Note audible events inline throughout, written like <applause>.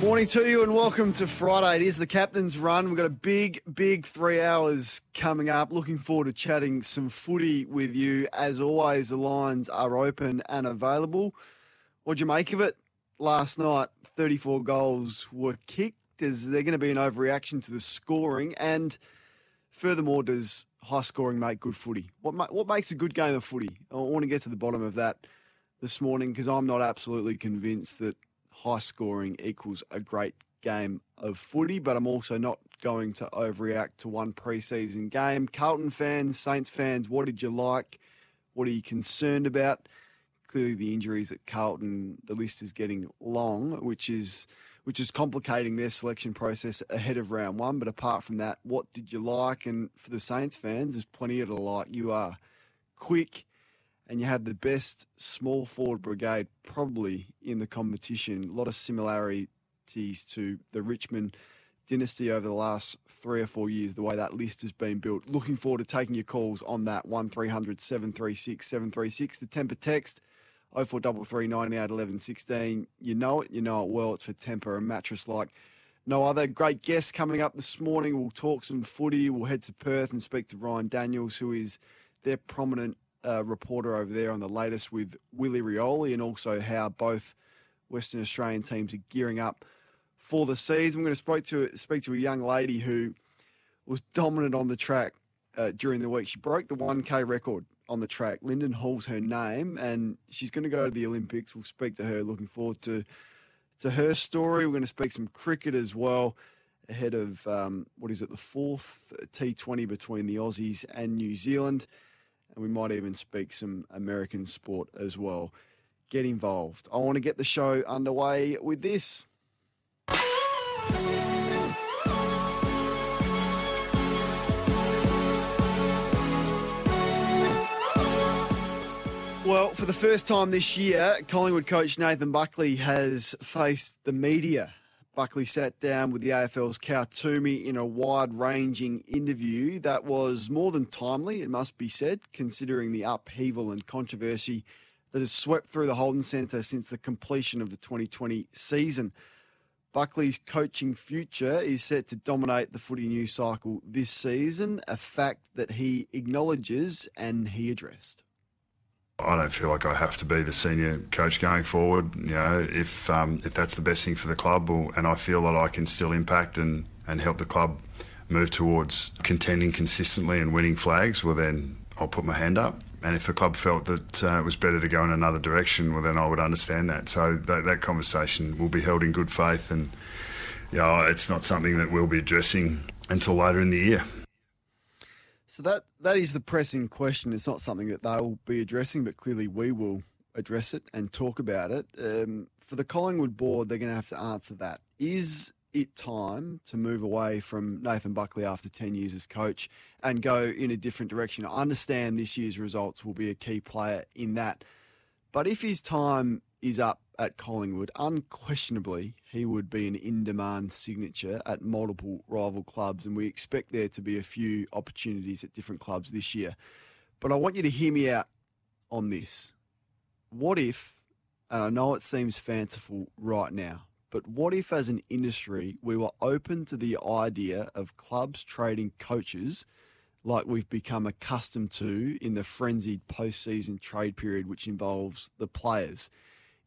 Morning to you and welcome to Friday. It is the captain's run. We've got a big, big three hours coming up. Looking forward to chatting some footy with you. As always, the lines are open and available. What'd you make of it last night? 34 goals were kicked. Is there going to be an overreaction to the scoring? And furthermore, does high scoring make good footy? What, ma- what makes a good game of footy? I want to get to the bottom of that this morning because I'm not absolutely convinced that high scoring equals a great game of footy, but I'm also not going to overreact to one preseason game. Carlton fans, Saints fans, what did you like? What are you concerned about? Clearly, the injuries at Carlton, the list is getting long, which is which is complicating their selection process ahead of round one. But apart from that, what did you like? And for the Saints fans, there's plenty to like. You are quick and you have the best small forward brigade probably in the competition. A lot of similarities to the Richmond dynasty over the last three or four years, the way that list has been built. Looking forward to taking your calls on that 1300 736 736. The Tempur text 0433 98 11 16. You know it, you know it well. It's for Tempur, a mattress like no other. Great guests coming up this morning. We'll talk some footy. We'll head to Perth and speak to Ryan Daniels, who is their prominent reporter over there on the latest with Willie Rioli and also how both Western Australian teams are gearing up for the season. I'm going to speak to speak to a young lady who was dominant on the track uh, during the week. She broke the 1K record on the track. Linden Hall's her name, and she's going to go to the Olympics. We'll speak to her. Looking forward to to her story. We're going to speak some cricket as well ahead of um, what is it, the fourth T20 between the Aussies and New Zealand and we might even speak some American sport as well. Get involved. I want to get the show underway with this. Well, for the first time this year, Collingwood coach Nathan Buckley has faced the media. Buckley sat down with the AFL's Cal Twomey in a wide ranging interview that was more than timely, it must be said, considering the upheaval and controversy that has swept through the Holden Centre since the completion of the 2020 season. Buckley's coaching future is set to dominate the footy news cycle this season, a fact that he acknowledges and he addressed. I don't feel like I have to be the senior coach going forward. You know, if um, if that's the best thing for the club, or, and I feel that I can still impact and, and help the club move towards contending consistently and winning flags, well then I'll put my hand up. And if the club felt that uh, it was better to go in another direction, well then I would understand that. So that, that conversation will be held in good faith, and yeah, you know, it's not something that we'll be addressing until later in the year. So that that is the pressing question. It's not something that they'll be addressing, but clearly we will address it and talk about it. Um, for the Collingwood board, they're going to have to answer that. Is it time to move away from Nathan Buckley after 10 years as coach and go in a different direction? I understand this year's results will be a key player in that. But if his time is up at Collingwood, unquestionably he would be an in demand signature at multiple rival clubs, and we expect there to be a few opportunities at different clubs this year. But I want you to hear me out on this. What if, and I know it seems fanciful right now, but what if as an industry we were open to the idea of clubs trading coaches like we've become accustomed to in the frenzied postseason trade period, which involves the players?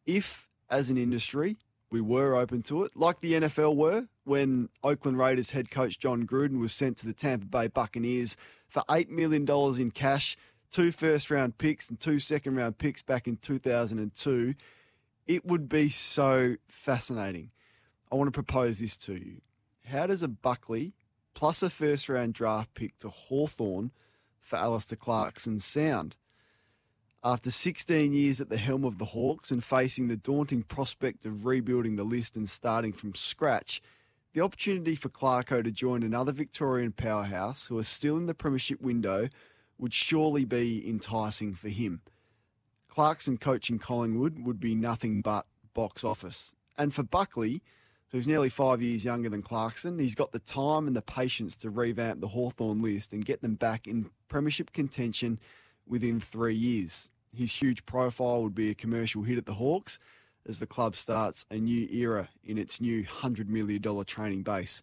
If, as an industry, we were open to it, like the NFL were when Oakland Raiders head coach Jon Gruden was sent to the Tampa Bay Buccaneers for $8 million in cash, two first round picks, and two second round picks back in 2002. It would be so fascinating. I want to propose this to you. How does a Buckley plus a first round draft pick to Hawthorn for Alastair Clarkson sound? After 16 years at the helm of the Hawks and facing the daunting prospect of rebuilding the list and starting from scratch, the opportunity for Clarko to join another Victorian powerhouse who are still in the premiership window would surely be enticing for him. Clarkson coaching Collingwood would be nothing but box office. And for Buckley, who's nearly five years younger than Clarkson, he's got the time and the patience to revamp the Hawthorn list and get them back in premiership contention within three years. His huge profile would be a commercial hit at the Hawks as the club starts a new era in its new $100 million training base.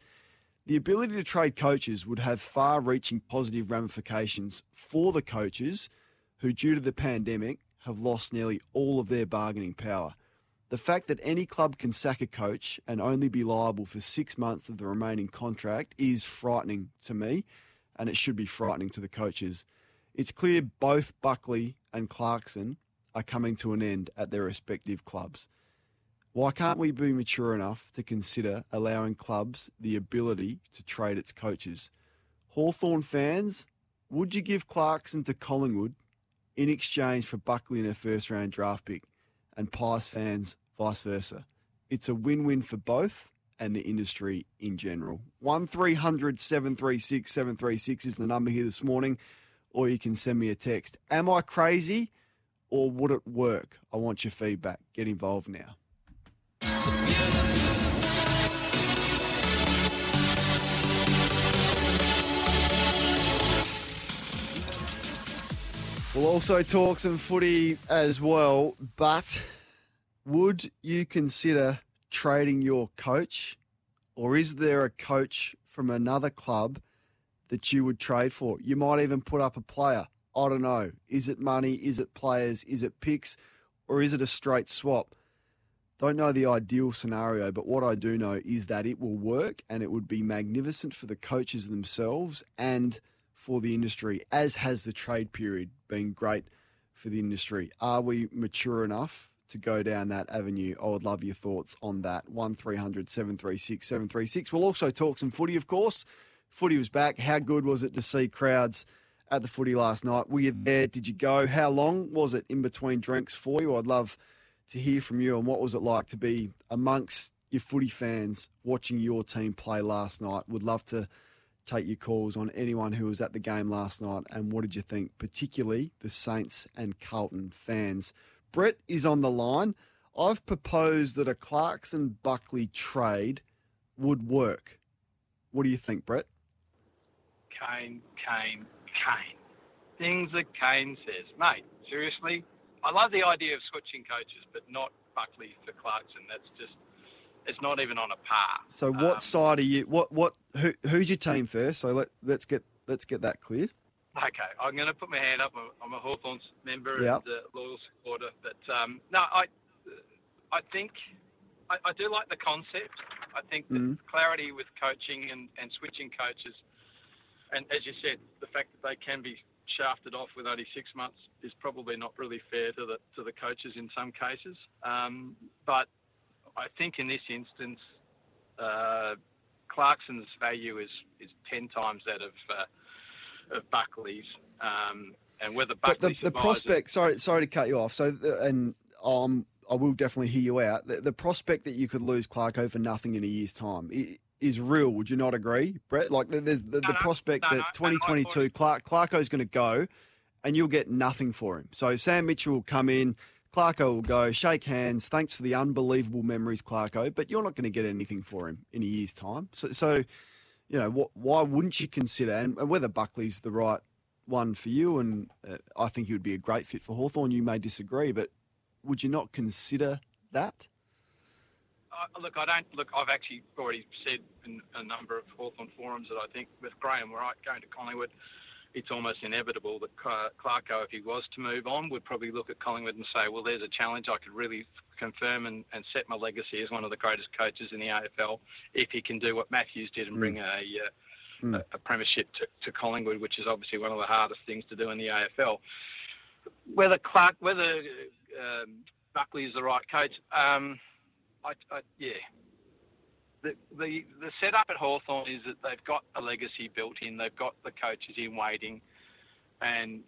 The ability to trade coaches would have far reaching positive ramifications for the coaches who, due to the pandemic, have lost nearly all of their bargaining power. The fact that any club can sack a coach and only be liable for six months of the remaining contract is frightening to me, and it should be frightening to the coaches. It's clear both Buckley and Clarkson are coming to an end at their respective clubs. Why can't we be mature enough to consider allowing clubs the ability to trade its coaches? Hawthorn fans, would you give Clarkson to Collingwood in exchange for Buckley in a first round draft pick? And Pies fans, vice versa. It's a win win for both and the industry in general. 1300 736 736 is the number here this morning or you can send me a text. Am I crazy or would it work? I want your feedback. Get involved now. We'll also talk some footy as well, but would you consider trading your coach, or is there a coach from another club that you would trade for. You might even put up a player. I don't know. Is it money? Is it players? Is it picks? Or is it a straight swap? Don't know the ideal scenario, but what I do know is that it will work and it would be magnificent for the coaches themselves and for the industry, as has the trade period been great for the industry. Are we mature enough to go down that avenue? I would love your thoughts on that. 1300 736 736. We'll also talk some footy, of course. Footy was back. How good was it to see crowds at the footy last night? Were you there? Did you go? How long was it in between drinks for you? I'd love to hear from you. And what was it like to be amongst your footy fans watching your team play last night? Would love to take your calls on anyone who was at the game last night. And what did you think, particularly the Saints and Carlton fans? Brett is on the line. I've proposed that a Clarkson Buckley trade would work. What do you think, Brett? Kane, Kane, Kane. Things that Kane says. Mate, seriously? I love the idea of switching coaches, but not Buckley for Clarkson. That's just, it's not even on a par. So what um, side are you, what, what, who, who's your team first? So let, let's get, let's get that clear. Okay, I'm going to put my hand up. I'm a Hawthorns member yep. and a loyal supporter. But um, no, I, I think I, I, do like the concept. I think mm-hmm. clarity with coaching and, and switching coaches and as you said, the fact that they can be shafted off with only six months is probably not really fair to the to the coaches in some cases. Um, but I think in this instance, uh, Clarkson's value is is ten times that of uh, of Buckley's. Um, and whether Buckley but the, the prospect, sorry, sorry to cut you off. So, and um, I will definitely hear you out. The, the prospect that you could lose Clarko for nothing in a year's time is real. Would you not agree, Brett? Like there's the, no, the prospect no, that 2022 Clark Clarko's going to go, and you'll get nothing for him. So Sam Mitchell will come in. Clarko will go, shake hands. Thanks for the unbelievable memories, Clarko. But you're not going to get anything for him in a year's time. So, so you know, what, why wouldn't you consider, and whether Buckley's the right one for you, and uh, I think he would be a great fit for Hawthorn. You may disagree, but would you not consider that? Uh, look, I don't look. I've actually already said in a number of Hawthorn forums that I think with Graham Wright going to Collingwood, it's almost inevitable that Clarko, if he was to move on, would probably look at Collingwood and say, well, there's a challenge. I could really confirm and, and set my legacy as one of the greatest coaches in the AFL if he can do what Matthews did and mm. bring a, uh, mm. a, a, premiership to, to, Collingwood, which is obviously one of the hardest things to do in the AFL. Whether Clark, whether um, Buckley is the right coach, um, I, I, yeah, the, the, the setup at Hawthorn is that they've got a legacy built in. They've got the coaches in waiting, and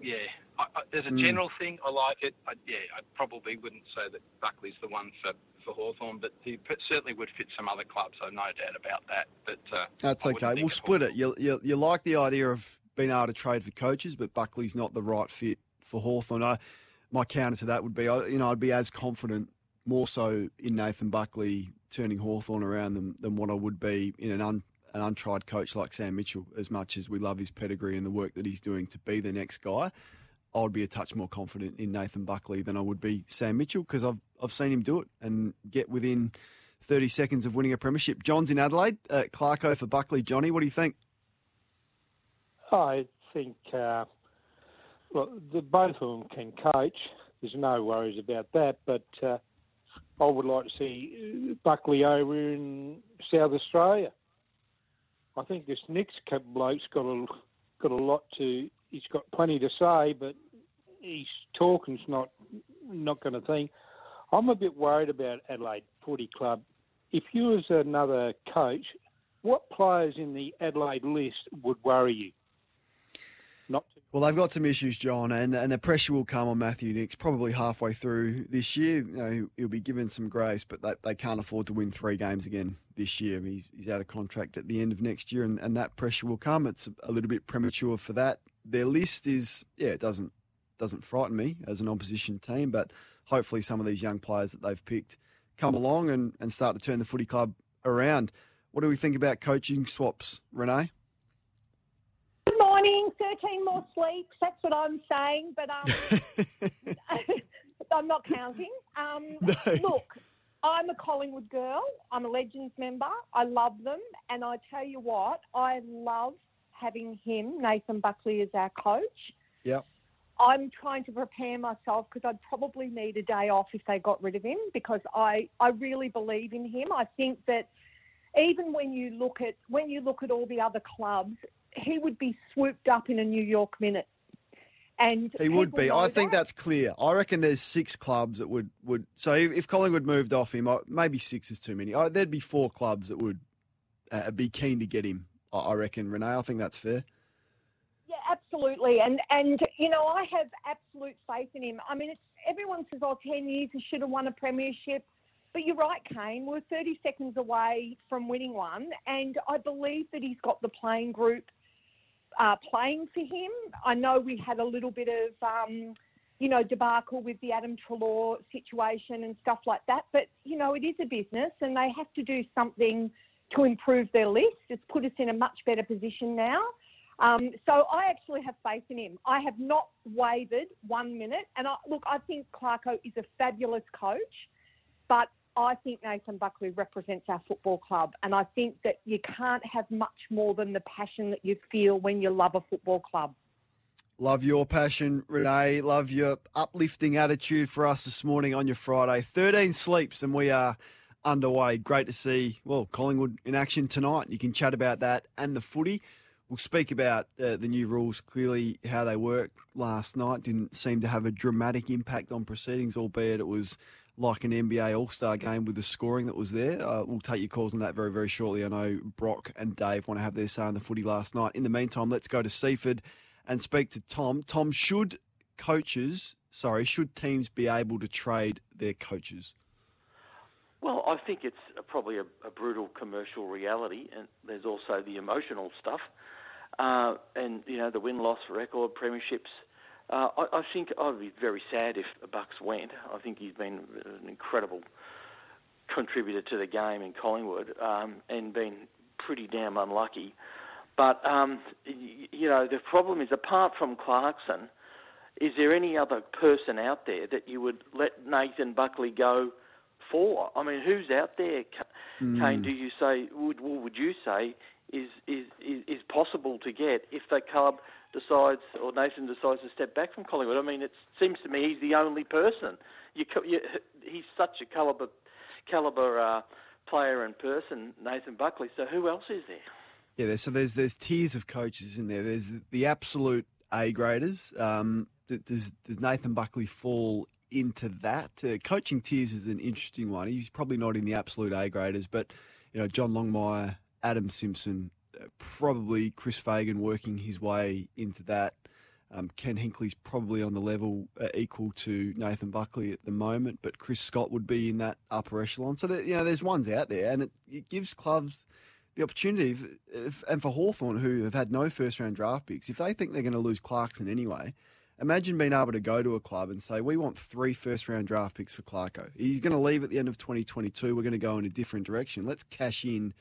yeah, I, I, there's a mm. general thing. I like it. I, yeah, I probably wouldn't say that Buckley's the one for for Hawthorn, but he certainly would fit some other clubs. So no doubt about that. But uh, that's okay. We'll split it. You, you you like the idea of being able to trade for coaches, but Buckley's not the right fit for Hawthorn. I, my counter to that would be, you know, I'd be as confident more so in Nathan Buckley turning Hawthorn around than, than what I would be in an, un, an untried coach like Sam Mitchell, as much as we love his pedigree and the work that he's doing to be the next guy. I would be a touch more confident in Nathan Buckley than I would be Sam Mitchell because I've, I've seen him do it and get within 30 seconds of winning a premiership. John's in Adelaide. Uh, Clarko for Buckley. Johnny, what do you think? I think, uh, well, the, both of them can coach. There's no worries about that. But uh, I would like to see uh, Buckley over in South Australia. I think this next bloke's got a got a lot to. He's got plenty to say, but his talking's not not going to think. I'm a bit worried about Adelaide Footy Club. If you was another coach, what players in the Adelaide list would worry you? Well, they've got some issues, John, and, and the pressure will come on Matthew Nicks probably halfway through this year. You know, he'll be given some grace, but they, they can't afford to win three games again this year. He's, he's out of contract at the end of next year, and, and that pressure will come. It's a little bit premature for that. Their list is, yeah, it doesn't doesn't frighten me as an opposition team, but hopefully some of these young players that they've picked come along and, and start to turn the footy club around. What do we think about coaching swaps, Renee? Morning, 13 more sleeps. That's what I'm saying, but um, <laughs> I'm not counting. Um, no. Look, I'm a Collingwood girl. I'm a Legends member. I love them. And I tell you what, I love having him, Nathan Buckley, as our coach. Yep. I'm trying to prepare myself because I'd probably need a day off if they got rid of him because I, I really believe in him. I think that even when you look at when you look at all the other clubs, he would be swooped up in a New York minute. And he would be. I think that. that's clear. I reckon there's six clubs that would would. So if Collingwood moved off him, maybe six is too many. There'd be four clubs that would uh, be keen to get him. I reckon, Renee. I think that's fair. Yeah, absolutely. And and you know, I have absolute faith in him. I mean, it's, everyone says, "Oh, 10 years, he should have won a premiership." But you're right, Kane. We're 30 seconds away from winning one, and I believe that he's got the playing group uh, playing for him. I know we had a little bit of, um, you know, debacle with the Adam Treloar situation and stuff like that. But, you know, it is a business and they have to do something to improve their list. It's put us in a much better position now. Um, so I actually have faith in him. I have not wavered one minute. And I, look, I think Clarko is a fabulous coach, but I think Nathan Buckley represents our football club, and I think that you can't have much more than the passion that you feel when you love a football club. Love your passion, Renee. Love your uplifting attitude for us this morning on your Friday. 13 sleeps, and we are underway. Great to see, well, Collingwood in action tonight. You can chat about that and the footy. We'll speak about uh, the new rules, clearly how they work last night. Didn't seem to have a dramatic impact on proceedings, albeit it was like an NBA All Star game with the scoring that was there. Uh, we'll take your calls on that very, very shortly. I know Brock and Dave want to have their say on the footy last night. In the meantime, let's go to Seaford and speak to Tom. Tom, should coaches, sorry, should teams be able to trade their coaches? Well, I think it's probably a, a brutal commercial reality, and there's also the emotional stuff. Uh, and, you know, the win loss record, premierships uh, I, I, think I'd be very sad if Bucks went. I think he's been an incredible contributor to the game in Collingwood um, and been pretty damn unlucky. But um, you know, the problem is, apart from Clarkson, is there any other person out there that you would let Nathan Buckley go for? I mean, who's out there, mm. Kane? Do you say would would you say is is is, is possible to get if the club decides or Nathan decides to step back from Collingwood. I mean, it seems to me he's the only person. You, you, he's such a caliber caliber uh, player and person, Nathan Buckley. So who else is there? Yeah, so there's there's tiers of coaches in there. There's the absolute A graders. Um, does does Nathan Buckley fall into that? Uh, coaching tiers is an interesting one. He's probably not in the absolute A graders, but you know John Longmire, Adam Simpson, probably Chris Fagan working his way into that. Um, Ken Hinkley's probably on the level uh, equal to Nathan Buckley at the moment, but Chris Scott would be in that upper echelon. So that, you know, there's ones out there, and it, it gives clubs the opportunity, if, if, and for Hawthorn, who have had no first round draft picks, if they think they're going to lose Clarkson anyway, imagine being able to go to a club and say, we want three first round draft picks for Clarko. He's going to leave at the end of 2022. We're going to go in a different direction. Let's cash in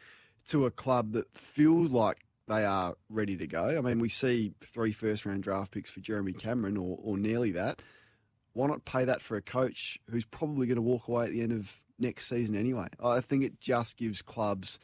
to a club that feels like they are ready to go. I mean, we see three first round draft picks for Jeremy Cameron or, or nearly that. Why not pay that for a coach who's probably going to walk away at the end of next season anyway? I think it just gives clubs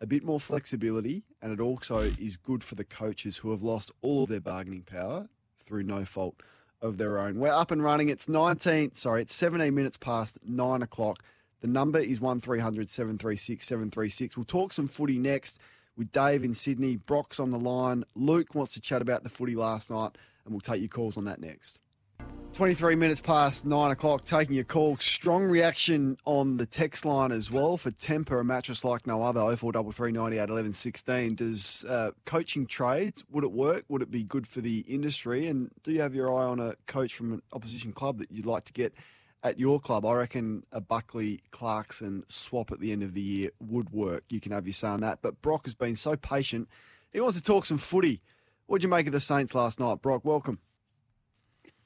a bit more flexibility, and it also is good for the coaches who have lost all of their bargaining power through no fault of their own. We're up and running. It's 19, sorry, it's 17 minutes past nine o'clock. The number is 1300 736 736. We'll talk some footy next with Dave in Sydney. Brock's on the line. Luke wants to chat about the footy last night, and we'll take your calls on that next. 23 minutes past nine o'clock, taking your call. Strong reaction on the text line as well for Tempur, a mattress like no other, 0433 11 16. Does uh, coaching trades, would it work? Would it be good for the industry? And do you have your eye on a coach from an opposition club that you'd like to get at your club? I reckon a Buckley Clarkson swap at the end of the year would work. You can have your say on that. But Brock has been so patient. He wants to talk some footy. What'd you make of the Saints last night? Brock, welcome.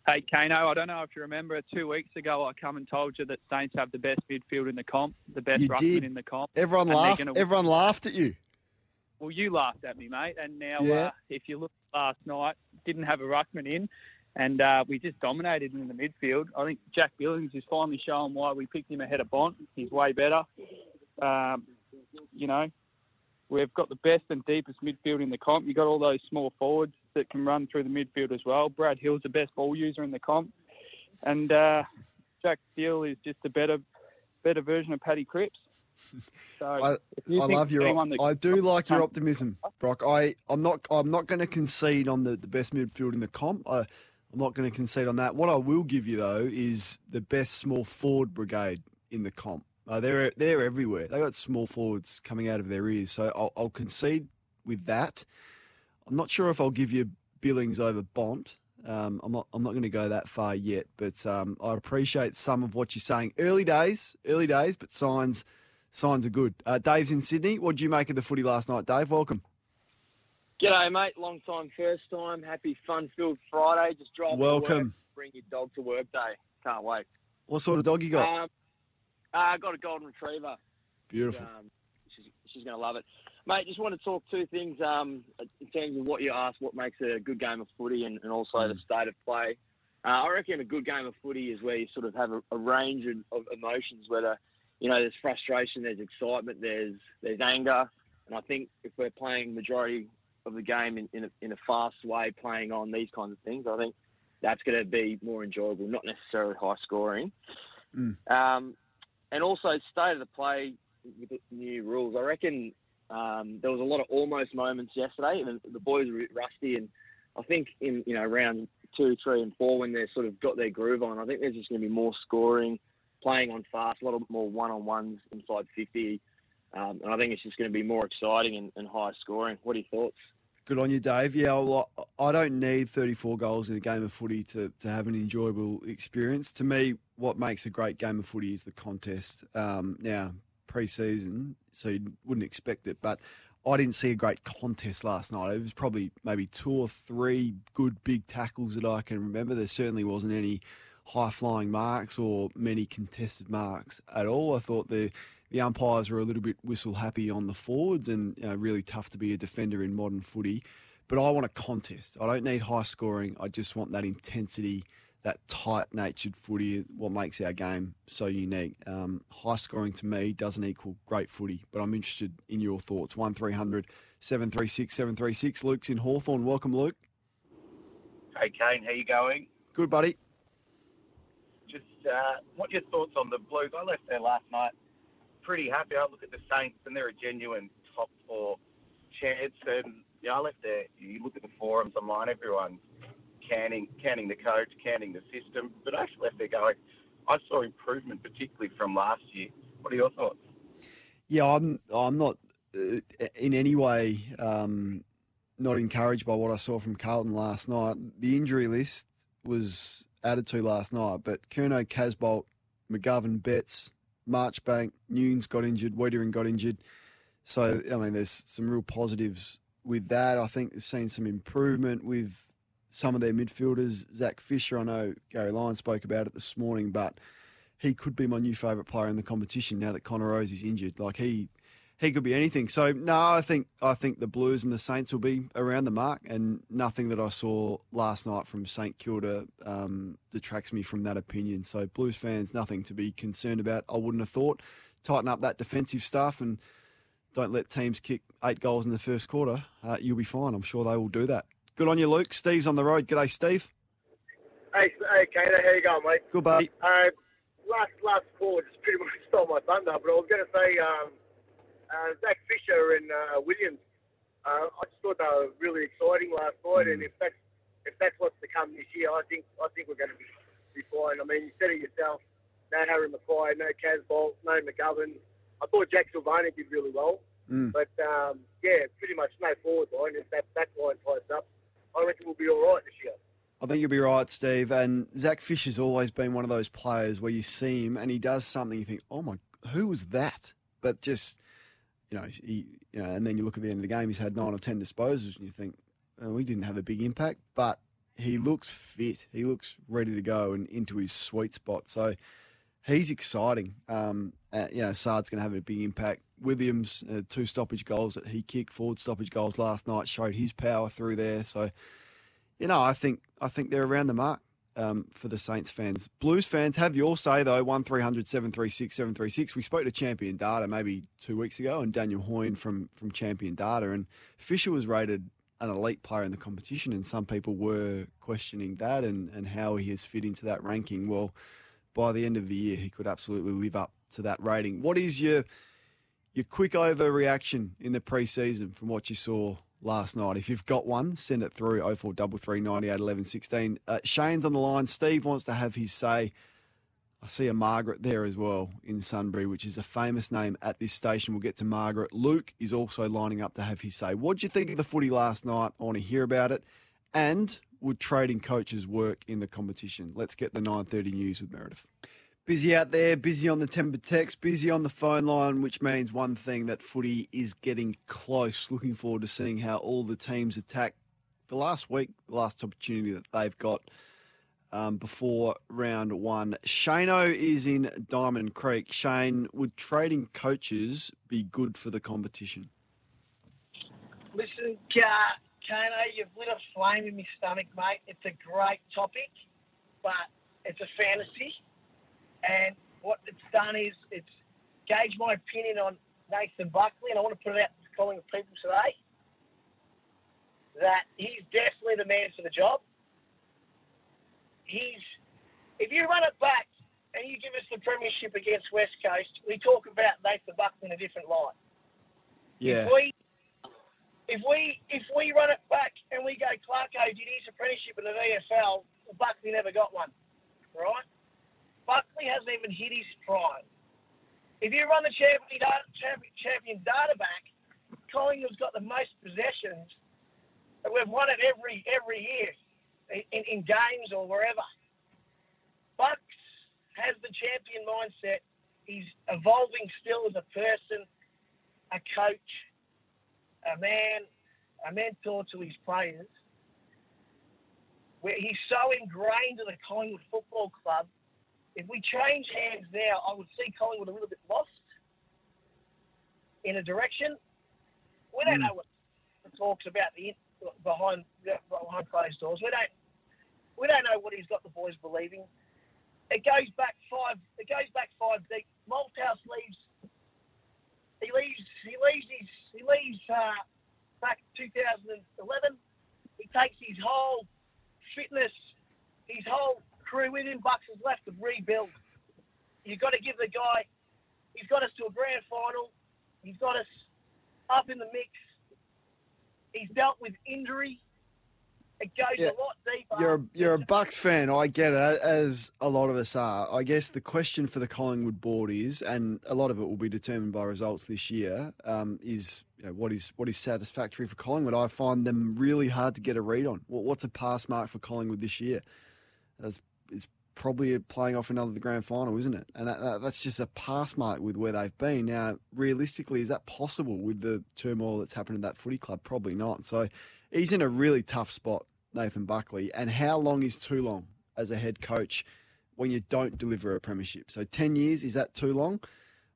Hey, Kano, I don't know if you remember two weeks ago I come and told you that Saints have the best midfield in the comp, the best you ruckman did. in the comp. Everyone laughed. Gonna... Everyone laughed at you. Well, you laughed at me, mate. And now, yeah. uh, if you look last night, didn't have a ruckman in, and uh, we just dominated in the midfield. I think Jack Billings is finally showing why we picked him ahead of Bont. He's way better. Um, you know, we've got the best and deepest midfield in the comp. You've got all those small forwards that can run through the midfield as well. Brad Hill's the best ball user in the comp, and uh, Jack Steele is just a better, better version of Paddy Cripps. <laughs> So I, I love your. I do like your optimism, Brock. I I'm not I'm not going to concede on the, the best midfield in the comp. I, I'm not going to concede on that. What I will give you though is the best small forward brigade in the comp. Uh, they're they're everywhere. They got small forwards coming out of their ears. So I'll, I'll concede with that. I'm not sure if I'll give you Billings over Bont. Um, I'm not. I'm not going to go that far yet, but um, I appreciate some of what you're saying. Early days, early days, but signs, signs are good. Uh, Dave's in Sydney. What did you make of the footy last night, Dave? Welcome. G'day, mate. Long time, first time. Happy fun-filled Friday. Just drive. Welcome. Work, bring your dog to work day. Can't wait. What sort of dog you got? Um, uh, I got a golden retriever. Beautiful. Um, she's she's going to love it. Mate, just want to talk two things um, in terms of what you asked, what makes a good game of footy, and, and also mm. the state of play. Uh, I reckon a good game of footy is where you sort of have a, a range of, of, emotions, whether you know there's frustration, there's excitement, there's there's anger, and I think if we're playing majority of the game in, in, a, in a fast way, playing on these kinds of things, I think that's going to be more enjoyable, not necessarily high scoring. Mm. Um, and also state of the play with the new rules. I reckon um, there was a lot of almost moments yesterday, and the boys were rusty. And I think in you know round two, three, and four, when they sort of got their groove on, I think there's just going to be more scoring, playing on fast, a lot more one-on-ones inside 50, um, and I think it's just going to be more exciting and, and high scoring. What are your thoughts? Good on you, Dave. Yeah, well, I don't need 34 goals in a game of footy to, to have an enjoyable experience. To me, what makes a great game of footy is the contest. Um, now, pre-season, so you wouldn't expect it. But I didn't see a great contest last night. It was probably maybe two or three good big tackles that I can remember. There certainly wasn't any high flying marks or many contested marks at all. I thought the the umpires were a little bit whistle happy on the forwards and really tough to be a defender in modern footy. But I want a contest. I don't need high scoring. I just want that intensity that tight natured footy, what makes our game so unique. Um, high scoring to me doesn't equal great footy, but I'm interested in your thoughts. 1300 736 736. Luke's in Hawthorn. Welcome, Luke. Hey, Kane, how you going? Good, buddy. Just uh, what your thoughts on the Blues? I left there last night pretty happy. I look at the Saints, and they're a genuine top four chance. And yeah, I left there. You look at the forums online, everyone's canning, canning the coach, canning the system. But I actually left there going, I saw improvement, particularly from last year. What are your thoughts? Yeah, I'm. I'm not uh, in any way um, not encouraged by what I saw from Carlton last night. The injury list was added to last night, but Curnow, Casboult, McGovern, Betts, Marchbank, Newnes got injured, Weitering got injured. So, I mean, there's some real positives with that. I think they've seen some improvement with some of their midfielders. Zach Fisher, I know Gary Lyon spoke about it this morning, but he could be my new favourite player in the competition now that Connor Rozee is injured. Like he he could be anything. So no, I think I think the Blues and the Saints will be around the mark, and nothing that I saw last night from St Kilda um, detracts me from that opinion. So Blues fans, nothing to be concerned about. I wouldn't have thought. Tighten up that defensive stuff and don't let teams kick eight goals in the first quarter. Uh, you'll be fine. I'm sure they will do that. Good on you, Luke. Steve's on the road. G'day, Steve. Hey, hey, Kato, how you going, mate? Good, buddy. Uh, last last call just pretty <laughs> much stole my thunder, but I was going to say. Um, uh, Zach Fisher and uh, Williams. Uh, I just thought they were really exciting last night, mm. and if that's if that's what's to come this year, I think I think we're going to be, be fine. I mean, you said it yourself. No Harry McKay, no Casboult, no McGovern. I thought Jack Silvagni did really well, mm. but um, yeah, pretty much no forward line. If that that line ties up, I reckon we'll be all right this year. I think you'll be right, Steve. And Zach Fisher's always been one of those players where you see him and he does something, you think, "Oh my, who was that?" But just you know, he, you know, and then you look at the end of the game, he's had nine or ten disposals, and you think, oh, we didn't have a big impact, but he looks fit. He looks ready to go and into his sweet spot. So he's exciting. Um, uh, you know, Saad's going to have a big impact. Williams, uh, two stoppage goals that he kicked, forward stoppage goals last night, showed his power through there. So, you know, I think I think they're around the mark um, for the Saints fans. Blues fans, have your say though. One 736 736. We spoke to Champion Data maybe two weeks ago, and Daniel Hoyne from from Champion Data, and Fisher was rated an elite player in the competition, and some people were questioning that and and how he has fit into that ranking. Well, by the end of the year, he could absolutely live up to that rating. What is your your quick overreaction in the preseason from what you saw last night. If you've got one, send it through 0433 98 11 16. Uh, Shane's on the line. Steve wants to have his say. I see a Margaret there as well in Sunbury, which is a famous name at this station. We'll get to Margaret. Luke is also lining up to have his say. What do you think of the footy last night? I want to hear about it. And would trading coaches work in the competition? Let's get the 9.30 news with Meredith. Busy out there, busy on the Tempur text, busy on the phone line, which means one thing that footy is getting close. Looking forward to seeing how all the teams attack the last week, the last opportunity that they've got um, before round one. Shano is in Diamond Creek. Shane, would trading coaches be good for the competition? Listen, uh, Kano, you've lit a flame in my stomach, mate. It's a great topic, but it's a fantasy. And what it's done is it's gauged my opinion on Nathan Buckley, and I want to put it out to the calling of people today that he's definitely the man for the job. He's, if you run it back and you give us the premiership against West Coast, we talk about Nathan Buckley in a different light. Yeah. If we, if we, if we run it back and we go, Clarko did his apprenticeship in the VFL, Buckley never got one, right? Buckley hasn't even hit his prime. If you run the champion, champion, champion data back, Collingwood's got the most possessions. We've won it every every year in, in games or wherever. Bucks has the champion mindset. He's evolving still as a person, a coach, a man, a mentor to his players. Where he's so ingrained in the Collingwood Football Club if we change hands now, I would see Collingwood a little bit lost in a direction. We don't mm. know what the talks about the behind behind closed doors. We don't we don't know what he's got the boys believing. It goes back five. It goes back five deep. Malthouse leaves. He leaves. He leaves his. He leaves uh, back 2011. He takes his whole fitness, his whole crew with him. Bucks has left to rebuild. You've got to give the guy, he's got us to a grand final. He's got us up in the mix. He's dealt with injury. It goes Yeah. a lot deeper. You're a, you're a Bucks fan. I get it, as a lot of us are. I guess the question for the Collingwood board is, and a lot of it will be determined by results this year, um, is you know, what is what is satisfactory for Collingwood. I find them really hard to get a read on. What, what's a pass mark for Collingwood this year? That's, probably playing off another the grand final, isn't it? And that, that, that's just a pass mark with where they've been. Now, realistically, is that possible with the turmoil that's happened at that footy club? Probably not. So he's in a really tough spot, Nathan Buckley. And how long is too long as a head coach when you don't deliver a premiership? So 10 years, is that too long?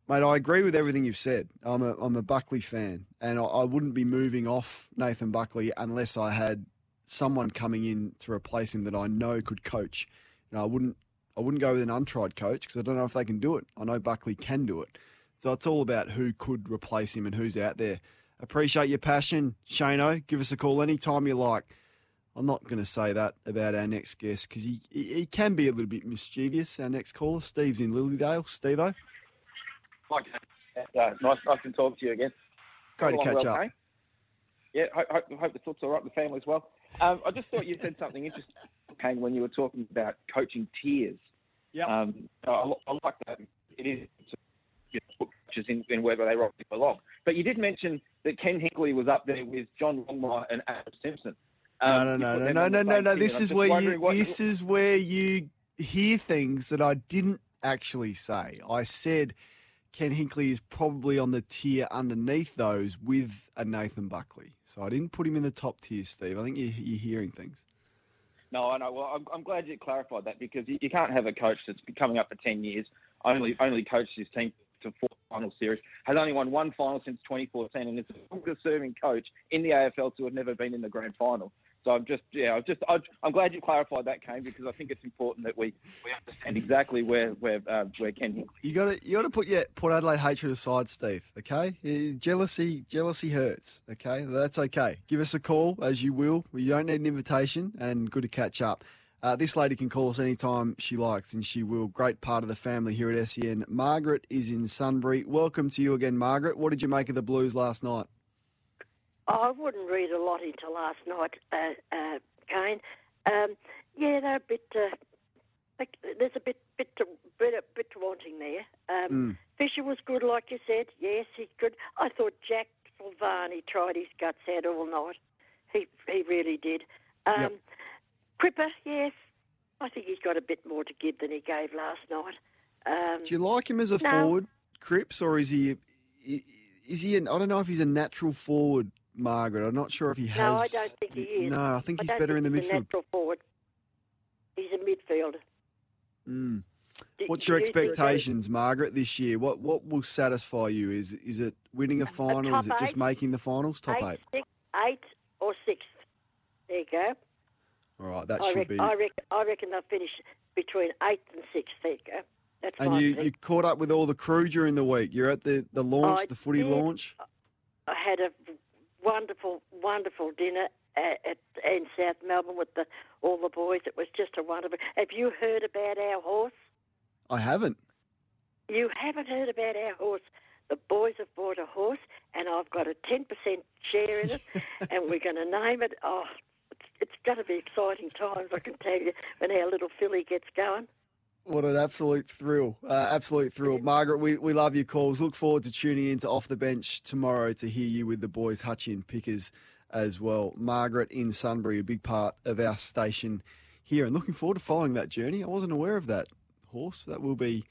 Mate, I agree with everything you've said. I'm a, I'm a Buckley fan, and I, I wouldn't be moving off Nathan Buckley unless I had someone coming in to replace him that I know could coach. You know, I wouldn't I wouldn't go with an untried coach because I don't know if they can do it. I know Buckley can do it. So it's all about who could replace him and who's out there. Appreciate your passion, Shano. Give us a call anytime you like. I'm not going to say that about our next guest because he, he he can be a little bit mischievous. Our next caller, Steve's in Lilydale. Steve-O. Hi, Uh, nice, nice to talk to you again. It's Great to catch well, up. Kane? Yeah, hope, hope, hope the thoughts all right, the family as well. Um, I just thought you said something interesting, Kane, when you were talking about coaching tiers. Yeah. Um, I, I like that. It is to you know, put coaches in, in wherever they rightly belong. But you did mention that Ken Hinkley was up there with John Longmire and Adam Simpson. No, Um, no, you no, put no, no, no, no. This is where you. This is where you hear things that I didn't actually say. I said Ken Hinkley is probably on the tier underneath those with a Nathan Buckley. So I didn't put him in the top tier, Steve. I think you, you're hearing things. No, I know. Well, I'm, I'm glad you clarified that because you, can't have a coach that's been coming up for 10 years, only only coached his team to four final series, has only won one final since 2014, and is the longest serving coach in the AFL to have never been in the grand final. So I'm just, yeah, I'm just, I'm glad you clarified that, Kane, because I think it's important that we, we understand exactly where where uh, where Ken Hinkley. You got to you got to put your Port Adelaide hatred aside, Steve. Okay, jealousy jealousy hurts. Okay, that's okay. Give us a call as you will. You don't need an invitation, and good to catch up. Uh, this lady can call us anytime she likes, and she will. Great part of the family here at SEN. Margaret is in Sunbury. Welcome to you again, Margaret. What did you make of the Blues last night? I wouldn't read a lot into last night, uh, uh, Kane. Um, yeah, they're a bit. Uh, like, there's a bit, bit, to, bit, a bit wanting there. Um, Mm. Fisher was good, like you said. Yes, he's good. I thought Jack Silvagni tried his guts out all night. He, he really did. Um, Yep. Cripper, yes. I think he's got a bit more to give than he gave last night. Um, Do you like him as a no. forward, Cripps, or is he? Is he? An, I don't know if he's a natural forward, Margaret. I'm not sure if he has. No, I don't think he is. No, I think he's don't better in the think he's a midfield. natural forward. He's a midfielder. Mm. Do- What's do your you expectations, Margaret, this year? What what will satisfy you? Is is it winning a final? top is it just eight. making the finals? Top eight, eight. Six, eight or sixth. There you go. All right, that I, should reckon, be. I reckon. I reckon they'll finish between eighth and sixth. There you go. That's And you, you caught up with all the crew during the week. You're at the, the launch, I the footy did. launch. I had a wonderful, wonderful dinner at, at in South Melbourne with the all the boys. It was just a wonderful. Have you heard about our horse? I haven't. You haven't heard about our horse. The boys have bought a horse, and I've got a 10% share in it, <laughs> and we're going to name it. Oh, it's, it's going to be exciting times, I can tell you, when our little filly gets going. What an absolute thrill. Uh, absolute thrill. Margaret, we, we love your calls. Look forward to tuning in to Off the Bench tomorrow to hear you with the boys, Hutchie and Pickers as well. Margaret in Sunbury, a big part of our station here, and looking forward to following that journey. I wasn't aware of that horse. That will be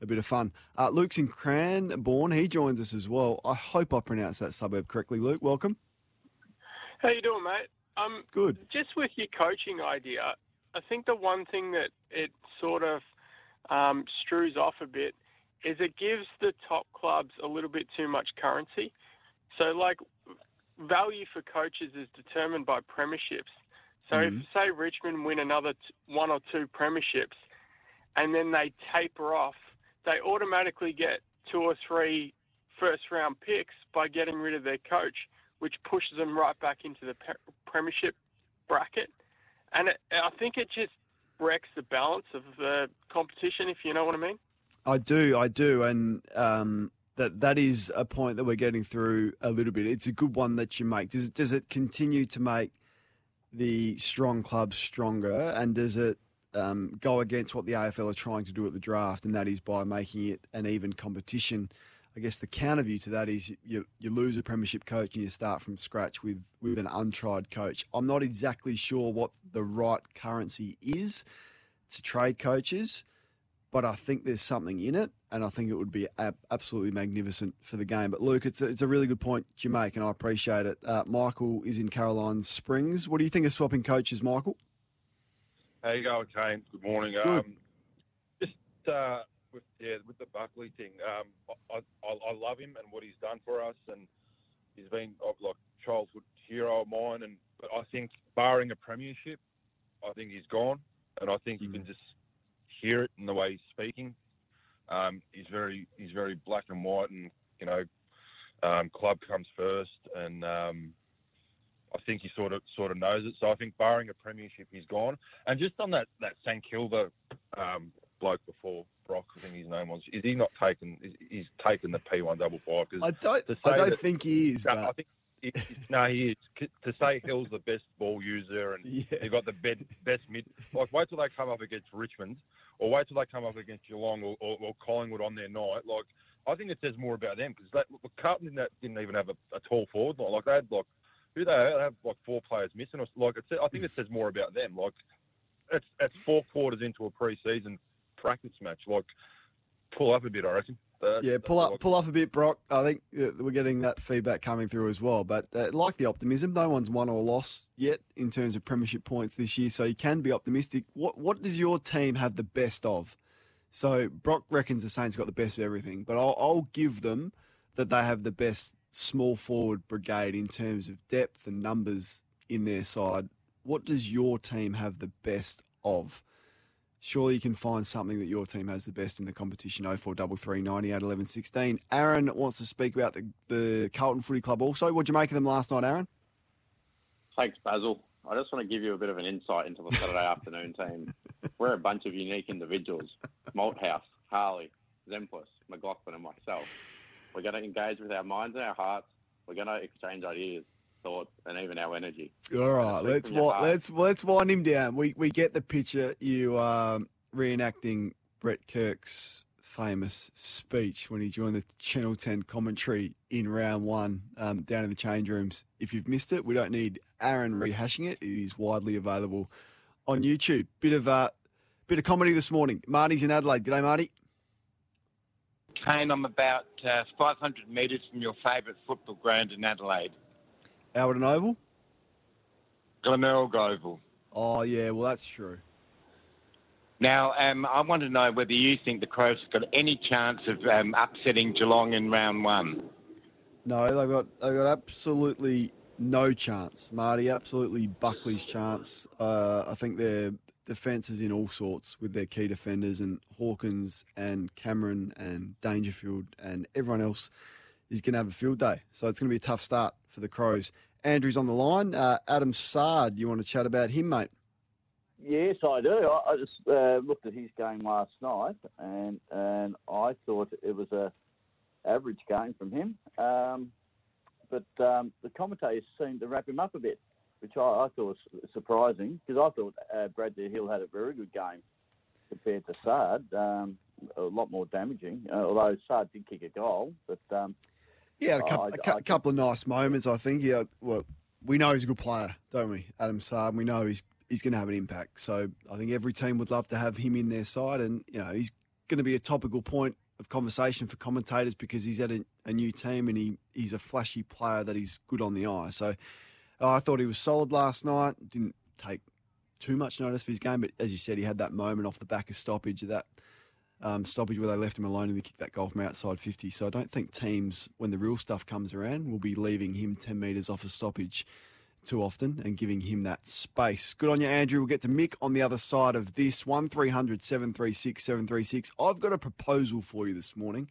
a bit of fun. Uh, Luke's in Cranbourne. He joins us as well. I hope I pronounced that suburb correctly. Luke, welcome. How you doing, mate? Um, Good. Just with your coaching idea, I think the one thing that it sort of um, strews off a bit is it gives the top clubs a little bit too much currency. So, like, value for coaches is determined by premierships. So, Mhm. if say Richmond win another t- one or two premierships, and then they taper off, they automatically get two or three first round picks by getting rid of their coach. which pushes them right back into the pe- premiership bracket. And it, I think it just wrecks the balance of the competition, if you know what I mean. I do, I do, and um, that that is a point that we're getting through a little bit. It's a good one that you make. Does it, does it continue to make the strong clubs stronger, and does it um, go against what the AFL are trying to do at the draft, and that is by making it an even competition? I guess the counter view to that is you you lose a premiership coach and you start from scratch with with an untried coach. I'm not exactly sure what the right currency is to trade coaches, but I think there's something in it, and I think it would be ab- absolutely magnificent for the game. But Luke, it's a, it's a really good point you make, and I appreciate it. Uh, Michael is in Caroline Springs. What do you think of swapping coaches, Michael? How you going, Kane? Good morning. Good. Um, just uh, with yeah, with the Buckley thing, um, I, I, I love him and what he's done for us, and he's been of like childhood hero of mine. And but I think, barring a premiership, I think he's gone, and I think you can just hear it in the way he's speaking. Um, he's very he's very black and white, and you know, um, club comes first, and um, I think he sort of sort of knows it. So I think, barring a premiership, he's gone. And just on that that St Kilda um, bloke before Brock, I think his name was. Is he not taken? Is, he's taken the P one double five. I don't. I don't think he is. No, but- I think. No, he is. To say Hill's the best ball user and Yeah. they've got the bed, best mid. Like, wait till they come up against Richmond, or wait till they come up against Geelong or, or, or Collingwood on their night. Like, I think it says more about them because that Carlton didn't, didn't even have a, a tall forward. line. Like they had like who they had, they had like four players missing. Or, like it's, I think it says more about them. Like it's it's four quarters into a pre-season practice match. Like pull up a bit, I reckon. Uh, Yeah, pull up, pull up a bit, Brock. I think we're getting that feedback coming through as well. But uh, like the optimism, no one's won or lost yet in terms of premiership points this year, so you can be optimistic. What what does your team have the best of? So Brock reckons the Saints got the best of everything, but I'll, I'll give them that they have the best small forward brigade in terms of depth and numbers in their side. What does your team have the best of? Surely you can find something that your team has the best in the competition. 0433 98 11 16. Aaron wants to speak about the, the Carlton Footy Club also. What'd you make of them last night, Aaron? Thanks, Basil. I just want to give you a bit of an insight into the Saturday <laughs> afternoon team. We're a bunch of unique individuals Malthouse, Harley, Zemplis, McLaughlin, and myself. We're going to engage with our minds and our hearts. We're going to exchange ideas, thoughts, and even our energy. All right, let's from your wi- heart. let's let's wind him down. We we get the picture. You um, reenacting Brett Kirk's famous speech when he joined the Channel Ten commentary in round one um, down in the change rooms. If you've missed it, we don't need Aaron rehashing it. It is widely available on YouTube. Bit of uh, bit of comedy this morning. Marty's in Adelaide. G'day, Marty. Kane, I'm about uh, 500 metres from your favourite football ground in Adelaide, Alberton Oval. Glenelg Oval. Oh yeah, well that's true. Now, um, I want to know whether you think the Crows have got any chance of um, upsetting Geelong in round one. No, they've got they've got absolutely no chance, Marty. Absolutely Buckley's chance. Uh, I think their defence is in all sorts with their key defenders and Hawkins and Cameron and Dangerfield and everyone else is going to have a field day. So it's going to be a tough start for the Crows. Andrew's on the line. Uh, Adam Saad, you want to chat about him, mate? Yes, I do. I, I just uh, looked at his game last night, and and I thought it was a average game from him. Um, but um, the commentators seemed to wrap him up a bit, which I, I thought was surprising because I thought uh, Bradley Hill had a very good game compared to Saad. Um, a lot more damaging, uh, although Saad did kick a goal. But um, He had a, couple, I- a cou- I- couple of nice moments, I think. Yeah, well, we know he's a good player, don't we, Adam Saad? We know he's he's going to have an impact. So I think every team would love to have him in their side, and you know he's going to be a topical point of conversation for commentators because he's at a, a new team and he he's a flashy player that he's good on the eye. So uh, I thought he was solid last night. Didn't take too much notice of his game, but as you said, he had that moment off the back of stoppage, of that um, stoppage where they left him alone and he kicked that goal from outside 50. So I don't think teams, when the real stuff comes around, will be leaving him 10 metres off a stoppage too often and giving him that space. Good on you, Andrew. We'll get to Mick on the other side of this. 1300 736 736. I've got a proposal for you this morning.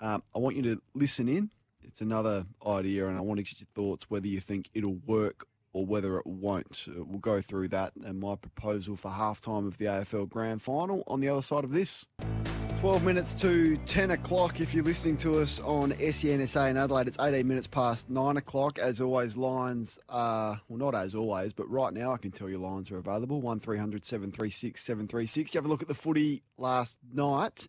Um, I want you to listen in. it's another idea, and I want to get your thoughts whether you think it'll work or whether it won't. Uh, we'll go through that and my proposal for halftime of the AFL Grand Final on the other side of this. 12 minutes to 10 o'clock if you're listening to us on SEN SA in Adelaide. It's 18 minutes past 9 o'clock. As always, lines are, well, not as always, but right now I can tell you lines are available 1300 736 736. You have a look at the footy last night.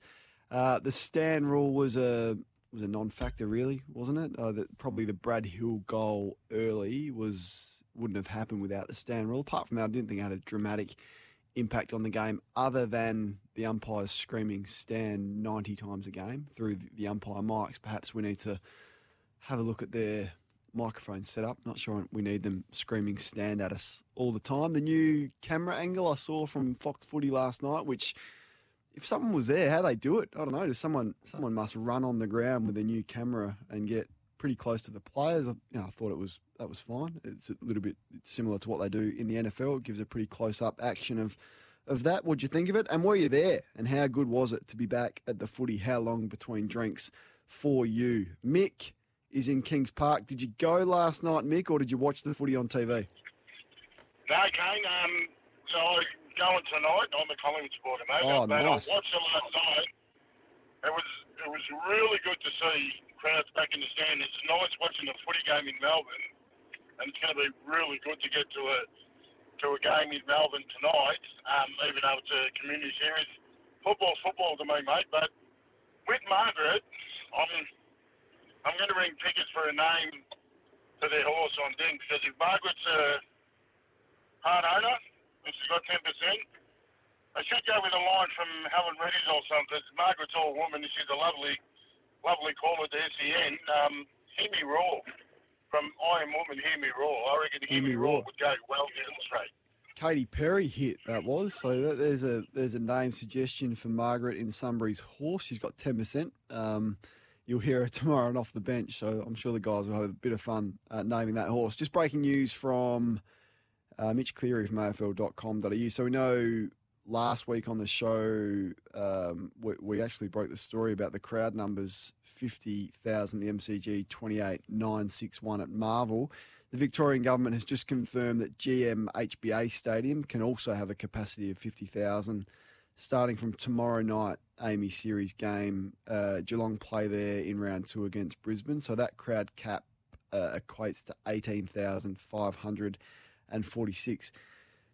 Uh, the stand rule was a was a non-factor, really, wasn't it? Uh, probably the Brad Hill goal early was wouldn't have happened without the stand rule. Apart from that, I didn't think it had a dramatic impact on the game other than the umpires screaming stand 90 times a game through the umpire mics. Perhaps we need to have a look at their microphone setup. Not sure we need them screaming stand at us all the time. The new camera angle I saw from Fox Footy last night, which if someone was there, how they do it, I don't know. Does someone someone must run on the ground with a new camera and get pretty close to the players. You know, I thought it was that was fine. It's a little bit similar to what they do in the NFL. It gives a pretty close up action of of that. What'd you think of it? And were you there? And how good was it to be back at the footy? How long between drinks for you? Mick is in Kings Park. Did you go last night, Mick, or did you watch the footy on TV? No, Kane. Um, so I'm going tonight. I'm a Collingwood supporter, mate. Oh, but nice. I watched it last night. It was it was really good to see crowds back in the stand. It's nice watching a footy game in Melbourne, and it's going to be really good to get to a to a game in Melbourne tonight. Um, even though it's a community series, football's football to me, mate. But with Margaret, I'm I'm going to ring tickets for a name for their horse on Ding because if Margaret's a hard owner and she's got ten percent. I should go with a line from Helen Reddy's or something. Margaret's all woman she's a lovely, lovely caller to SEN. Um, hear me roar. From I Am Woman, Hear Me Roar. I reckon Hear, Me roar. would go well to illustrate. Katy Perry hit that was. So that, there's a there's a name suggestion for Margaret in Sunbury's horse. She's got ten percent. Um, you'll hear her <laughs> tomorrow and off the bench. So I'm sure the guys will have a bit of fun uh, naming that horse. Just breaking news from uh, Mitch Cleary from AFL.com.au. So we know last week on the show, um, we, we, actually broke the story about the crowd numbers 50,000, the MCG 28,961 at Marvel. The Victorian government has just confirmed that GM HBA Stadium can also have a capacity of 50,000 starting from tomorrow night. AAMI Series game, uh, Geelong play there in round two against Brisbane. So that crowd cap uh, equates to 18,546.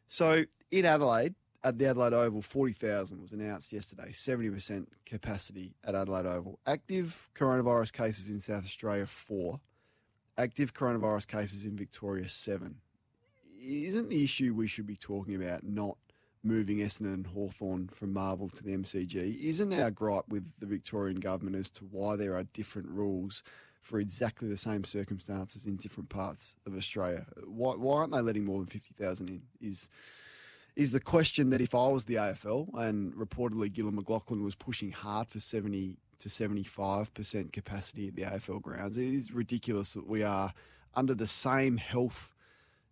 So in Adelaide, at the Adelaide Oval, 40,000 was announced yesterday, 70% capacity at Adelaide Oval. Active coronavirus cases in South Australia, four. Active coronavirus cases in Victoria, seven. Isn't the issue we should be talking about not moving Essendon and Hawthorn from Marvel to the MCG? Isn't our gripe with the Victorian government as to why there are different rules for exactly the same circumstances in different parts of Australia? Why, why aren't they letting more than 50,000 in? Is is the question that if I was the AFL and reportedly Gillon McLachlan was pushing hard for 70 to 75% capacity at the AFL grounds, it is ridiculous that we are under the same health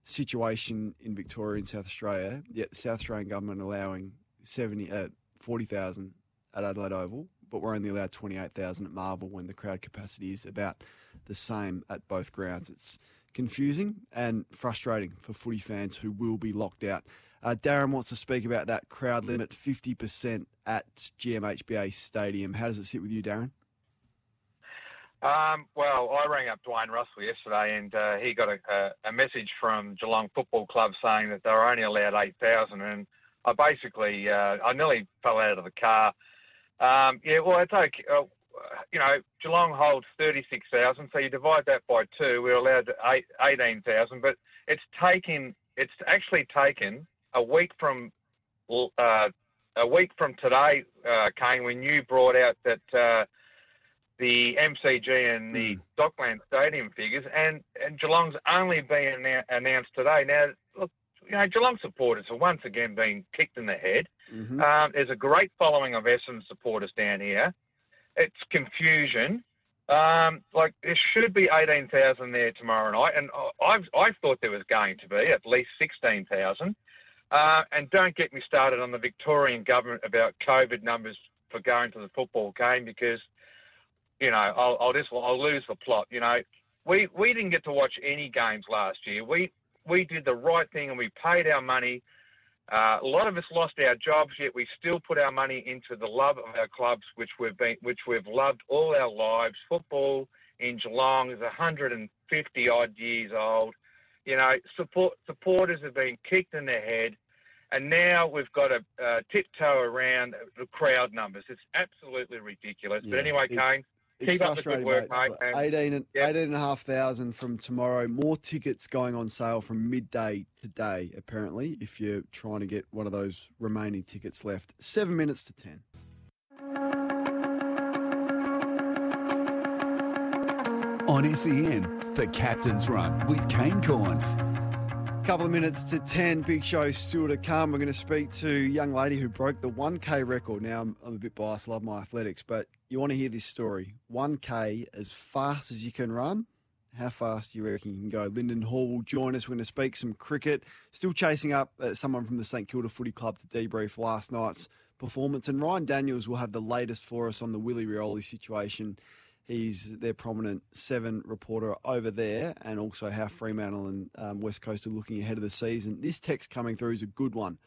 situation in Victoria and South Australia, yet the South Australian government allowing 70, uh, 40,000 at Adelaide Oval, but we're only allowed 28,000 at Marvel when the crowd capacity is about the same at both grounds. It's confusing and frustrating for footy fans who will be locked out. Uh, Darren wants to speak about that crowd limit, 50% at GMHBA Stadium. How does it sit with you, Darren? Um, well, I rang up Dwayne Russell yesterday, and uh, he got a, a, message from Geelong Football Club saying that they were only allowed eight thousand, and I basically, uh, I nearly fell out of the car. Um, yeah, well, it's okay. Uh, you know, Geelong holds thirty-six thousand, so you divide that by two, we're allowed eight, eighteen thousand. But it's taken, it's actually taken a week from uh, a week from today, uh, Kane, when you brought out that uh, the MCG and the mm. Dockland Stadium figures, and, and Geelong's only been announced today. Now, look, you know, Geelong supporters are once again being kicked in the head. Mm-hmm. Um, there's a great following of Essendon supporters down here. It's confusion. Um, like there should be eighteen thousand there tomorrow night, and I've I thought there was going to be at least sixteen thousand. Uh, and don't get me started on the Victorian government about COVID numbers for going to the football game because you know, I'll, I'll just I'll lose the plot. You know, we we didn't get to watch any games last year. We we did the right thing and we paid our money. Uh, a lot of us lost our jobs, yet we still put our money into the love of our clubs, which we've been, which we've loved all our lives. Football in Geelong is 150 odd years old. You know, support supporters have been kicked in the head, and now we've got to uh, tiptoe around the crowd numbers. It's absolutely ridiculous. Yeah, but anyway, Kane, It's keep up the good work, mate. mate. and- 18 and 18,500 from tomorrow. More tickets going on sale from midday today, apparently, if you're trying to get one of those remaining tickets left. Seven minutes to 10. On SEN, the Captain's Run with Kane Cornes. Couple of minutes to 10. Big show still to come. We're going to speak to a young lady who broke the 1K record. Now, I'm, a bit biased, love my athletics, but you want to hear this story. 1K as fast as you can run. How fast do you reckon you can go? Linden Hall will join us. We're going to speak some cricket. Still chasing up uh, someone from the St Kilda Footy Club to debrief last night's performance. And Ryan Daniels will have the latest for us on the Willie Rioli situation. He's their prominent seven reporter over there, and also how Fremantle and um, West Coast are looking ahead of the season. This text coming through is a good one.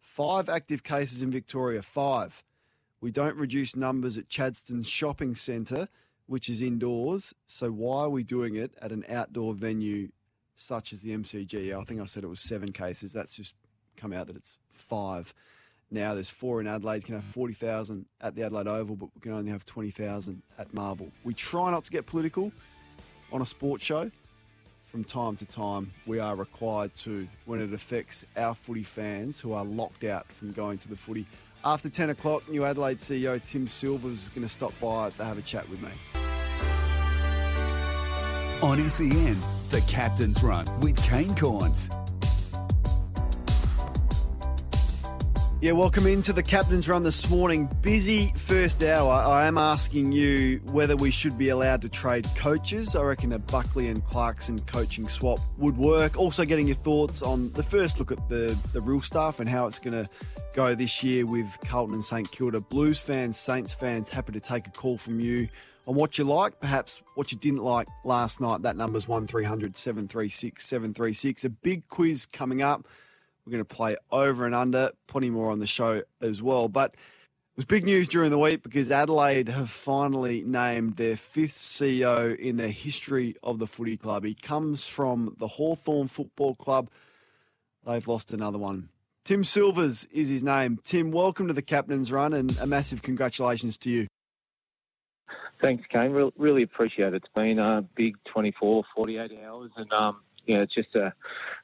Five active cases in Victoria. Five. We don't reduce numbers at Chadstone Shopping Centre, which is indoors. So why are we doing it at an outdoor venue such as the MCG? I think I said it was seven cases. That's just come out that it's five. Now there's four in Adelaide. Can have 40,000 at the Adelaide Oval, but we can only have 20,000 at Marvel. We try not to get political on a sports show. From time to time, we are required to when it affects our footy fans who are locked out from going to the footy. After 10 o'clock, New Adelaide CEO Tim Silvers is going to stop by to have a chat with me. On SEN, the Captain's Run with Kane Cornes. Yeah, welcome into the captain's run this morning. Busy first hour. I am asking you whether we should be allowed to trade coaches. I reckon a Buckley and Clarkson coaching swap would work. Also, getting your thoughts on the first look at the, the real stuff and how it's going to go this year with Carlton and St Kilda. Blues fans, Saints fans, happy to take a call from you on what you like, perhaps what you didn't like last night. That number's 1300 736 736. A big quiz coming up. We're going to play over and under, plenty more on the show as well. But it was big news during the week because Adelaide have finally named their fifth CEO in the history of the footy club. He comes from the Hawthorn Football Club. They've lost another one. Tim Silvers is his name. Tim, welcome to the captain's run and a massive congratulations to you. Thanks, Kane. Re- really appreciate it. It's been a big 24, 48 hours, and um, yeah, it's just a,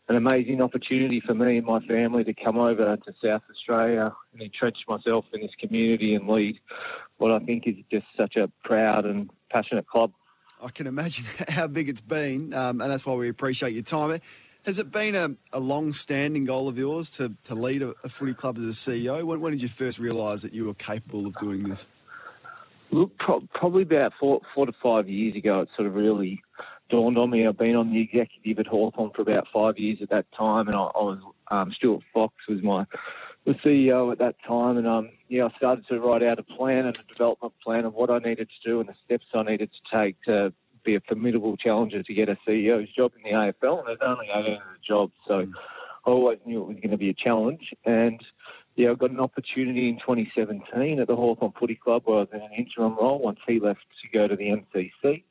an amazing opportunity for me and my family to come over to South Australia and entrench myself in this community and lead what I think is just such a proud and passionate club. I can imagine <laughs> how big it's been, um, and that's why we appreciate your time. Has it been a, a long-standing goal of yours to, to lead a, a footy club as a CEO? When, when did you first realise that you were capable of doing this? Look, pro- probably about four, four to five years ago, it sort of really dawned on me. I've been on the executive at Hawthorn for about five years at that time, and I, I was um, Stuart Fox was my the CEO at that time, and um, yeah, I started to write out a plan and a development plan of what I needed to do and the steps I needed to take to be a formidable challenger to get a CEO's job in the AFL, and there's only eight of the job, so I always knew it was going to be a challenge, and yeah, I got an opportunity in 2017 at the Hawthorn Footy Club where I was in an interim role once he left to go to the MCC.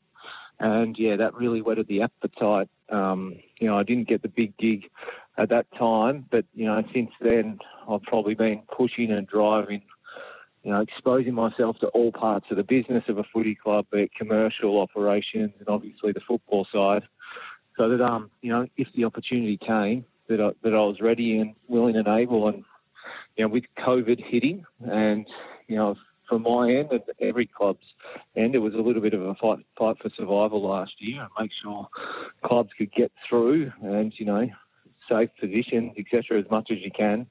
And yeah, that really whetted the appetite. Um, you know, I didn't get the big gig at that time, but you know, since then I've probably been pushing and driving, you know, exposing myself to all parts of the business of a footy club, be it commercial operations and obviously the football side, so that um, you know, if the opportunity came, that I, that I was ready and willing and able, and you know, with COVID hitting, and you know, from my end and every club's end, it was a little bit of a fight, fight for survival last year and make sure clubs could get through and you know, safe positions, etc., as much as you can.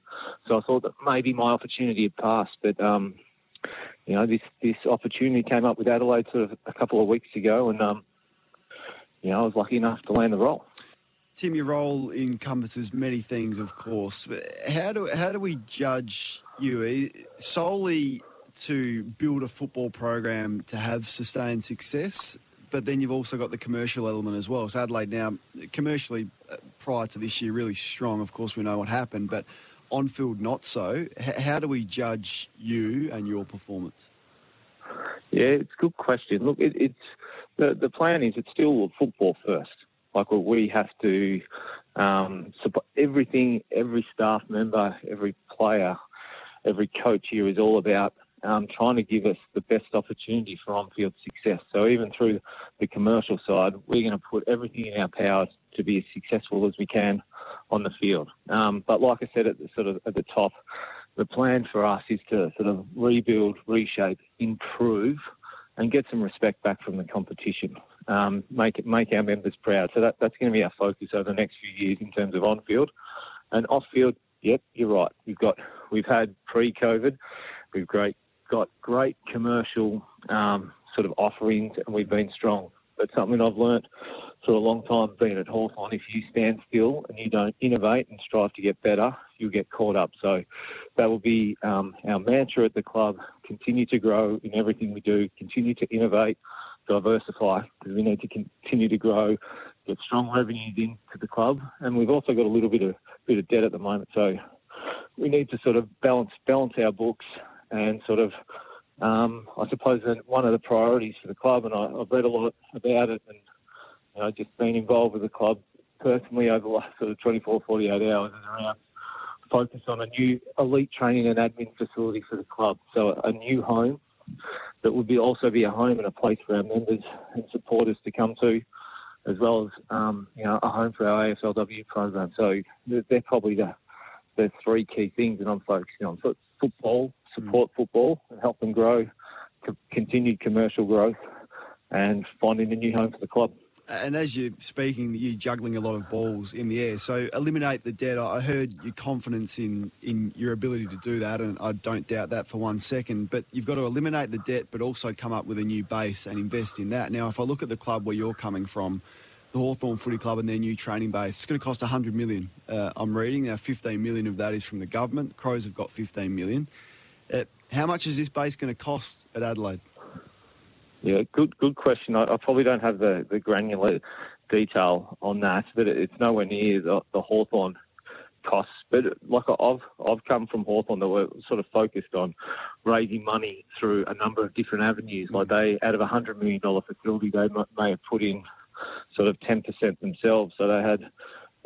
So I thought that maybe my opportunity had passed, but um, you know, this this opportunity came up with Adelaide sort of a couple of weeks ago, and um, you know, I was lucky enough to land the role. Tim, your role encompasses many things, of course. But how do how do we judge you? Eh, To build a football program to have sustained success, but then you've also got the commercial element as well. So Adelaide now, commercially, uh, prior to this year, really strong. Of course, we know what happened, but on field, not so. H- how do we judge you and your performance? Yeah, it's a good question. Look, it, it's the the plan is it's still football first. Like we have to um, support everything. Every staff member, every player, every coach here is all about um, trying to give us the best opportunity for on-field success. So even through the commercial side, we're going to put everything in our power to be as successful as we can on the field. Um, but like I said at the sort of at the top, the plan for us is to sort of rebuild, reshape, improve, and get some respect back from the competition. Um, make it make our members proud. So that, that's going to be our focus over the next few years in terms of on field and off field. Yep, you're right. We've got we've had pre-COVID, we've great got great commercial um, sort of offerings, and we've been strong. But something I've learnt for a long time being at Hawthorn, if you stand still and you don't innovate and strive to get better, you'll get caught up. So that will be um, our mantra at the club. Continue to grow in everything we do. Continue to innovate, diversify, because we need to continue to grow, get strong revenues into the club, and we've also got a little bit of bit of debt at the moment. So we need to sort of balance balance our books and sort of um, I suppose one of the priorities for the club, and I, I've read a lot about it, and you know, just been involved with the club personally over the last sort of 24, 48 hours, is around focus on a new elite training and admin facility for the club. So a new home that would be also be a home and a place for our members and supporters to come to, as well as um, you know a home for our AFLW program. So they're, probably the the three key things that I'm focusing on. So football, support football, and help them grow, co- continued commercial growth, and finding a new home for the club. And as you're speaking, you're juggling a lot of balls in the air. So eliminate the debt. I heard your confidence in, in your ability to do that, and I don't doubt that for one second. But you've got to eliminate the debt, but also come up with a new base and invest in that. Now, if I look at the club where you're coming from, the Hawthorn Footy Club and their new training base, it's going to cost 100 million. Uh, I'm reading now, 15 million of that is from the government. Crows have got 15 million. Uh, how much is this base going to cost at Adelaide? Yeah, good good question. I, I probably don't have the, the granular detail on that, but it, it's nowhere near the, the Hawthorn costs. But like I've I've come from Hawthorn that were sort of focused on raising money through a number of different avenues. Like they, out of a hundred million dollar facility, they may have put in sort of ten percent themselves. So they had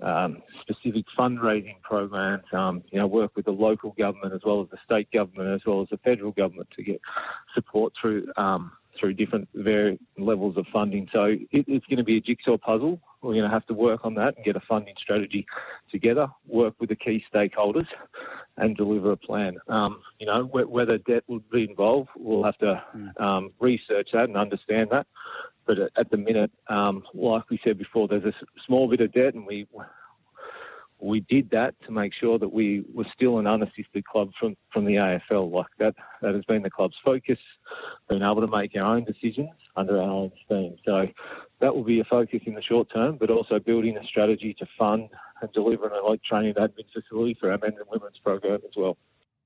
um, specific fundraising programs, um, you know, work with the local government as well as the state government as well as the federal government to get support through um, through different various levels of funding. So it, it's going to be a jigsaw puzzle. We're going to have to work on that and get a funding strategy together, work with the key stakeholders, and deliver a plan. Um, you know, wh- whether debt will be involved, we'll have to um, research that and understand that. But at, at the minute, um, like we said before, there's a small bit of debt, and we we did that to make sure that we were still an unassisted club from, from the AFL. Like that, that has been the club's focus, being able to make our own decisions under our own steam. So that will be a focus in the short term, but also building a strategy to fund and deliver an elite training and admin facility for our men's and women's program as well.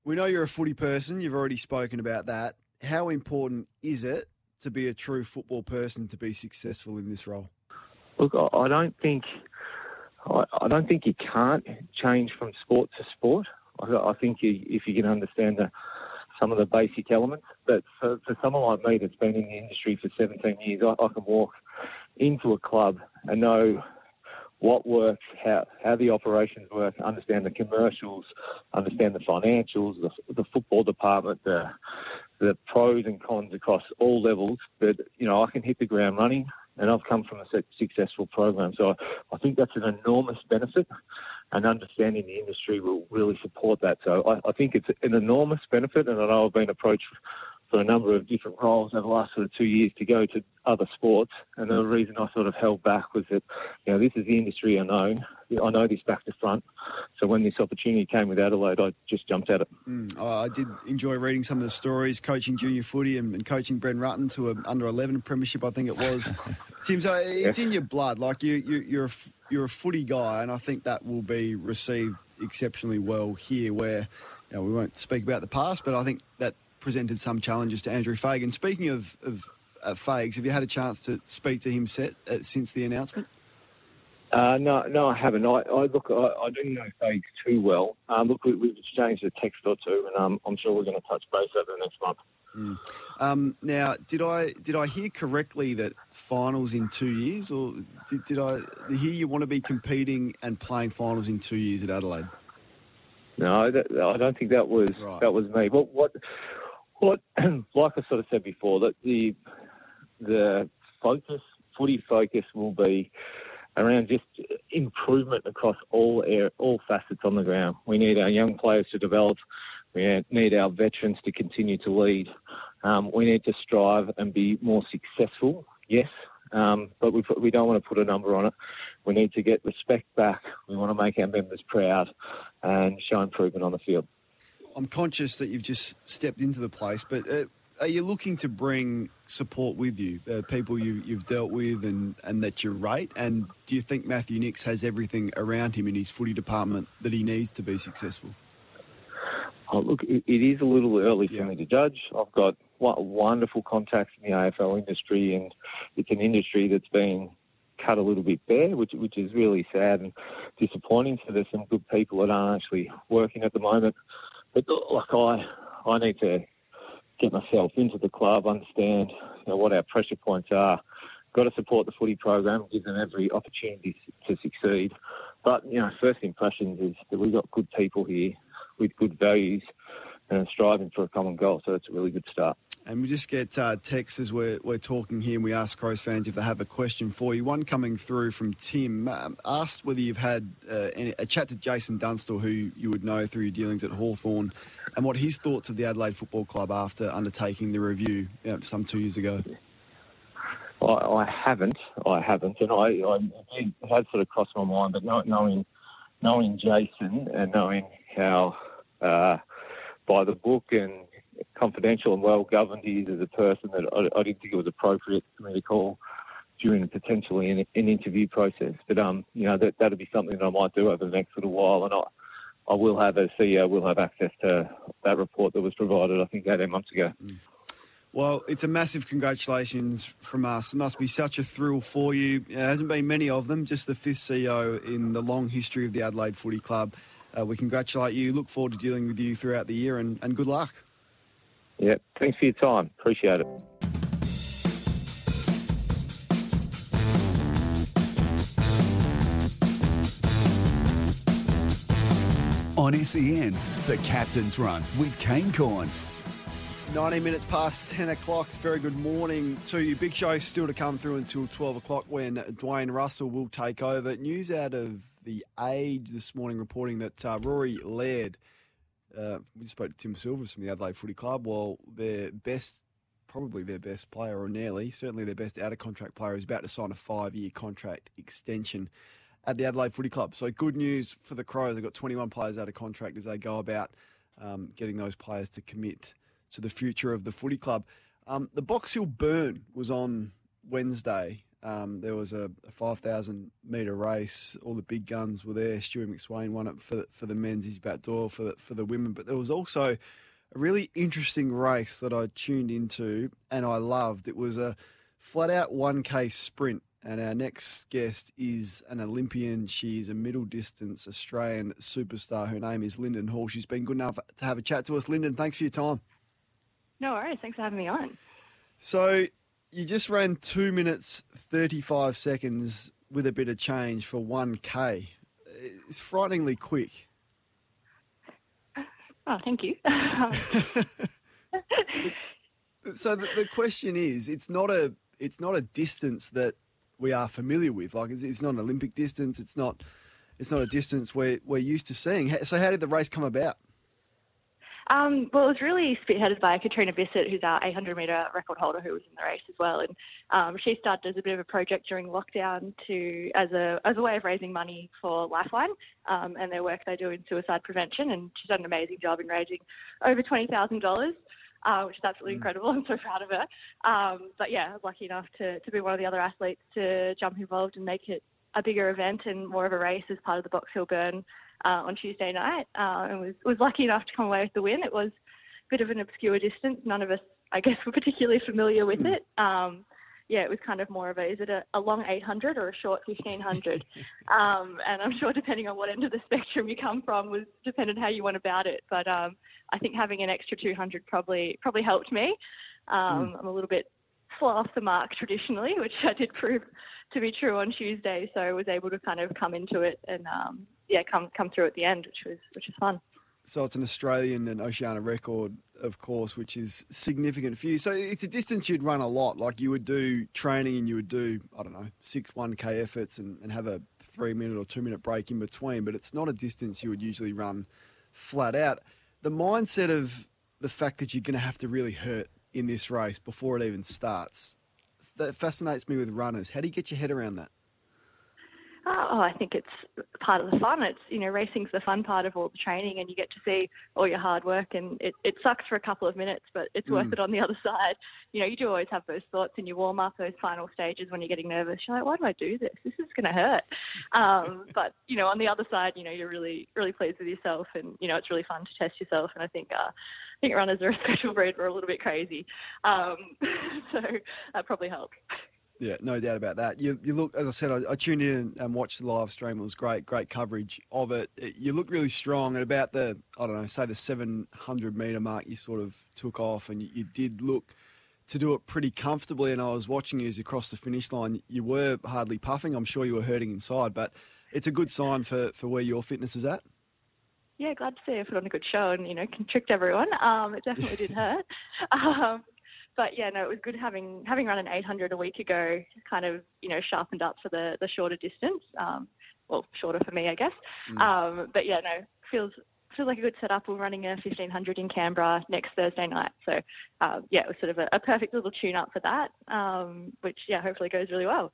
We know you're a footy person. You've already spoken about that. How important is it to be a true football person to be successful in this role? Look, I don't think I, I don't think you can't change from sport to sport. I, I think you, if you can understand the, some of the basic elements, but for, for someone like me that's been in the industry for 17 years, I, I can walk into a club and know what works, how, how the operations work, understand the commercials, understand the financials, the, the football department, the, the pros and cons across all levels. But, you know, I can hit the ground running and I've come from a successful program. So I, I think that's an enormous benefit and understanding the industry will really support that. So I, I think it's an enormous benefit and I know I've been approached for a number of different roles over the last sort of two years to go to other sports. And the reason I sort of held back was that, you know, this is the industry I know. I know this back to front. So when this opportunity came with Adelaide, I just jumped at it. Mm, oh, I did enjoy reading some of the stories, coaching junior footy and, and coaching Ben Rutten to an under 11 premiership, I think it was. <laughs> Tim, so it's in your blood. Like you, you, you're, a, you're a footy guy, and I think that will be received exceptionally well here where, you know, we won't speak about the past, but I think that presented some challenges to Andrew Fagan. Speaking of, of uh, Fags, have you had a chance to speak to him set, uh, since the announcement? Uh, no, no, I haven't. I, I look, I, I don't know Fags too well. Um, look, we, we've exchanged a text or two, and um, I'm sure we're going to touch base over the next month. Mm. Um, now, did I did I hear correctly that finals in two years, or did, did I hear you want to be competing and playing finals in two years at Adelaide? No, that, I don't think that was Right. that was me. What what what? <clears throat> like I sort of said before, that the the focus, footy focus, will be around just improvement across all air, all facets on the ground. We need our young players to develop. We need our veterans to continue to lead. Um, we need to strive and be more successful. Yes, um, but we we don't want to put a number on it. We need to get respect back. We want to make our members proud and show improvement on the field. I'm conscious that you've just stepped into the place, but uh, are you looking to bring support with you, uh, people you, you've dealt with and, and that you rate? And do you think Matthew Nicks has everything around him in his footy department that he needs to be successful? Oh, look, it, it is a little early for me to judge. I've got wo- wonderful contacts in the AFL industry, and it's an industry that's been cut a little bit bare, which which is really sad and disappointing. So there's some good people that aren't actually working at the moment. But like I, I need to get myself into the club, understand you know, what our pressure points are. Got to support the footy program, give them every opportunity to succeed. But you know, first impressions is that we've got good people here with good values and striving for a common goal. So it's a really good start. And we just get uh, texts as we're, we're talking here and we ask Crows fans if they have a question for you. One coming through from Tim um, asked whether you've had uh, a chat to Jason Dunstall, who you would know through your dealings at Hawthorn, and what his thoughts of the Adelaide Football Club after undertaking the review you know, some two years ago. I, haven't, I haven't, and I, it had sort of crossed my mind, but knowing, knowing Jason and knowing how uh, by the book and confidential and well governed he is as a person, that I, I didn't think it was appropriate for me to call during potentially an, an interview process. But um, you know that that'll be something that I might do over the next little while, and I. I will have, as CEO, will have access to that report that was provided, I think, 18 months ago. Well, it's a massive congratulations from us. It must be such a thrill for you. There hasn't been many of them, just the fifth CEO in the long history of the Adelaide Footy Club. Uh, we congratulate you. Look forward to dealing with you throughout the year and, and good luck. Yeah, thanks for your time. Appreciate it. On SEN, the Captain's Run with Kane Cornes. 19 minutes past 10 o'clock. It's very good morning to you. Big show still to come through until 12 o'clock when Dwayne Russell will take over. News out of the Age this morning reporting that uh, Rory Laird, uh, we spoke to Tim Silvers from the Adelaide Footy Club, while their best, probably their best player or nearly, certainly their best out of contract player is about to sign a five year contract extension at the Adelaide Footy Club. So good news for the Crows. They've got 21 players out of contract as they go about um, getting those players to commit to the future of the footy club. Um, the Box Hill Burn was on Wednesday. Um, there was a, a 5,000 metre race. All the big guns were there. Stewie McSweyn won it for, for the men's. He's back door for the, for the women. But there was also a really interesting race that I tuned into and I loved. It was a flat out 1K sprint. And our next guest is an Olympian. She's a middle distance Australian superstar. Her name is Linden Hall. She's been good enough to have a chat to us. Linden, thanks for your time. No worries. Thanks for having me on. So you just ran two minutes thirty-five seconds with a bit of change for one k. It's frighteningly quick. Oh, thank you. <laughs> So the, the question is, it's not a it's not a distance that we are familiar with. Like it's, it's not an Olympic distance. It's not it's not a distance we're we're used to seeing. So how did the race come about? Um, well, it was really spearheaded by Catriona Bisset, who's our 800 metre record holder, who was in the race as well. And um, she started as a bit of a project during lockdown to as a as a way of raising money for Lifeline um, and their work they do in suicide prevention. And she's done an amazing job in raising over twenty thousand dollars. Uh, which is absolutely incredible. <laughs> I'm so proud of her. Um, but yeah, I was lucky enough to, to be one of the other athletes to jump involved and make it a bigger event and more of a race as part of the Box Hill Burn uh, on Tuesday night. Uh, and was was lucky enough to come away with the win. It was a bit of an obscure distance. None of us, I guess, <laughs> were particularly familiar with it. Um, yeah, it was kind of more of a is it a, a long 800 or a short 1500? <laughs> um, and I'm sure depending on what end of the spectrum you come from was dependent how you went about it. But um, I think having an extra 200 probably probably helped me. Um, I'm a little bit slow off the mark traditionally, <laughs> which I did prove to be true on Tuesday. So I was able to kind of come into it and um, yeah, come come through at the end, which was which was fun. So it's an Australian and Oceania record, of course, which is significant for you. So it's a distance you'd run a lot. Like you would do training and you would do, I don't know, six 1K efforts and, and have a three minute or two minute break in between. But it's not a distance you would usually run flat out. The mindset of the fact that you're going to have to really hurt in this race before it even starts, that fascinates me with runners. How do you get your head around that? Oh, I think it's part of the fun. It's you know racing's the fun part of all the training, and you get to see all your hard work. And it, it sucks for a couple of minutes, but it's worth Mm. it on the other <laughs> side. You know, you do always have those thoughts in your warm up, those final stages when you're getting nervous. You're like, why do I do this? This is going to hurt. Um, <laughs> but you know, on the other side, you know, you're really really pleased with yourself, and you know, it's really fun to test yourself. And I think uh, I think runners are a <laughs> special breed. We're a little bit crazy, um, so that probably helps. Yeah, no doubt about that. You, you look, as I said, I, I tuned in and watched the live stream. It was great, great coverage of it. It- You look really strong. At about the, I don't know, say the 700 metre mark, you sort of took off and you, you did look to do it pretty comfortably. And I was watching you as you crossed the finish line. You were hardly puffing. I'm sure you were hurting inside, but it's a good sign for, for where your fitness is at. Yeah, glad to see I put on a good show and you know tricked everyone. Um, it definitely did hurt, <laughs> um, but yeah, no, it was good having having run an 800 a week ago. Kind of you know sharpened up for the the shorter distance. Um, well, shorter for me, I guess. Mm. Um, but yeah, no, feels feels like a good setup. We're running a 1500 in Canberra next Thursday night, so uh, yeah, it was sort of a, a perfect little tune up for that, um, which yeah, hopefully goes really well.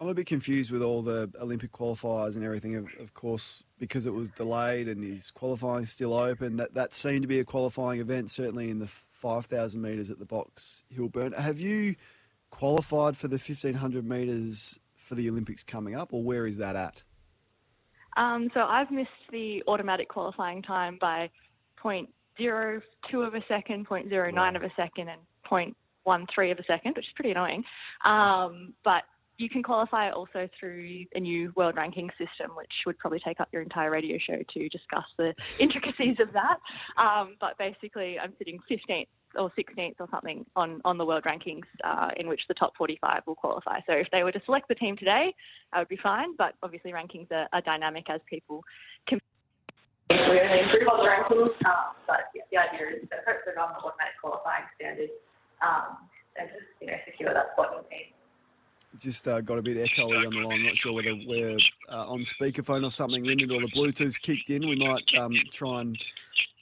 I'm a bit confused with all the Olympic qualifiers and everything, of, of course, because it was delayed and is qualifying still open. That that seemed to be a qualifying event, certainly in the 5,000 metres at the box Hill Burn. Have you qualified for the 1,500 metres for the Olympics coming up, or where is that at? Um, so I've missed the automatic qualifying time by 0.02 of a second, 0.09 of a second, and 0.13 of a second, which is pretty annoying. Um, but you can qualify also through a new world ranking system, which would probably take up your entire radio show to discuss the <laughs> intricacies of that. Um, but basically, I'm sitting 15th or 16th or something on, on the world rankings, uh, in which the top 45 will qualify. So if they were to select the team today, I would be fine. But obviously, rankings are, are dynamic as people can. Going to improve on the rankings, um, but yeah, the idea is to hopefully run the automatic qualifying standard um, and just you know secure that spot in the team. Just uh, got a bit echoey on the line. Not sure whether we're uh, on speakerphone or something, Linden, or the Bluetooth's kicked in. We might um, try and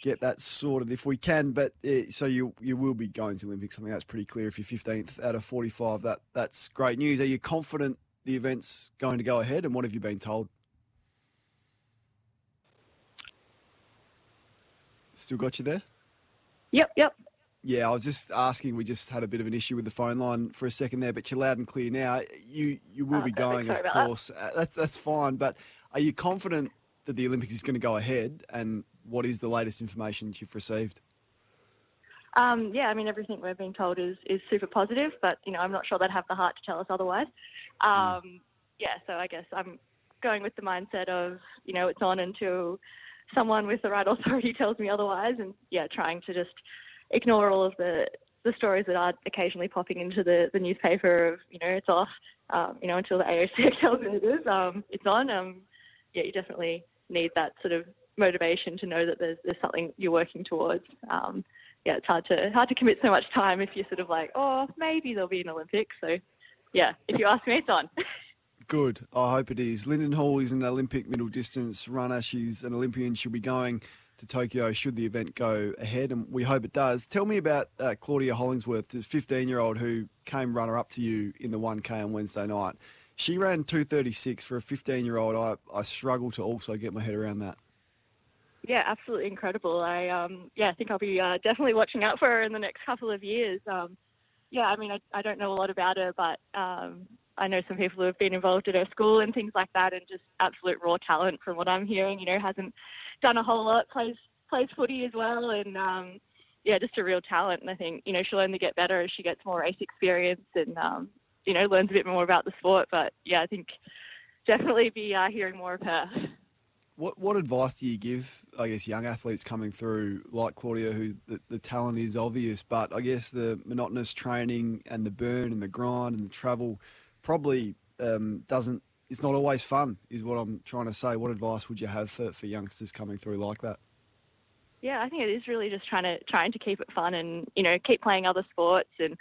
get that sorted if we can. But uh, so you you will be going to Olympics. I think that's pretty clear. If you're 15th out of 45, that that's great news. Are you confident the event's going to go ahead? And what have you been told? Still got you there? Yep, yep. Yeah, I was just asking. We just had a bit of an issue with the phone line for a second there, but you're loud and clear now. You you will Oh, be going, of about that. course. Uh, That's that's fine. But are you confident that the Olympics is going to go ahead? And what is the latest information that you've received? Um, yeah, I mean everything we're being told is is super positive, but you know I'm not sure they'd have the heart to tell us otherwise. Um, yeah, so I guess I'm going with the mindset of you know it's on until someone with the right <laughs> authority tells me otherwise, and yeah, trying to just ignore all of the the stories that are occasionally popping into the, the newspaper of you know it's off, um, you know until the AOC <laughs> tells it is, um, it's on. Um, yeah, you definitely need that sort of motivation to know that there's there's something you're working towards. Um, yeah, it's hard to hard to commit so much time if you're sort of like, oh, maybe there'll be an Olympics. So, yeah, if you ask me, it's on. <laughs> Good. I hope it is. Linden Hall is an Olympic middle distance runner. She's an Olympian. She'll be going to Tokyo should the event go ahead, and we hope it does. Tell me about uh, Claudia Hollingsworth, the 15 year old who came runner up to you in the 1K on Wednesday night. She ran 236 for a 15 year old. I, I struggle to also get my head around that. Yeah, absolutely incredible. I um, yeah, I think I'll be uh, definitely watching out for her in the next couple of years. Um, yeah, I mean, I, I don't know a lot about her, but um, I know some people who have been involved at her school and things like that, and just absolute raw talent from what I'm hearing. You know, hasn't done a whole lot, plays plays footy as well, and um, yeah, just a real talent. And I think you know she'll only get better as she gets more race experience and um, you know learns a bit more about the sport. But yeah, I think definitely be uh, hearing more of her. What what advice do you give, I guess, young athletes coming through like Claudia, who the, the talent is obvious, but I guess the monotonous training and the burn and the grind and the travel probably um, doesn't. It's not always fun, is what I'm trying to say. What advice would you have for, for youngsters coming through like that? Yeah, I think it is really just trying to trying to keep it fun and you know keep playing other sports and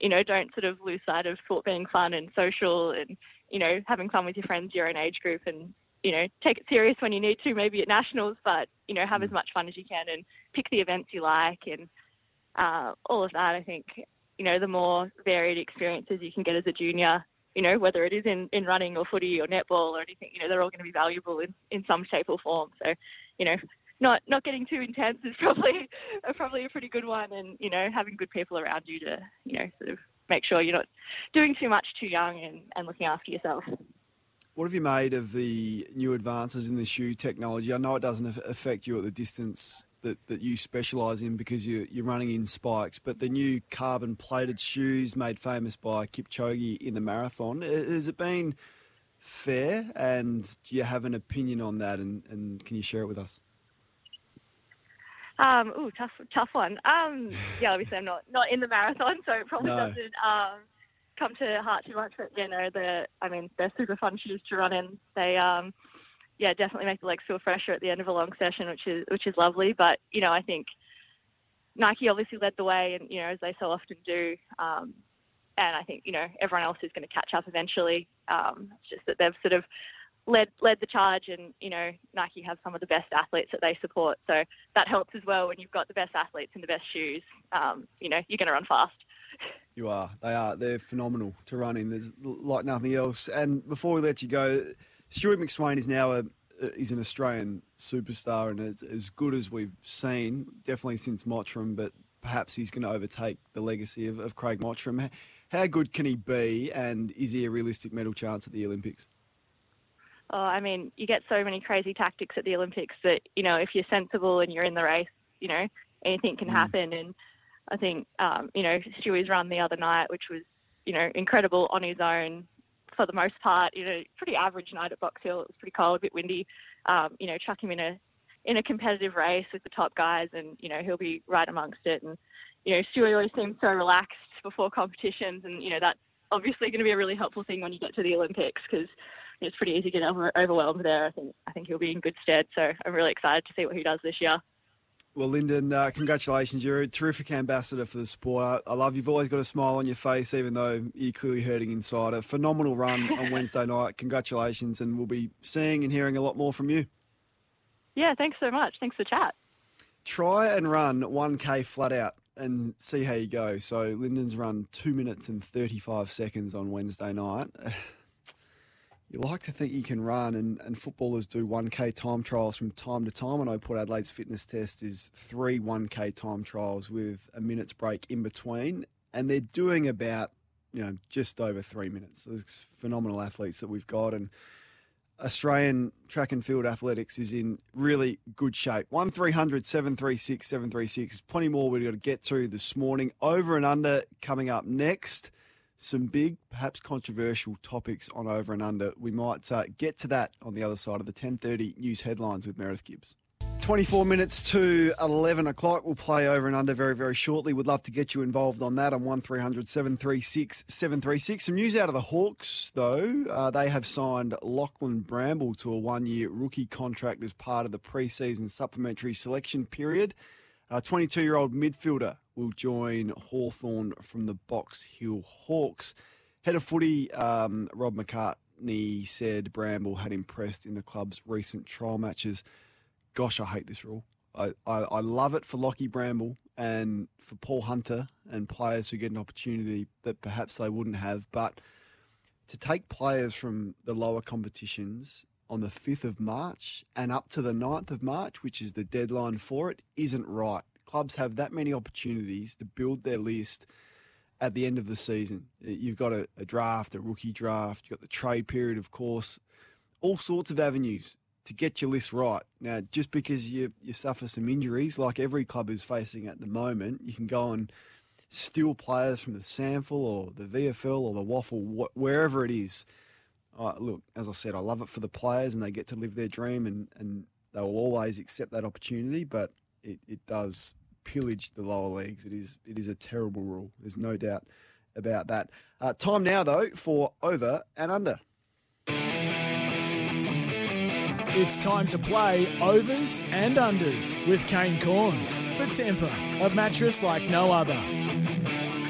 you know don't sort of lose sight of sport being fun and social and you know having fun with your friends your own age group and you know, take it serious when you need to, maybe at nationals, but you know, have as much fun as you can and pick the events you like and uh, all of that. I think you know, the more varied experiences you can get as a junior, you know, whether it is in, in running or footy or netball or anything, you know, they're all going to be valuable in, in some shape or form. So, you know, not not getting too intense is <laughs> probably probably a pretty good one, and you know, having good people around you to you know sort of make sure you're not doing too much too young and, and looking after yourself. What have you made of the new advances in the shoe technology? I know it doesn't affect you at the distance that, that you specialise in because you're, you're running in spikes, but the new carbon plated shoes made famous by Kipchoge in the marathon, has it been fair? And do you have an opinion on that? And, and can you share it with us? Um, ooh, tough, tough one. Um, yeah, obviously I'm not, not in the marathon, so it probably No. doesn't um, come to heart too much. But you know, the I mean, they're super fun shoes to run in. They um, yeah, definitely make the legs feel fresher at the end of a long session, which is which is lovely. But you know, I think Nike obviously led the way, and you know, as they so often do. Um, and I think you know everyone else is going to catch up eventually. Um, it's just that they've sort of led led the charge, and you know Nike have some of the best athletes that they support, so that helps as well. When you've got the best athletes in the best shoes, um, you know you're going to run fast. You are. They are. They're phenomenal to run in. There's like nothing else. And before we let you go, Stewart McSweyn is now a is an Australian superstar and as, as good as we've seen, definitely since Mottram, but perhaps he's going to overtake the legacy of, of Craig Mottram. How good can he be, and is he a realistic medal chance at the Olympics? Oh, I mean, you get so many crazy tactics at the Olympics that you know if you're sensible and you're in the race, you know anything can happen. And I think um, you know Stewie's run the other night, which was you know incredible on his own for the most part. You know, pretty average night at Box Hill. It was pretty cold, a bit windy. Um, you know, chuck him in a in a competitive race with the top guys, and you know he'll be right amongst it. And you know, Stewie always seems so relaxed before competitions, and you know that's obviously going to be a really helpful thing when you get to the Olympics because it's pretty easy to get over, overwhelmed there. I think I think he'll be in good stead. So I'm really excited to see what he does this year. Well, Linden, uh, congratulations. You're a terrific ambassador for the sport. I, I love you've always got a smile on your face, even though you're clearly hurting inside. A phenomenal run on <laughs> Wednesday night. Congratulations, and we'll be seeing and hearing a lot more from you. Yeah, thanks so much. Thanks for chat. Try and run 1K flat out and see how you go. So, Linden's run two minutes and 35 seconds on Wednesday night. <laughs> You like to think you can run, and, and footballers do 1K time trials from time to time. I know Port Adelaide's fitness test is three 1K time trials with a minute's break in between, and they're doing about, you know, just over three minutes. It's phenomenal athletes that we've got, and Australian track and field athletics is in really good shape. 1300 736 736. Plenty more we've got to get to this morning. Over and under coming up next. Some big, perhaps controversial topics on over and under. We might uh, get to that on the other side of the 10:30 news headlines with Meredith Gibbs. 24 minutes to 11 o'clock. We'll play over and under very, very shortly. Would love to get you involved on that on 1300 736 736. Some news out of the Hawks, though. Uh, they have signed Lachlan Bramble to a one year rookie contract as part of the preseason supplementary selection period. 22 year old midfielder will join Hawthorn from the Box Hill Hawks. Head of footy, um, Rob McCartney, said Bramble had impressed in the club's recent trial matches. Gosh, I hate this rule. I, I, I love it for Lockie Bramble and for Paul Hunter and players who get an opportunity that perhaps they wouldn't have. But to take players from the lower competitions on the 5th of March and up to the 9th of March, which is the deadline for it, isn't right. Clubs have that many opportunities to build their list at the end of the season. You've got a, a draft, a rookie draft, you've got the trade period, of course, all sorts of avenues to get your list right. Now, just because you you suffer some injuries, like every club is facing at the moment, you can go and steal players from the SANFL or the VFL or the WAFL, wh- wherever it is. Uh, look, as I said, I love it for the players and they get to live their dream and, and they will always accept that opportunity, but it, it does pillage the lower leagues. It is it is a terrible rule. There's no doubt about that. Uh, time now, though, for over and under. It's time to play overs and unders with Kane Cornes for Tempur, a mattress like no other.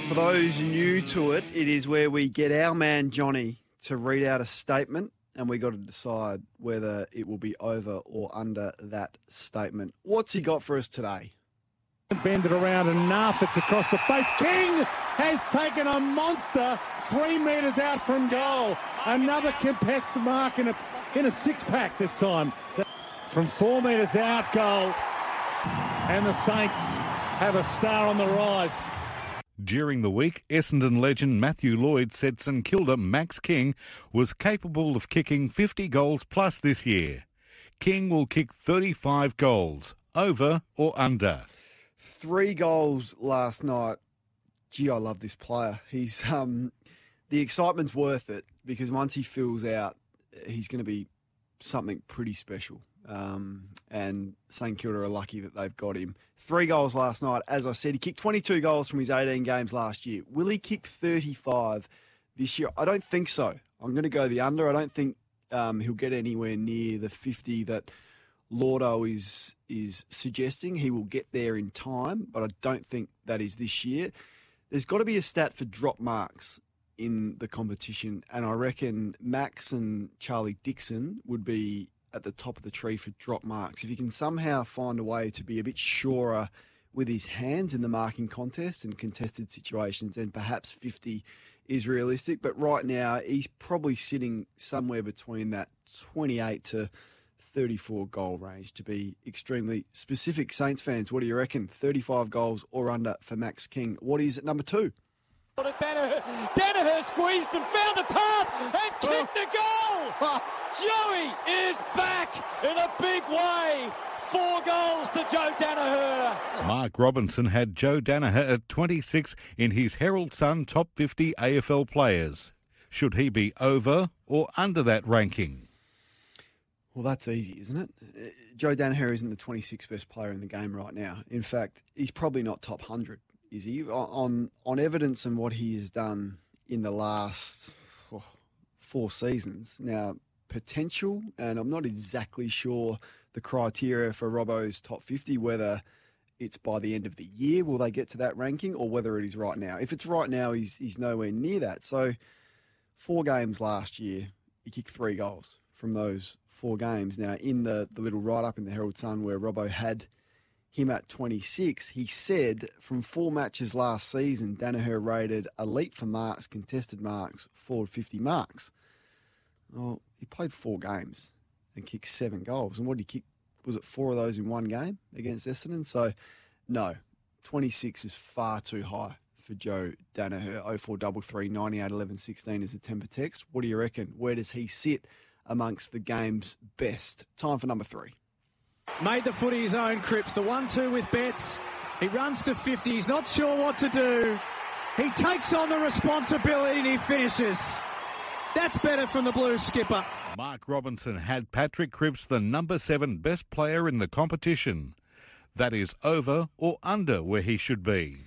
For those new to it, it is where we get our man Johnny to read out a statement and we got to decide whether it will be over or under that statement. What's he got for us today? Bend it around enough. It's across the face. King has taken a monster three metres out from goal. Another contested mark in a in a six pack this time. From four metres out, goal. And the Saints have a star on the rise. During the week, Essendon legend Matthew Lloyd said St Kilda Max King was capable of kicking 50 goals plus this year. King will kick 35 goals, over or under. Three goals last night. Gee, I love this player. He's um, the excitement's worth it because once he fills out, he's going to be something pretty special. Um, and St Kilda are lucky that they've got him. Three goals last night. As I said, he kicked 22 goals from his 18 games last year. Will he kick 35 this year? I don't think so. I'm going to go the under. I don't think um, he'll get anywhere near the 50 that Lordo is is suggesting. He will get there in time, but I don't think that is this year. There's got to be a stat for drop marks in the competition, and I reckon Max and Charlie Dixon would be at the top of the tree for drop marks. If you can somehow find a way to be a bit surer with his hands in the marking contest and contested situations, then perhaps 50 is realistic. But right now, he's probably sitting somewhere between that 28 to 34 goal range to be extremely specific. Saints fans, what do you reckon? 35 goals or under for Max King. What is number two? Daniher, Daniher squeezed and found a path and kicked the goal. <laughs> Joey is back in a big way. Four goals to Joe Daniher. Mark Robinson had Joe Daniher at 26 in his Herald Sun Top 50 AFL players. Should he be over or under that ranking? Well, that's easy, isn't it? Uh, Joe Daniher isn't the 26th best player in the game right now. In fact, he's probably not top 100, is he? On on evidence and what he has done in the last oh, four seasons. Now, potential, and I'm not exactly sure the criteria for Robbo's top 50, whether it's by the end of the year will they get to that ranking or whether it is right now. If it's right now, he's, he's nowhere near that. So, four games last year, he kicked three goals from those four games. Now, in the, the little write up in the Herald Sun where Robbo had him at 26, he said from four matches last season, Daniher rated elite for marks, contested marks, forward 50 marks. Well, he played four games and kicked seven goals. And what did he kick? Was it four of those in one game against Essendon? So, no, 26 is far too high for Joe Daniher. 0433 98 11 16 is a Tempur text. What do you reckon? Where does he sit amongst the game's best? Time for number three. Made the footy his own, Cripps. The 1 2 with Betts. He runs to 50. He's not sure what to do. He takes on the responsibility and he finishes. That's better from the Blues skipper. Mark Robinson had Patrick Cripps the number seven best player in the competition. That is over or under where he should be.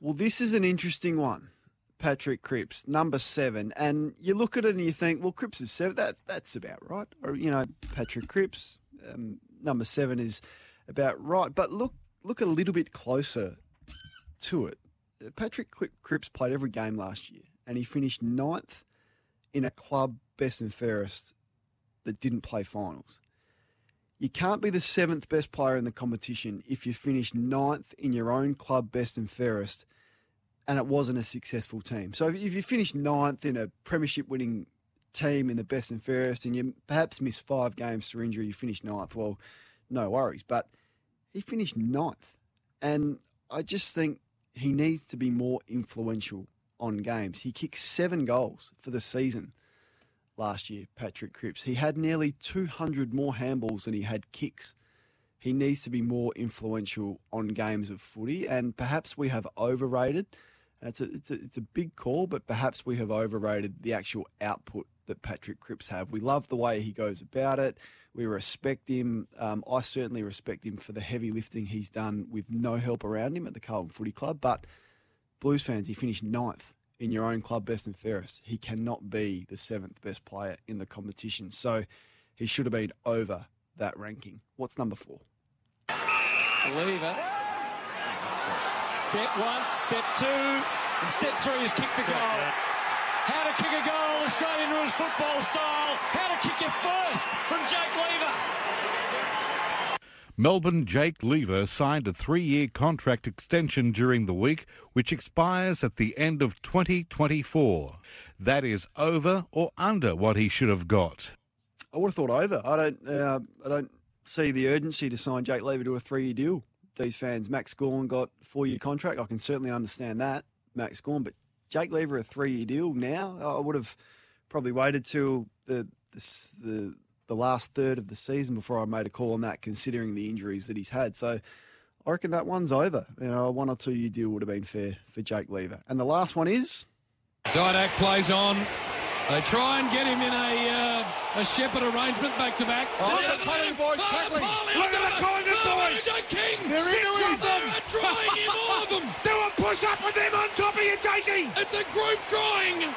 Well, this is an interesting one. Patrick Cripps, number seven. And you look at it and you think, well, Cripps is seven. That, that's about right. Or, you know, Patrick Cripps, um, number seven is about right. But look, look a little bit closer to it. Patrick Cripps played every game last year and he finished ninth in a club best and fairest that didn't play finals. You can't be the seventh best player in the competition if you finish ninth in your own club best and fairest and it wasn't a successful team. So if you finish ninth in a premiership winning team in the best and fairest and you perhaps miss five games through injury, you finish ninth, well, no worries. But he finished ninth. And I just think he needs to be more influential on games. He kicked seven goals for the season last year, Patrick Cripps. He had nearly 200 more handballs than he had kicks. He needs to be more influential on games of footy, and perhaps we have overrated. It's a, it's a, it's a big call, but perhaps we have overrated the actual output that Patrick Cripps have. We love the way he goes about it. We respect him. Um, I certainly respect him for the heavy lifting he's done with no help around him at the Carlton Footy Club. But Blues fans, he finished ninth in your own club, best and fairest. He cannot be the seventh best player in the competition. So he should have been over that ranking. What's number four? Lever. Step one, step two, and step three is kick the goal. How to kick a goal, Australian rules football style. How to kick it first from Jake Lever. Melbourne Jake Lever signed a three year contract extension during the week, which expires at the end of 2024. That is over or under what he should have got. I would have thought over. I don't. Uh, I don't see the urgency to sign Jake Lever to a three-year deal. These fans, Max Gawn got four-year contract. I can certainly understand that, Max Gawn, but Jake Lever a three-year deal now. I would have probably waited till the the the, the last third of the season before I made a call on that, considering the injuries that he's had. So. I reckon that one's over. You know, a one or two year deal would have been fair for Jake Lever. And the last one is Didak plays on. They try and get him in a uh, a Shepherd arrangement back to back. Oh, look at the Collingwood boys tackling. Look at the Collingwood boys. King. They're Six into him. of them are drawing him, all of them. <laughs> Do a push up with them on top of you, Jakey. It's a group drawing.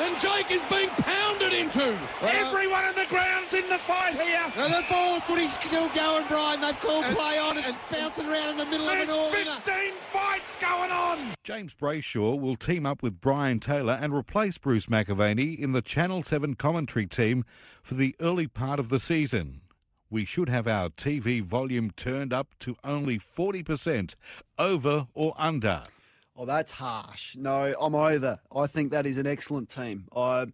And Jake is being pounded into. Everyone on the ground's in the fight here. And the ball footy's still going, Brian. They've called play on. It's bouncing around in the middle There's of it all. 15 fights going on. James Brayshaw will team up with Brian Taylor and replace Bruce McAvaney in the Channel 7 commentary team for the early part of the season. We should have our TV volume turned up to only 40%, over or under. Oh, that's harsh. No, I'm over. I think that is an excellent team. I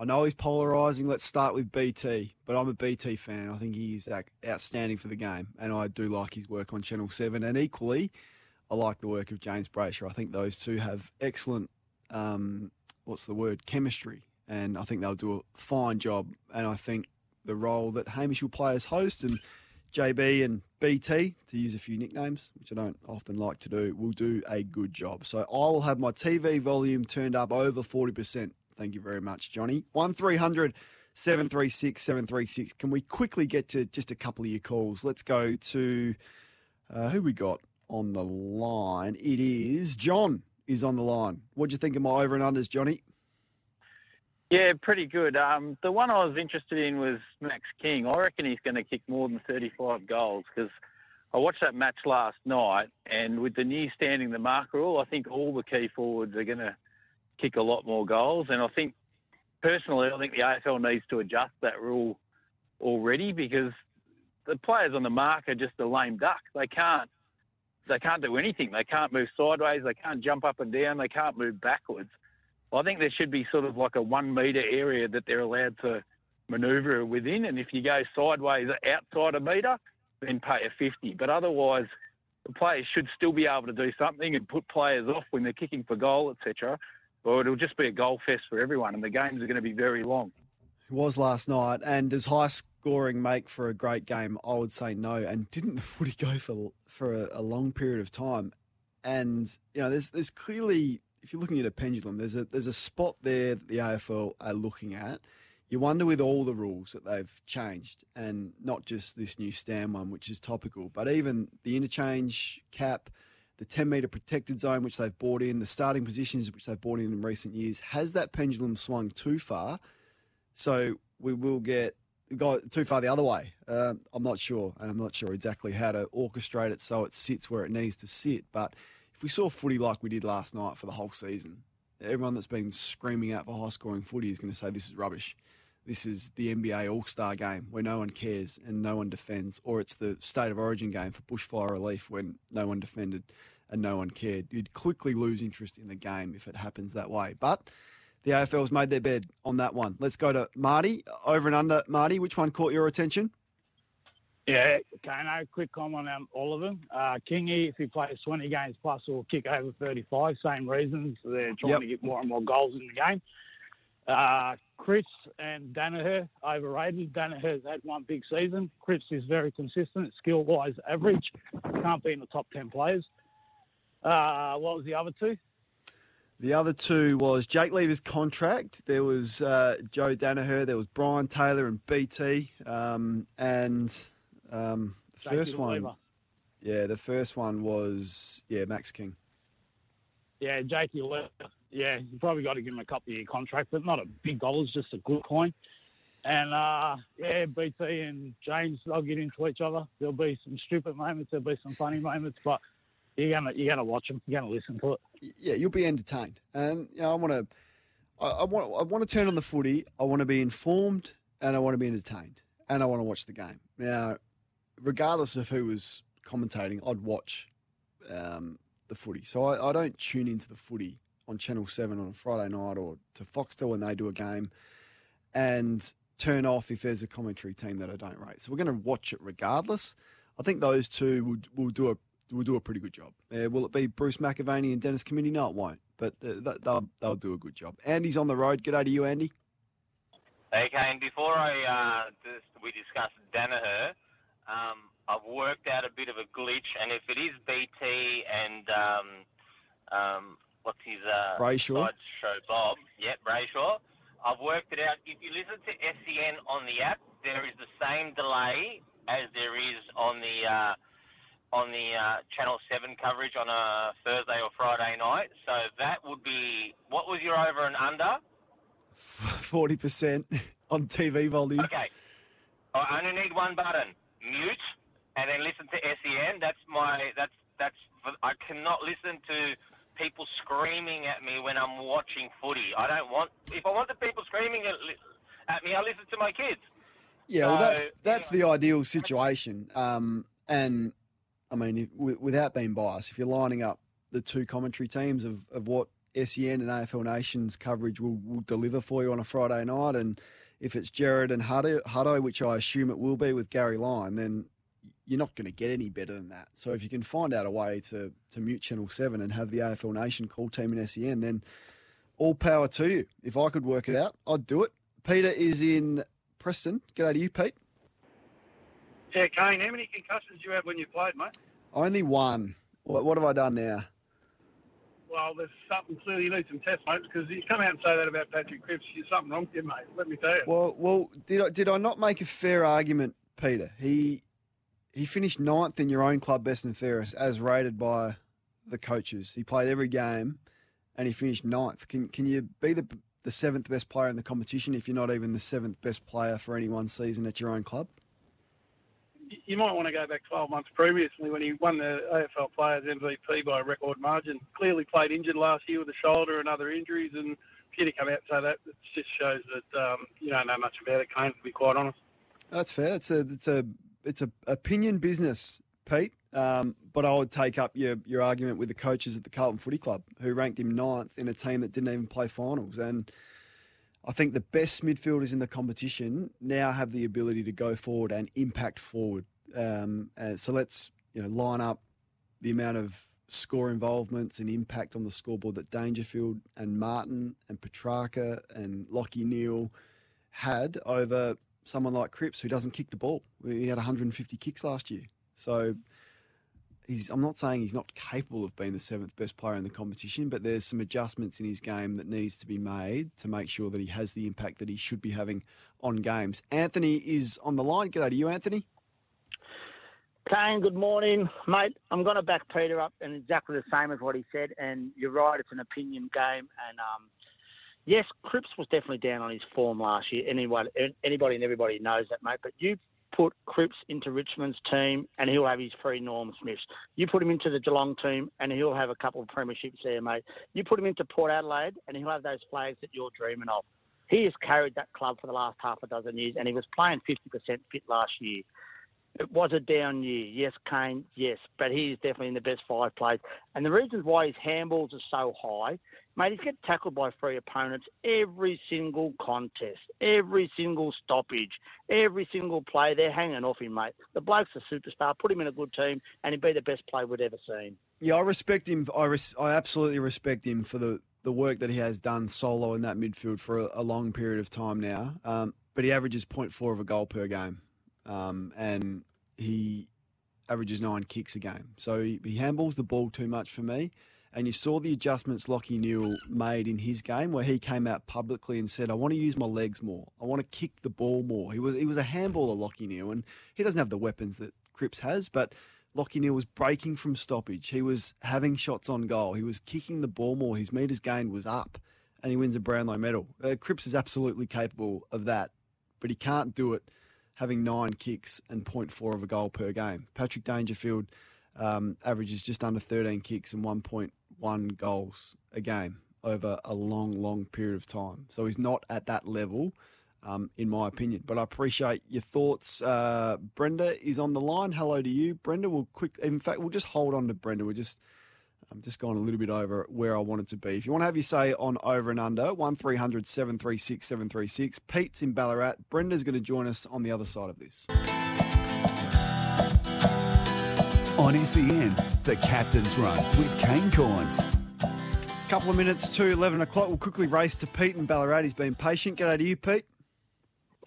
I know he's polarising. Let's start with BT, but I'm a BT fan. I think he is outstanding for the game, and I do like his work on Channel 7. And equally, I like the work of James Brayshaw. I think those two have excellent, um, what's the word, chemistry, and I think they'll do a fine job. And I think the role that Hamish will play as host and JB and BT, to use a few nicknames, which I don't often like to do, will do a good job. So I will have my TV volume turned up over 40%. Thank you very much, Johnny. 1300 736 736. Can we quickly get to just a couple of your calls? Let's go to uh, who we got on the line. It is John is on the line. What do you think of my over and unders, Johnny? Yeah, pretty good. Um, the one I was interested in was Max King. I reckon he's going to kick more than 35 goals because I watched that match last night, and with the new standing the mark rule, I think all the key forwards are going to kick a lot more goals. And I think, personally, I think the AFL needs to adjust that rule already because the players on the mark are just a lame duck. They can't. They can't do anything. They can't move sideways. They can't jump up and down. They can't move backwards. I think there should be sort of like a one metre area that they're allowed to manoeuvre within. And if you go sideways outside a metre, then pay a 50. But otherwise, the players should still be able to do something and put players off when they're kicking for goal, etc. Or it'll just be a goal fest for everyone, and the games are going to be very long. It was last night, and does high scoring make for a great game? I would say no. And didn't the footy go for for a, a long period of time? And you know, there's there's clearly, if you're looking at a pendulum, there's a there's a spot there that the AFL are looking at. You wonder with all the rules that they've changed, and not just this new stand one, which is topical, but even the interchange cap, the 10 metre protected zone, which they've brought in, the starting positions, which they've brought in in recent years, has that pendulum swung too far? So we will get go too far the other way. Um, I'm not sure, and I'm not sure exactly how to orchestrate it so it sits where it needs to sit. But if we saw footy like we did last night for the whole season, everyone that's been screaming out for high scoring footy is going to say this is rubbish. This is the NBA All Star game where no one cares and no one defends, or it's the State of Origin game for bushfire relief when no one defended and no one cared. You'd quickly lose interest in the game if it happens that way. But the AFL's made their bed on that one. Let's go to Marty. Over and under, Marty, which one caught your attention? Yeah, Kano, quick comment on all of them. Uh, Kingy, if he plays 20 games plus, will kick over 35. Same reasons. They're trying Yep. to get more and more goals in the game. Uh, Cripps and Daniher overrated. Daniher's had one big season. Cripps is very consistent, skill wise, average. Can't be in the top 10 players. Uh, what was the other two? The other two was Jake Lever's contract. There was uh, Joe Daniher. There was Brian Taylor and BT. Um, and um, the first one, yeah, the first one was yeah Max King. Yeah, Jakey Lever. Yeah, you probably got to give him a couple year contract, but not a big dollars, just a good coin. And uh, yeah, BT and James, they'll get into each other. There'll be some stupid moments. There'll be some funny moments, but you're gonna you're gonna watch them. You're gonna listen to it. Yeah, you'll be entertained. And you know, I want to, I, I want, I want to turn on the footy. I want to be informed, and I want to be entertained, and I want to watch the game. Now, regardless of who was commentating, I'd watch um, the footy. So I, I don't tune into the footy on Channel Seven on a Friday night or to Foxtel when they do a game, and turn off if there's a commentary team that I don't rate. So we're going to watch it regardless. I think those two will will do a will do a pretty good job. Uh, will it be Bruce McAvaney and Dennis Cometti? No, it won't. But they'll they'll do a good job. Andy's on the road. G'day to you, Andy. Okay, and before I uh, we discuss Daniher, um, I've worked out a bit of a glitch, and if it is BT and um, um, what's his uh, Brayshaw. show, Bob, yeah, Brayshaw, I've worked it out. If you listen to SEN on the app, there is the same delay as there is on the uh, on the uh, Channel Seven coverage on a Thursday or Friday night. So that would be what was your over and under? Forty percent on TV volume. Okay. I only need one button. Mute, and then listen to SEN. That's my. That's that's. I cannot listen to people screaming at me when I'm watching footy. I don't want. If I want the people screaming at, at me, I listen to my kids. Yeah, well, that's So, that's the ideal situation. Um, and I mean, if, without being biased, if you're lining up the two commentary teams of, of what SEN and AFL Nations coverage will, will deliver for you on a Friday night, and if it's Gerard and Hutto, Hutto, which I assume it will be with Gary Lyon, then you're not going to get any better than that. So if you can find out a way to to mute Channel Seven and have the AFL Nation call team in SEN, then all power to you. If I could work it out, I'd do it. Peter is in Preston. G'day to you, Pete. Yeah, Kane, how many concussions did you have when you played, mate? Only one. What, what have I done now? Well, there's something clearly you need some tests, mate, because you come out and say that about Patrick Cripps, there's something wrong with you, mate. Let me tell you. Well, well, did I did I not make a fair argument, Peter? He he finished ninth in your own club best and fairest as rated by the coaches. He played every game, and he finished ninth. Can can you be the the seventh best player in the competition if you're not even the seventh best player for any one season at your own club? You might want to go back 12 months previously when he won the AFL Players MVP by a record margin. Clearly played injured last year with a shoulder and other injuries, and you to come out and say that, it just shows that um, you don't know much about it, Kane, to be quite honest. That's fair. It's a it's a it's a opinion business, Pete. Um, but I would take up your your argument with the coaches at the Carlton Footy Club who ranked him ninth in a team that didn't even play finals. And I think the best midfielders in the competition now have the ability to go forward and impact forward. Um, and so let's you know line up the amount of score involvements and impact on the scoreboard that Dangerfield and Martin and Petrarca and Lachie Neale had over someone like Cripps who doesn't kick the ball. He had 150 kicks last year. So he's I'm not saying he's not capable of being the seventh best player in the competition, but there's some adjustments in his game that needs to be made to make sure that he has the impact that he should be having on games. Anthony is on the line. G'day to you, Anthony. Kane, good morning, mate. I'm going to back Peter up and exactly the same as what he said. And you're right, it's an opinion game. And um, yes, Cripps was definitely down on his form last year. Anybody, anybody and everybody knows that, mate. But you put Cripps into Richmond's team and he'll have his three Norm Smiths. You put him into the Geelong team and he'll have a couple of premierships there, mate. You put him into Port Adelaide and he'll have those flags that you're dreaming of. He has carried that club for the last half a dozen years and he was playing 50% fit last year. It was a down year. Yes, Kane, yes, but he is definitely in the best five plays. And the reasons why his handballs are so high, mate, he's getting tackled by three opponents every single contest, every single stoppage, every single play. They're hanging off him, mate. The bloke's a superstar. Put him in a good team, and he'd be the best player we'd ever seen. Yeah, I respect him. I res- I absolutely respect him for the the work that he has done solo in that midfield for a, a long period of time now. Um, but he averages 0.4 of a goal per game, um, and he averages nine kicks a game. So he, he handballs the ball too much for me. And you saw the adjustments Lachie Neale made in his game, where he came out publicly and said, "I want to use my legs more. I want to kick the ball more." He was he was a handballer, Lachie Neale, and he doesn't have the weapons that Cripps has, but Lachie Neale was breaking from stoppage. He was having shots on goal. He was kicking the ball more. His meters gained was up, and he wins a Brownlow medal. Uh, Cripps is absolutely capable of that, but he can't do it having nine kicks and 0.4 of a goal per game. Patrick Dangerfield um, averages just under 13 kicks and 1.1 goals a game over a long, long period of time. So he's not at that level, um, in my opinion. But I appreciate your thoughts. Uh, Brenda is on the line. Hello to you, Brenda. We'll quick. In fact, we'll just hold on to Brenda. We're just. I'm just going a little bit over where I wanted to be. If you want to have your say on over and under, 1300 736 736. Pete's in Ballarat. Brenda's going to join us on the other side of this. On SEN, the Captain's Run with Kane Cornes. Couple of minutes to 11 o'clock. We'll quickly race to Pete in Ballarat. He's been patient. G'day to you, Pete.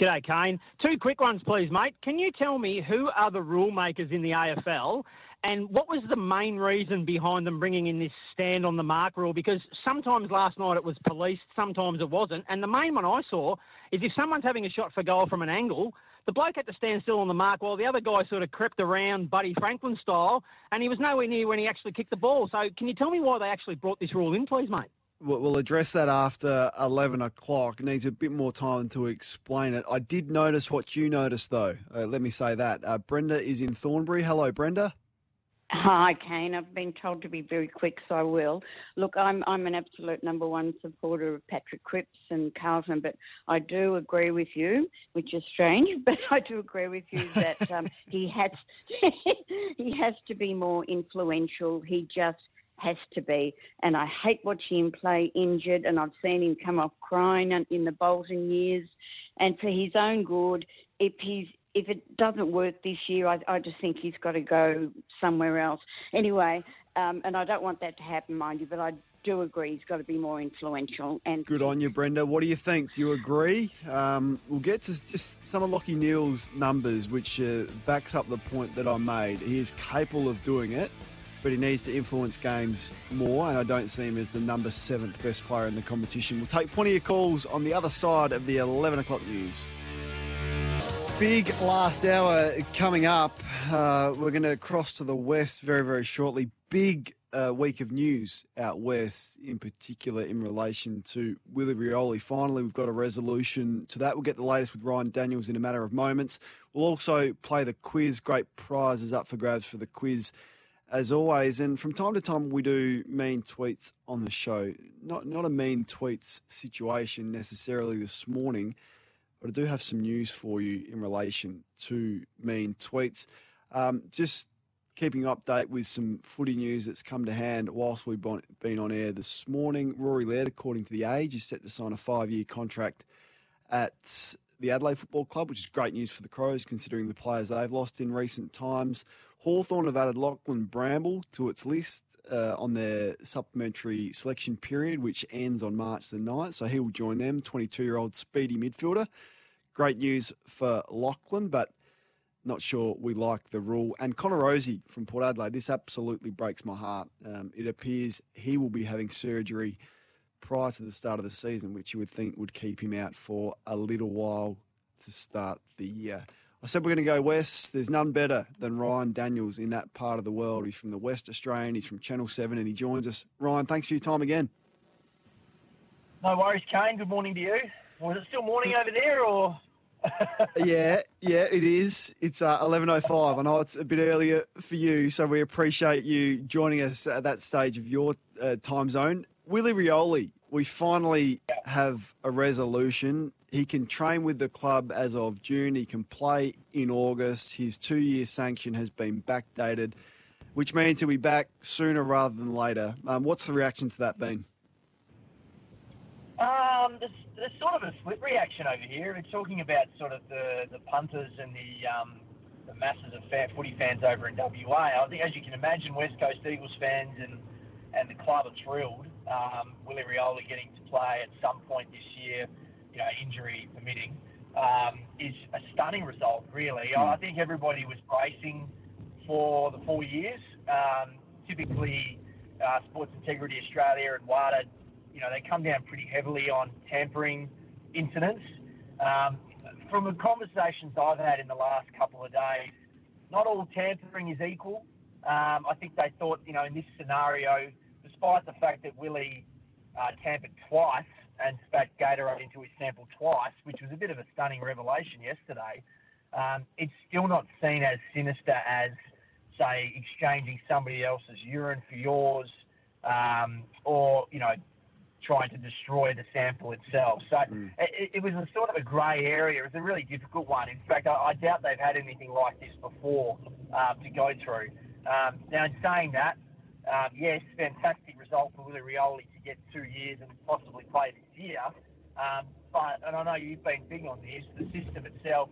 G'day, Kane. Two quick ones, please, mate. Can you tell me who are the rule makers in the AFL and what was the main reason behind them bringing in this stand on the mark rule? Because sometimes last night it was policed, sometimes it wasn't. And the main one I saw is if someone's having a shot for goal from an angle, the bloke had to stand still on the mark while the other guy sort of crept around Buddy Franklin style, and he was nowhere near when he actually kicked the ball. So can you tell me why they actually brought this rule in, please, mate? We'll address that after 11 o'clock. It needs a bit more time to explain it. I did notice what you noticed, though. Uh, let me say that. Uh, Brenda is in Thornbury. Hello, Brenda. Hi, Kane. I've been told to be very quick, so I will. Look, I'm I'm an absolute number one supporter of Patrick Cripps and Carlton, but I do agree with you, which is strange, <laughs> but I do agree with you that um, <laughs> he has <laughs> he has to be more influential. He just has to be, and I hate watching him play injured, and I've seen him come off crying in the Bolton years, and for his own good, if he's if it doesn't work this year, I, I just think he's got to go somewhere else. Anyway, um, and I don't want that to happen, mind you, but I do agree he's got to be more influential. And Good on you, Brenda. What do you think? Do you agree? Um, we'll get to just some of Lachie Neale's numbers, which uh, backs up the point that I made. He is capable of doing it, but he needs to influence games more, and I don't see him as the number seventh best player in the competition. We'll take plenty of calls on the other side of the 11 o'clock news. Big last hour coming up. Uh, we're going to cross to the west very, very shortly. Big uh, week of news out west, in particular in relation to Willie Rioli. Finally, we've got a resolution to that. We'll get the latest with Ryan Daniels in a matter of moments. We'll also play the quiz. Great prizes up for grabs for the quiz, as always. And from time to time, we do mean tweets on the show. Not not a mean tweets situation necessarily this morning but I do have some news for you in relation to mean tweets. Um, just keeping update with some footy news that's come to hand whilst we've been on air this morning. Rory Laird, according to The Age, is set to sign a five year contract at the Adelaide Football Club, which is great news for the Crows considering the players they've lost in recent times. Hawthorn have added Lachlan Bramble to its list uh, on their supplementary selection period, which ends on March the 9th. So he will join them, 22 year old speedy midfielder. Great news for Lachlan, but not sure we like the rule. And Connor Rozee from Port Adelaide, this absolutely breaks my heart. Um, it appears he will be having surgery prior to the start of the season, which you would think would keep him out for a little while to start the year. I said we're going to go west. There's none better than Ryan Daniels in that part of the world. He's from the West Australian, he's from Channel 7, and he joins us. Ryan, thanks for your time again. No worries, Kane. Good morning to you. Was it still morning over there, or? <laughs> yeah, yeah, it is. It's uh, eleven oh five. I know it's a bit earlier for you, so we appreciate you joining us at that stage of your uh, time zone. Willie Rioli, we finally have a resolution. He can train with the club as of June. He can play in August. His two-year sanction has been backdated, which means he'll be back sooner rather than later. Um, what's the reaction to that been? Um, there's, there's sort of a split reaction over here. We're talking about sort of the, the punters and the um, the masses of fan, footy fans over in WA. I think, as you can imagine, West Coast Eagles fans and and the club are thrilled. Um, Willie Rioli getting to play at some point this year, you know, injury permitting, um, is a stunning result. Really, I think everybody was bracing for the four years. Um, typically, uh, Sports Integrity Australia and WADA, you know, they come down pretty heavily on tampering incidents. Um, from the conversations I've had in the last couple of days, not all tampering is equal. Um, I think they thought, you know, in this scenario, despite the fact that Willie uh, tampered twice and spat Gatorade into his sample twice, which was a bit of a stunning revelation yesterday, um, it's still not seen as sinister as, say, exchanging somebody else's urine for yours, um, or you know, trying to destroy the sample itself. So it, it was a sort of a grey area. It was a really difficult one. In fact, I, I doubt they've had anything like this before um, to go through. Um, now, in saying that, um, yes, fantastic result for Willie Rioli to get two years and possibly play this year. Um, but, and I know you've been big on this, the system itself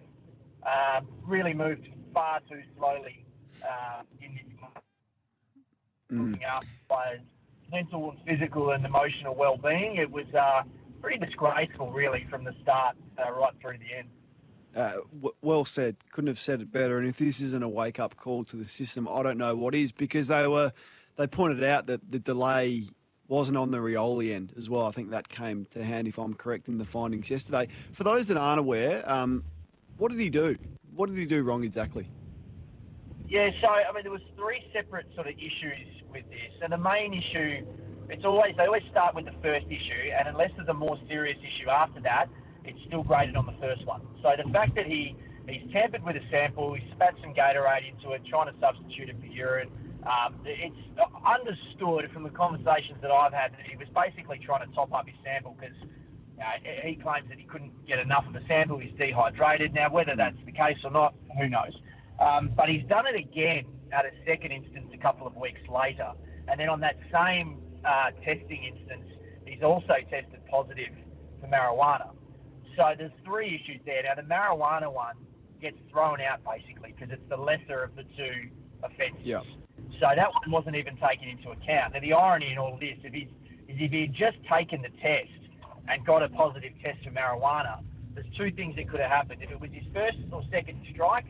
um, really moved far too slowly uh, in this looking after players' mental and physical and emotional well-being. It was uh, pretty disgraceful, really, from the start uh, right through the end. Uh, w- well said. Couldn't have said it better. And if this isn't a wake up call to the system, I don't know what is because they were they pointed out that the delay wasn't on the Rioli end as well. I think that came to hand, if I'm correct, in the findings yesterday. For those that aren't aware, um, what did he do? What did he do wrong exactly? Yeah, so I mean, there was three separate sort of issues with this, and the main issue, it's always they always start with the first issue, and unless there's a more serious issue after that, it's still graded on the first one. So the fact that he he's tampered with a sample, he spat some Gatorade into it, trying to substitute it for urine. Um, it's understood from the conversations that I've had that he was basically trying to top up his sample because uh, he claims that he couldn't get enough of the sample. He's dehydrated. Now, whether that's the case or not, who knows? Um, but he's done it again at a second instance a couple of weeks later. And then on that same uh, testing instance, he's also tested positive for marijuana. So there's three issues there. Now, the marijuana one gets thrown out basically because it's the lesser of the two offences. Yeah. So that one wasn't even taken into account. Now, the irony in all this if he's, is if he had just taken the test and got a positive test for marijuana, there's two things that could have happened. If it was his first or second strike,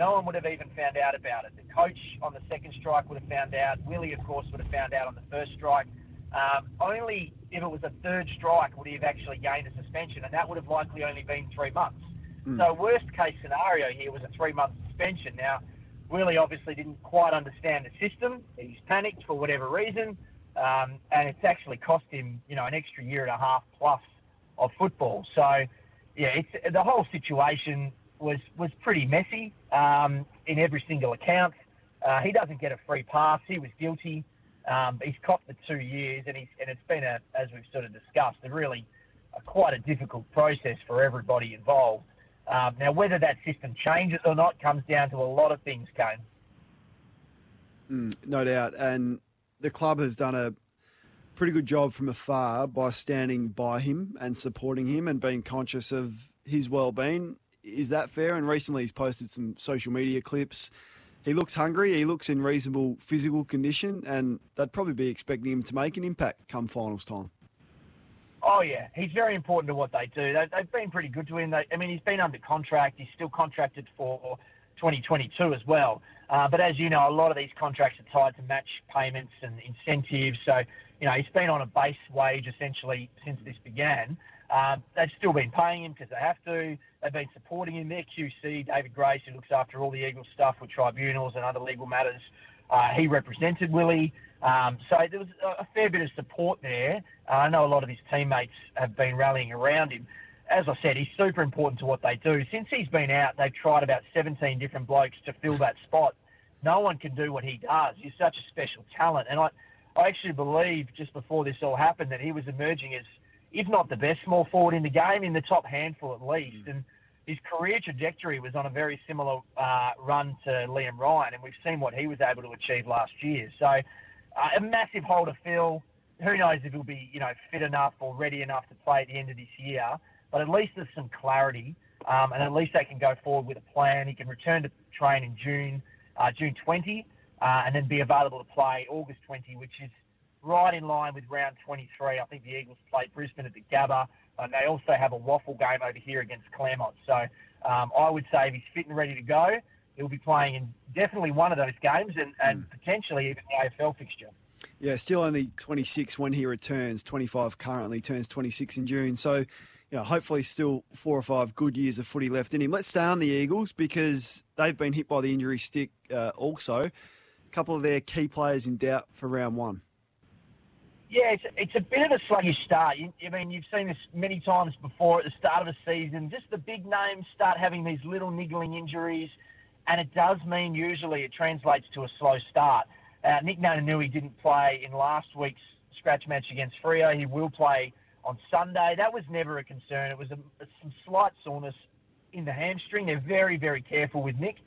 no one would have even found out about it. The coach on the second strike would have found out. Willie, of course, would have found out on the first strike. Um, only if it was a third strike would he have actually gained a suspension, and that would have likely only been three months. So worst case scenario here was a three month suspension. Now, Willie obviously didn't quite understand the system. He's panicked for whatever reason, um, and it's actually cost him, you know, an extra year and a half plus of football. So, yeah, it's the whole situation was was pretty messy um, in every single account. Uh, he doesn't get a free pass. He was guilty. Um, he's copped the two years, and he's and it's been a, as we've sort of discussed, a really a, quite a difficult process for everybody involved. Um, now, whether that system changes or not comes down to a lot of things, Kane. Mm, no doubt. And the club has done a pretty good job from afar by standing by him and supporting him and being conscious of his well-being. Is that fair? And recently he's posted some social media clips. He looks hungry. He looks in reasonable physical condition, and they'd probably be expecting him to make an impact come finals time. Oh yeah, he's very important to what they do. They, they've been pretty good to him. They, I mean, he's been under contract. He's still contracted for 2022 as well. Uh, but as you know, a lot of these contracts are tied to match payments and incentives. So you know, he's been on a base wage essentially since this began. Um, they've still been paying him because they have to. They've been supporting him. Their QC, David Grace, who looks after all the Eagles stuff with tribunals and other legal matters, uh, he represented Willie. Um, so there was a, fair bit of support there. Uh, I know a lot of his teammates have been rallying around him. As I said, he's super important to what they do. Since he's been out, they've tried about 17 different blokes to fill that spot. No one can do what he does. He's such a special talent. And I, I actually believe just before this all happened that he was emerging as, if not the best small forward in the game, in the top handful at least. And his career trajectory was on a very similar uh, run to Liam Ryan, and we've seen what he was able to achieve last year. So, uh, a massive hole to fill. Who knows if he'll be, you know, fit enough or ready enough to play at the end of this year? But at least there's some clarity, um, and at least they can go forward with a plan. He can return to train in June, uh, June 20, uh, and then be available to play August 20, which is right in line with round 23. I think the Eagles play Brisbane at the Gabba, and they also have a WAFL game over here against Claremont. So um, I would say if he's fit and ready to go, he'll be playing in definitely one of those games and, and potentially even the AFL fixture. Yeah, still only 26 when he returns. 25 currently, turns 26 in June. So, you know, hopefully still four or five good years of footy left in him. Let's stay on the Eagles because they've been hit by the injury stick uh, also. A couple of their key players in doubt for round one. Yeah, it's, it's a bit of a sluggish start. You, I mean, you've seen this many times before at the start of a season. Just the big names start having these little niggling injuries, and it does mean usually it translates to a slow start. Uh, Nick Naitanui didn't play in last week's scratch match against Freo. He will play on Sunday. That was never a concern. It was a, a, some slight soreness in the hamstring. They're very, very careful with Nick,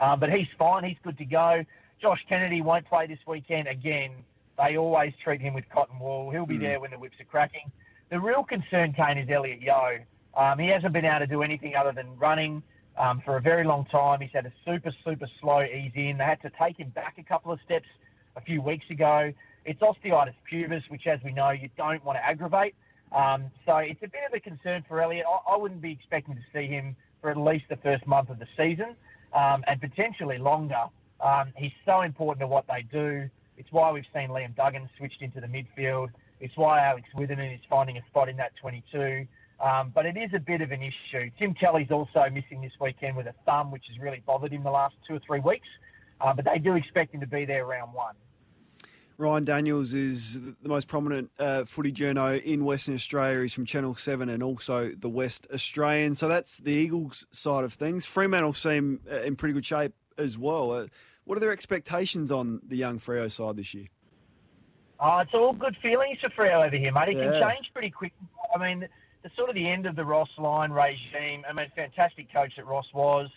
uh, but he's fine. He's good to go. Josh Kennedy won't play this weekend again. They always treat him with cotton wool. He'll be Mm. there when the whips are cracking. The real concern, Kane, is Elliot Yeo. Um, he hasn't been able to do anything other than running um, for a very long time. He's had a super, super slow ease in. They had to take him back a couple of steps a few weeks ago. It's osteitis pubis, which, as we know, you don't want to aggravate. Um, so it's a bit of a concern for Elliot. I, I wouldn't be expecting to see him for at least the first month of the season um, and potentially longer. Um, he's so important to what they do. It's why we've seen Liam Duggan switched into the midfield. It's why Alex Witherden is finding a spot in that 22. Um, but it is a bit of an issue. Tim Kelly's also missing this weekend with a thumb, which has really bothered him the last two or three weeks. Uh, but they do expect him to be there round one. Ryan Daniels is the most prominent uh, footy journo in Western Australia. He's from Channel 7 and also the West Australian. So that's the Eagles side of things. Fremantle seem uh, in pretty good shape as well. Uh, what are their expectations on the young Freo side this year? Oh, it's all good feelings for Freo over here, mate. It Yeah. can change pretty quick. I mean, the sort of the end of the Ross Lyon regime. I mean, fantastic coach that Ross was.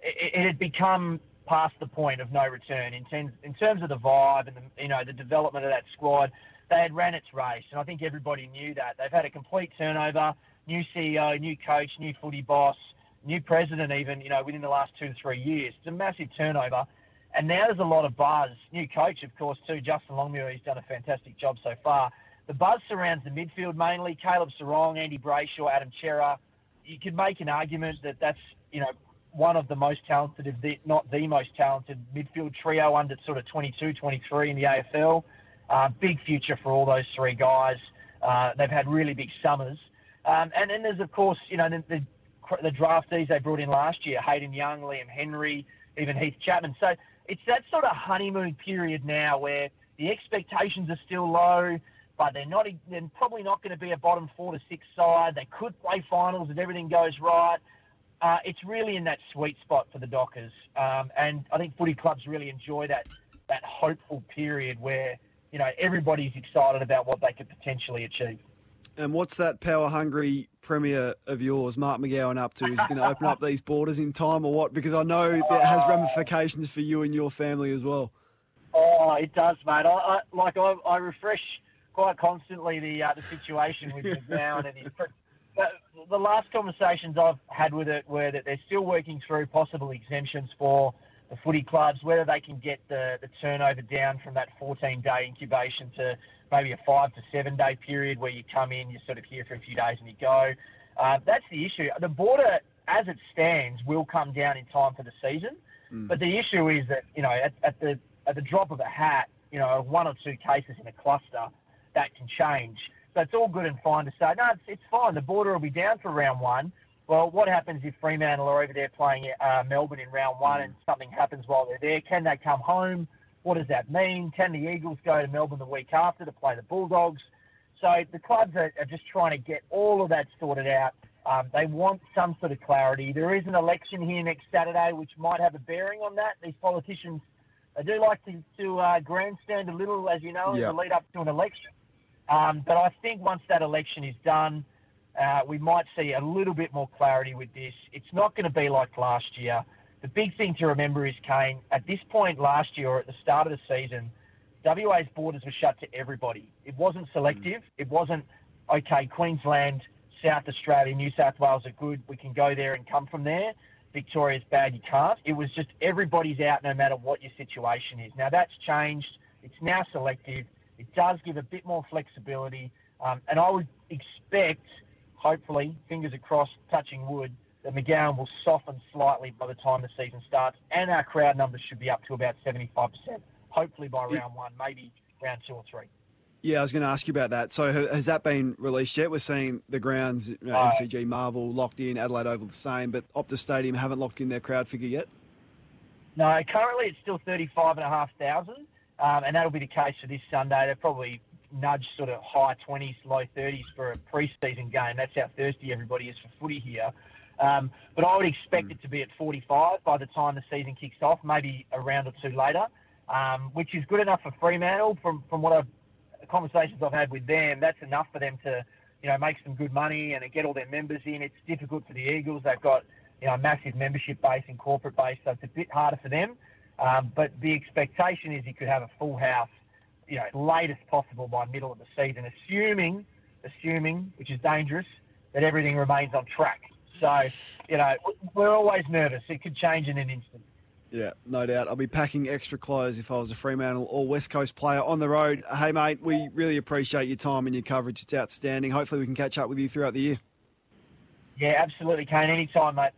It, it had become past the point of no return in terms in terms of the vibe and the, you know the development of that squad. They had ran its race, and I think everybody knew that. They've had a complete turnover, new CEO, new coach, new footy boss, new president, even you know within the last two to three years. It's a massive turnover. And now there's a lot of buzz. New coach, of course, too, Justin Longmuir. He's done a fantastic job so far. The buzz surrounds the midfield mainly. Caleb Serong, Andy Brayshaw, Adam Cerra. You could make an argument that that's you know one of the most talented, if the, not the most talented midfield trio under sort of 22, 23 in the AFL. Uh, big future for all those three guys. Uh, they've had really big summers. Um, and then there's, of course, you know, the, the, the draftees they brought in last year, Hayden Young, Liam Henry, even Heath Chapman. So it's that sort of honeymoon period now where the expectations are still low, but they're not. They're probably not going to be a bottom four to six side. They could play finals if everything goes right. Uh, it's really in that sweet spot for the Dockers, um, and I think footy clubs really enjoy that that hopeful period where you know everybody's excited about what they could potentially achieve. And what's that power hungry premier of yours, Mark McGowan, up to? Is he going to open up these borders in time or what? Because I know that has ramifications for you and your family as well. Oh, it does, mate. I, I like I, I refresh quite constantly the uh, the situation with McGowan and his. The last conversations I've had with it were that they're still working through possible exemptions for the footy clubs, whether they can get the, the turnover down from that 14 day incubation to maybe a five to seven day period where you come in, you're sort of here for a few days and you go. Uh, that's the issue. The border, as it stands, will come down in time for the season. But the issue is that you know at, at the at the drop of a hat, you know one or two cases in a cluster, that can change. So it's all good and fine to say no, it's, it's fine. The border will be down for round one. Well, what happens if Fremantle are over there playing uh, Melbourne in round one and something happens while they're there? Can they come home? What does that mean? Can the Eagles go to Melbourne the week after to play the Bulldogs? So the clubs are, are just trying to get all of that sorted out. Um, they want some sort of clarity. There is an election here next Saturday, which might have a bearing on that. These politicians, they do like to, to uh, grandstand a little, as you know, in the lead up to an election. Um, but I think once that election is done, uh, we might see a little bit more clarity with this. It's not going to be like last year. The big thing to remember is, Kane, at this point last year or at the start of the season, WA's borders were shut to everybody. It wasn't selective. It wasn't, okay, Queensland, South Australia, New South Wales are good. We can go there and come from there. Victoria's bad, you can't. It was just everybody's out no matter what your situation is. Now that's changed. It's now selective. It does give a bit more flexibility, um, and I would expect, hopefully, fingers crossed, touching wood, that McGowan will soften slightly by the time the season starts, and our crowd numbers should be up to about 75%, hopefully by round one, maybe round two or three. Yeah, I was going to ask you about that. So has that been released yet? We're seeing the grounds, you know, Uh, MCG, Marvel locked in, Adelaide Oval the same, but Optus Stadium haven't locked in their crowd figure yet. No, currently it's still 35,500, um, and that'll be the case for this Sunday. They'll probably nudge sort of high 20s, low 30s for a pre-season game. That's how thirsty everybody is for footy here. Um, but I would expect it to be at 45 by the time the season kicks off, maybe a round or two later, um, which is good enough for Fremantle. From from what I've conversations I've had with them, that's enough for them to, you know, make some good money and get all their members in. It's difficult for the Eagles. They've got, you know, a massive membership base and corporate base, so it's a bit harder for them. Um, but the expectation is you could have a full house, you know, late as possible by middle of the season, assuming, assuming, which is dangerous, that everything remains on track. So, you know, we're always nervous. It could change in an instant. Yeah, no doubt. I'll be packing extra clothes if I was a Fremantle or West Coast player on the road. Hey, mate, we really appreciate your time and your coverage. It's outstanding. Hopefully, we can catch up with you throughout the year. Yeah, absolutely, Kane. Anytime, mate.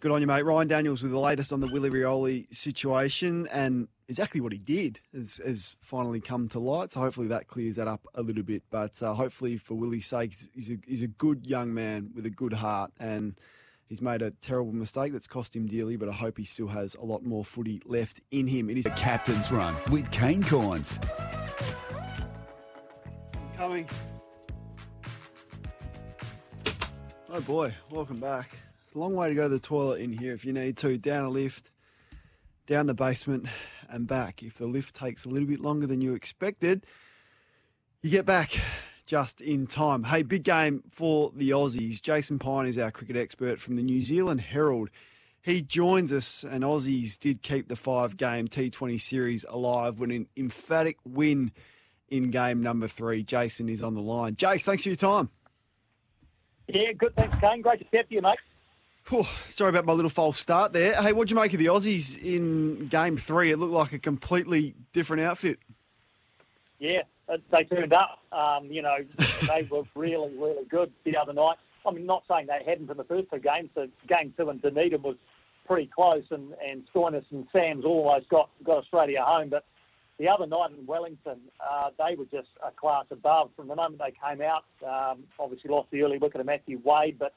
Good on you, mate. Ryan Daniels with the latest on the Willie Rioli situation and exactly what he did has, has finally come to light. So hopefully that clears that up a little bit. But uh, hopefully, for Willie's sake, he's- a, he's a good young man with a good heart and he's made a terrible mistake that's cost him dearly. But I hope he still has a lot more footy left in him. It is The Captain's Run with Kane Cornes. coming. Oh boy, welcome back. It's a long way to go to the toilet in here if you need to. Down a lift, down the basement, and back. If the lift takes a little bit longer than you expected, you get back just in time. Hey, big game for the Aussies. Jason Pine is our cricket expert from the New Zealand Herald. He joins us, and Aussies did keep the five game T20 series alive with an emphatic win in game number three. Jason is on the line. Jace, thanks for your time. Yeah, good. Thanks, Kane. Great to to you, mate. Whew, sorry about my little false start there. Hey, what'd you make of the Aussies in game three? It looked like a completely different outfit. Yeah, they turned up. Um, you know, <laughs> they were really, really good the other night. I mean, not saying they hadn't in the first two games. So game two in Dunedin was pretty close, and and Stoinis and Sams almost got got Australia home. But the other night in Wellington, uh, they were just a class above. From the moment they came out, um, obviously lost the early wicket to Matthew Wade, but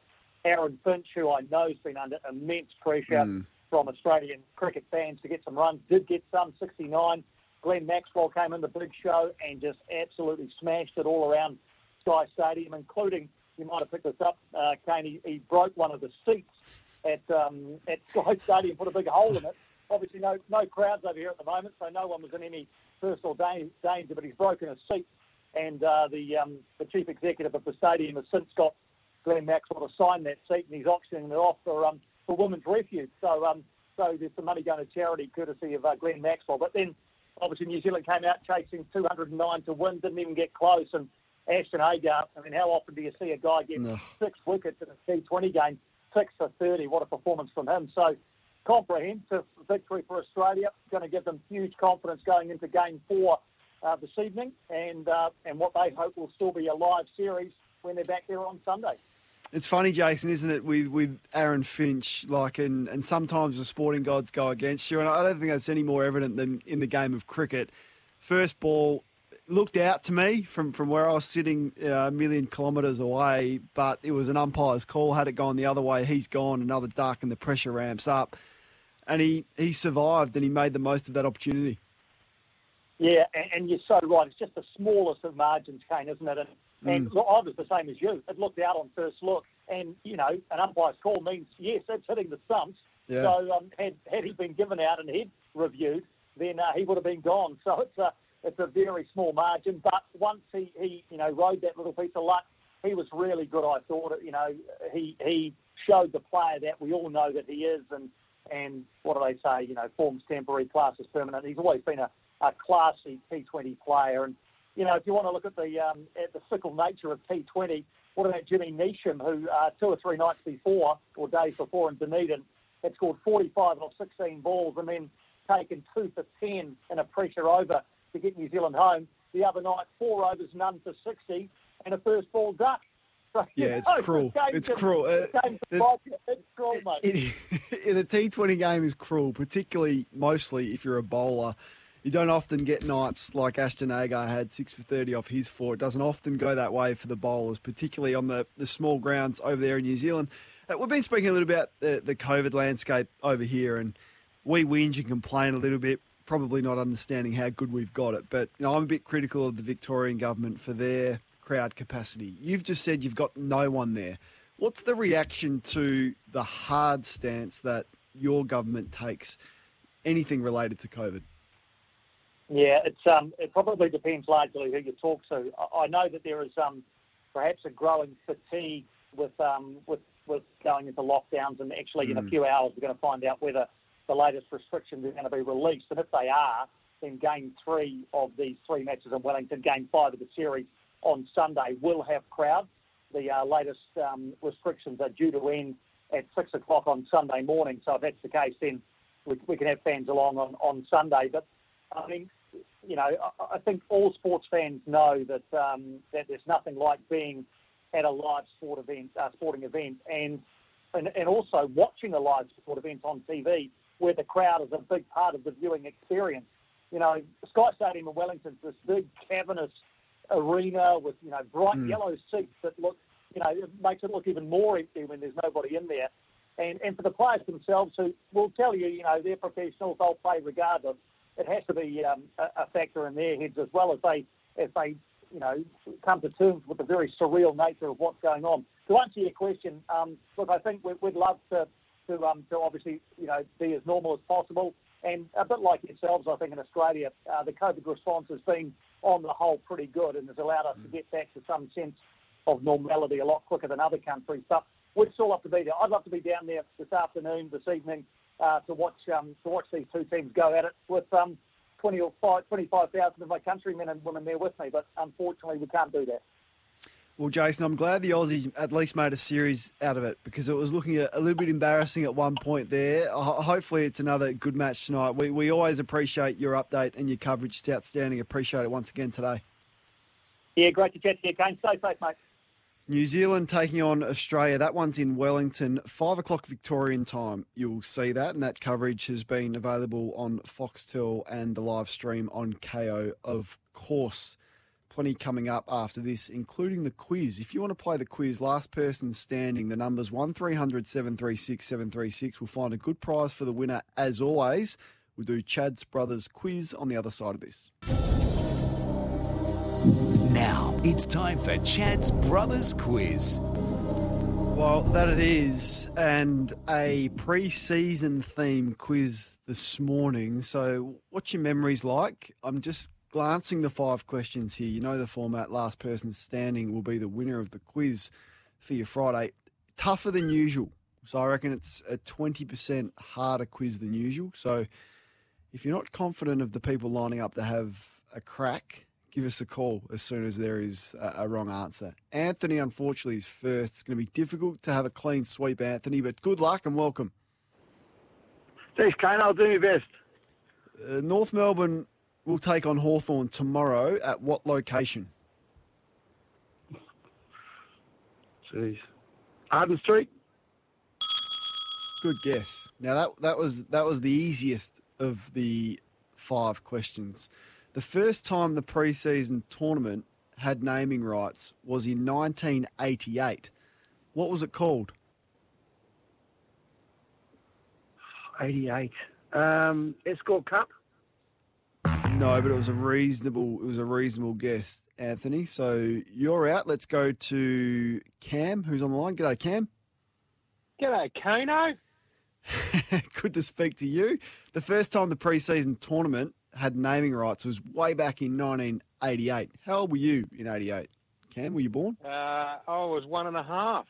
Aaron Finch, who I know has been under immense pressure Hmm. from Australian cricket fans to get some runs, did get some, 69. Glenn Maxwell came in the big show and just absolutely smashed it all around Sky Stadium, including, you might have picked this up, uh, Kane, he, he broke one of the seats at, um, at <laughs> Sky Stadium, put a big hole in it. Obviously, no, no crowds over here at the moment, so no one was in any personal danger, but he's broken a seat. And uh, the, um, the chief executive of the stadium has since got Glenn Maxwell to sign that seat, and he's auctioning it off for um, for women's refuge. So um, so there's some money going to charity, courtesy of uh, Glenn Maxwell. But then obviously New Zealand came out chasing 209 to win, didn't even get close. And Ashton Agar, I mean, how often do you see a guy get No. six wickets in a T20 game, six for 30? What a performance from him! So comprehensive victory for Australia, going to give them huge confidence going into Game Four uh, this evening, and uh, and what they hope will still be a live series when they're back there on Sunday. It's funny, Jason, isn't it, with, with Aaron Finch, like, and, and sometimes the sporting gods go against you, and I don't think that's any more evident than in the game of cricket. First ball looked out to me from, from where I was sitting uh, a million kilometres away, but it was an umpire's call. Had it gone the other way, he's gone, another duck, and the pressure ramps up. And he, he survived and he made the most of that opportunity. Yeah, and, and you're so right. It's just the smallest of margins, Kane, isn't it? And, and Mm. look, I was the same as you. It looked out on first look, and you know, an umpire's call means yes, it's hitting the stumps. Yeah. So um, had had he been given out and he'd reviewed, then uh, he would have been gone. So it's a it's a very small margin. But once he, he you know rode that little piece of luck, he was really good. I thought you know he he showed the player that we all know that he is, and and what do they say? You know, form's temporary, class is permanent. He's always been a, a classy T20 player, and you know, if you want to look at the um, at the fickle nature of T20, what about Jimmy Neesham, who uh, two or three nights before or days before in Dunedin had scored 45 off 16 balls and then taken two for 10 in a pressure over to get New Zealand home. the other night, four overs, none for 60, and a first ball duck. <laughs> So, Yeah, it's know, cruel. the It's can- cruel. the Uh, game can the- bite you. It's cruel, <laughs> mate. It, in a T20 game is cruel, particularly mostly if you're a bowler. You don't often get nights like Ashton Agar had six for 30 off his four. It doesn't often go that way for the bowlers, particularly on the, the small grounds over there in New Zealand. Uh, we've been speaking a little about the, the COVID landscape over here, and we whinge and complain a little bit, probably not understanding how good we've got it. But you know, I'm a bit critical of the Victorian government for their crowd capacity. You've just said you've got no one there. What's the reaction to the hard stance that your government takes, anything related to COVID? Yeah, it's um, it probably depends largely who you talk to. I, know that there is um, perhaps a growing fatigue with um, with with going into lockdowns, and actually in a Mm. few hours we're going to find out whether the latest restrictions are going to be released, and if they are, then Game Three of these three matches in Wellington, Game Five of the series on Sunday will have crowds. The uh, latest um, restrictions are due to end at six o'clock on Sunday morning. So if that's the case, then we, we can have fans along on, on Sunday. But I mean, you know, I, think all sports fans know that um, that there's nothing like being at a live sport event, uh, sporting event, and, and and also watching a live sport event on TV where the crowd is a big part of the viewing experience. You know, Sky Stadium in Wellington's this big cavernous arena with you know bright Mm. yellow seats that look, you know, it makes it look even more empty when there's nobody in there. And and for the players themselves, who will tell you, you know, they're professionals, they'll play regardless. It has to be um, a, factor in their heads as well as they as they you know come to terms with the very surreal nature of what's going on. To answer your question, um, look, I think we, we'd love to to um, to obviously you know be as normal as possible. And a bit like yourselves, I think in Australia, uh, the COVID response has been, on the whole, pretty good and has allowed us to get back to some sense of normality a lot quicker than other countries. But we'd still love to be there. I'd love to be down there this afternoon, this evening, uh, to watch um, to watch these two teams go at it with um, 20 or 5, 25,000 of my countrymen and women there with me. But unfortunately, we can't do that. Well, Jason, I'm glad the Aussies at least made a series out of it because it was looking a, a little bit embarrassing at one point there. Ho- Hopefully, it's another good match tonight. We, we always appreciate your update and your coverage. It's outstanding. Appreciate it once again today. Yeah, great to chat to you, Kane. Stay safe, mate. New Zealand taking on Australia. That one's in Wellington, five o'clock Victorian time. You'll see that, and that coverage has been available on Foxtel and the live stream on KO, of course. Plenty coming up after this, including the quiz. If you want to play the quiz, last person standing, the numbers 1300 736 736. We'll find a good prize for the winner as always. We'll do Chad's Brothers quiz on the other side of this. Now it's time for Chad's Brothers Quiz. Well, that it is, and a pre-season theme quiz this morning. So, what's your memories like? I'm just glancing the five questions here. You know the format. Last person standing will be the winner of the quiz for your Friday. Tougher than usual. So I reckon it's a 20% harder quiz than usual. So if you're not confident of the people lining up to have a crack, give us a call as soon as there is a, a wrong answer. Anthony, unfortunately, is first. It's going to be difficult to have a clean sweep, Anthony, but good luck and welcome. Thanks, Kane. I'll do my best. Uh, North Melbourne will take on Hawthorn tomorrow at what location? Jeez. Arden Street. Good guess. Now that that was that was the easiest of the five questions. The first time the preseason tournament had naming rights was in 1988. What was it called? 88. Um, Escort Cup. No, but it was a reasonable it was a reasonable guess, Anthony. So you're out. Let's go to Cam, who's on the line. G'day, Cam. G'day, Kano. <laughs> Good to speak to you. The first time the preseason tournament had naming rights was way back in 1988. How old were you in 88? Cam, were you born? Uh, I was one and a half.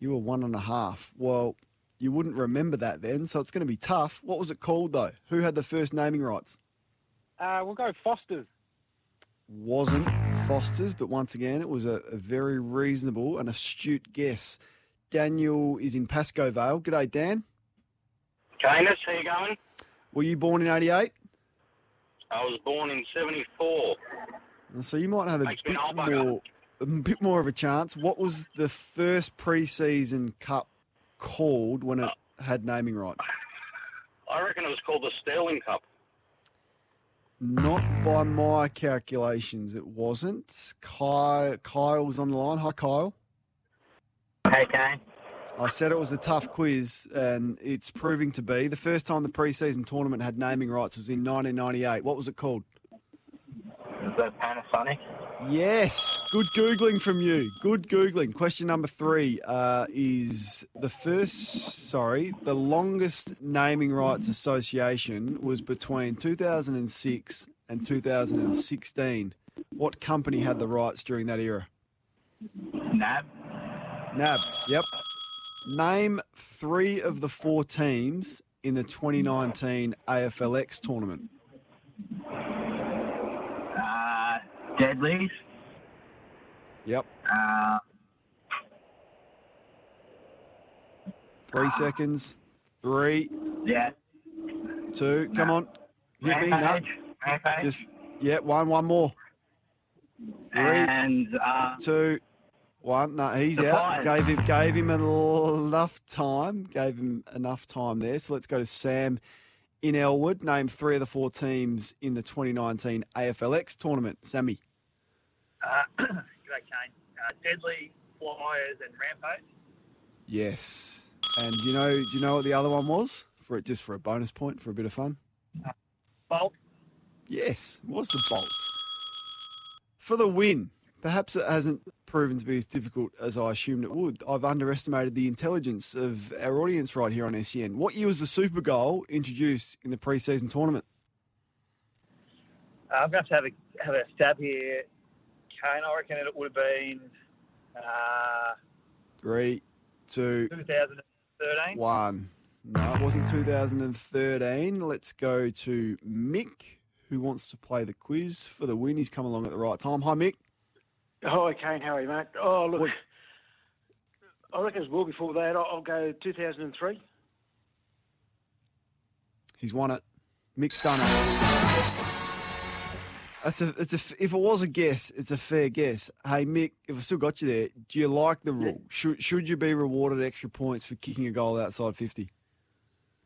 You were one and a half. Well, you wouldn't remember that then, so it's going to be tough. What was it called, though? Who had the first naming rights? Uh, we'll go Foster's. Wasn't Foster's, but once again, it was a, a very reasonable and astute guess. Daniel is in Pascoe Vale. G'day, Dan. Canis, how you going? Were you born in 88? I was born in 74. So you might have a Makes bit an old bugger. more, a bit more of a chance. What was the first pre-season cup called when it uh, had naming rights? I reckon it was called the Sterling Cup. Not by my calculations, it wasn't. Kyle, Kyle's on the line. Hi, Kyle. Hey, Kane. I said it was a tough quiz, and it's proving to be. The first time the preseason tournament had naming rights was in 1998. What was it called? That Panasonic? Yes. Good Googling from you. Good Googling. Question number three uh, is the first, sorry, the longest naming rights association was between 2006 and 2016. What company had the rights during that era? NAB. NAB, yep. Name three of the four teams in the 2019 AFLX tournament. Uh, Deadlies. Yep. Uh, Three seconds. Three, yeah. two, come on. Hit me. No. Rampage. Just, yeah, one, one more. Three, And, uh, two, one. No, he's The out. Gave him, gave him enough time. Gave him enough time there. So let's go to Sam in Elwood. Name three of the four teams in the 2019 AFLX tournament. Sammy. Uh, <clears throat> G'day, Kane. Uh, Deadly, Flyers, and Rampage. Yes. And you know, do you know what the other one was? For it, just for a bonus point, for a bit of fun. Bolt. Yes, it was the Bolts. For the win. Perhaps it hasn't proven to be as difficult as I assumed it would. I've underestimated the intelligence of our audience right here on SEN. What year was the Super Goal introduced in the preseason tournament? Uh, I'm going to have to have a, have a stab here. Kane, I reckon it would have been uh, Three, two, 2013. one. No, it wasn't 2013. Let's go to Mick, who wants to play the quiz for the win. He's come along at the right time. Hi, Mick. Oh, hi, Kane. How are you, mate? Oh, look, I reckon it's well before that. I'll, go 2003. He's won it. Mick's done it. That's a, it's a, if it was a guess, it's a fair guess. Hey, Mick, if I still got you there, do you like the rule? Should, should you be rewarded extra points for kicking a goal outside 50?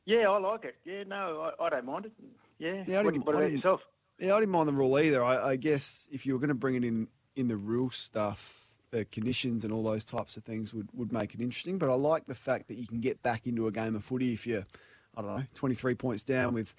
Yeah, I like it. Yeah, no, I, I don't mind it. Yeah. Yeah, I what, didn't- what I about didn't- yourself? Yeah, I didn't mind the rule either. I, I guess if you were going to bring it in in the real stuff, the conditions and all those types of things would, would make it interesting. But I like the fact that you can get back into a game of footy if you're, I don't know, 23 points down with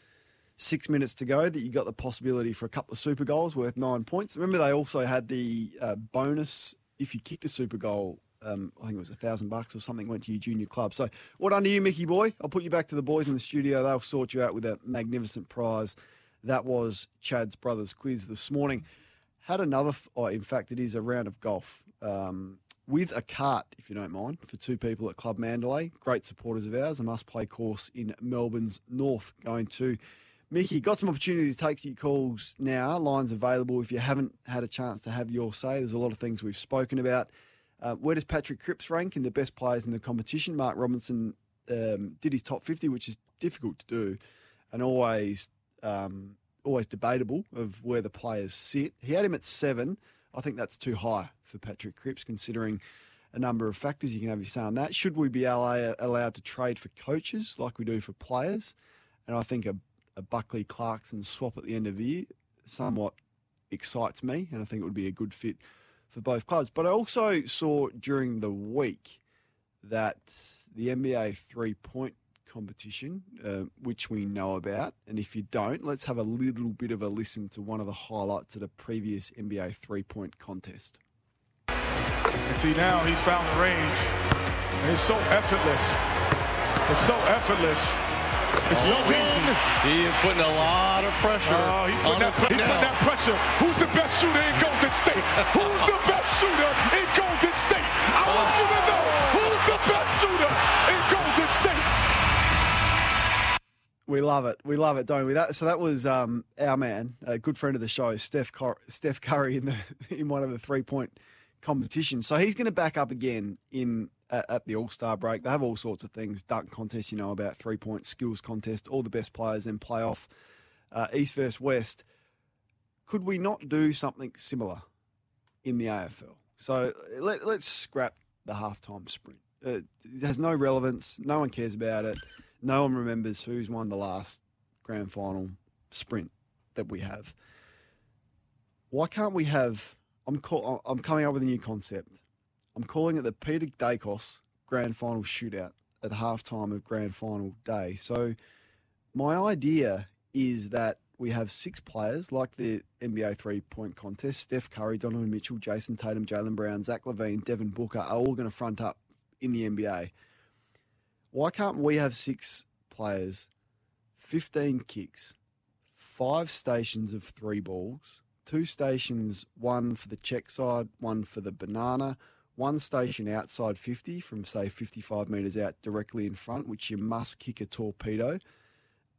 six minutes to go, that you got the possibility for a couple of super goals worth nine points. Remember, they also had the uh, bonus if you kicked a super goal. Um, I think it was a thousand bucks or something went to your junior club. So, what under you, Mickey boy? I'll put you back to the boys in the studio. They'll sort you out with a magnificent prize. That was Chad's brothers quiz this morning. Had another, th- oh, in fact, it is a round of golf um, with a cart, if you don't mind, for two people at Club Mandalay. Great supporters of ours. A must play course in Melbourne's North. Going to Mickey, got some opportunity to take your calls now. Lines available if you haven't had a chance to have your say. There's a lot of things we've spoken about. Uh, where does Patrick Cripps rank in the best players in the competition? Mark Robinson um, did his top 50, which is difficult to do, and always um, always debatable of where the players sit. He had him at seven. I think that's too high for Patrick Cripps, considering a number of factors. You can have your say on that. Should we be allowed to trade for coaches like we do for players? And I think a, a Buckley Clarkson swap at the end of the year somewhat excites me, and I think it would be a good fit for both clubs. But I also saw during the week that the NBA three point competition, uh, which we know about, and if you don't, let's have a little bit of a listen to one of the highlights of the previous NBA three point contest. And see now he's found the range. And it's so effortless. It's so effortless. It's so easy. He is putting a lot of pressure Oh, he on putting him that, he putting that pressure. Who's the best shooter in Golden State? Who's the best shooter in Golden State? I want you to know We love it. We love it, don't we? That so that was um, our man, a good friend of the show, Steph Cur- Steph Curry in the <laughs> in one of the three point competitions. So he's going to back up again in at, at the All Star break. They have all sorts of things, dunk contest, you know about three point skills contest, all the best players in playoff, uh, East versus West. could we not do something similar in the AFL? So let, let's scrap the halftime sprint. Uh, it has no relevance. No one cares about it. No one remembers who's won the last grand final sprint that we mm. have. Why can't we have? I'm call, I'm coming up with a new concept. I'm calling it the Peter Daicos Grand Final Shootout at halftime of Grand Final day. So my idea is that we have six players like the NBA three point contest. Steph Curry, Donovan Mitchell, Jayson Tatum, Jaylen Brown, Zach LaVine, Devin Booker are all going to front up in the NBA. Why can't we have six players, 15 kicks, five stations of three balls, two stations, one for the check side, one for the banana, one station outside 50 from, say, 55 metres out directly in front, which you must kick a torpedo,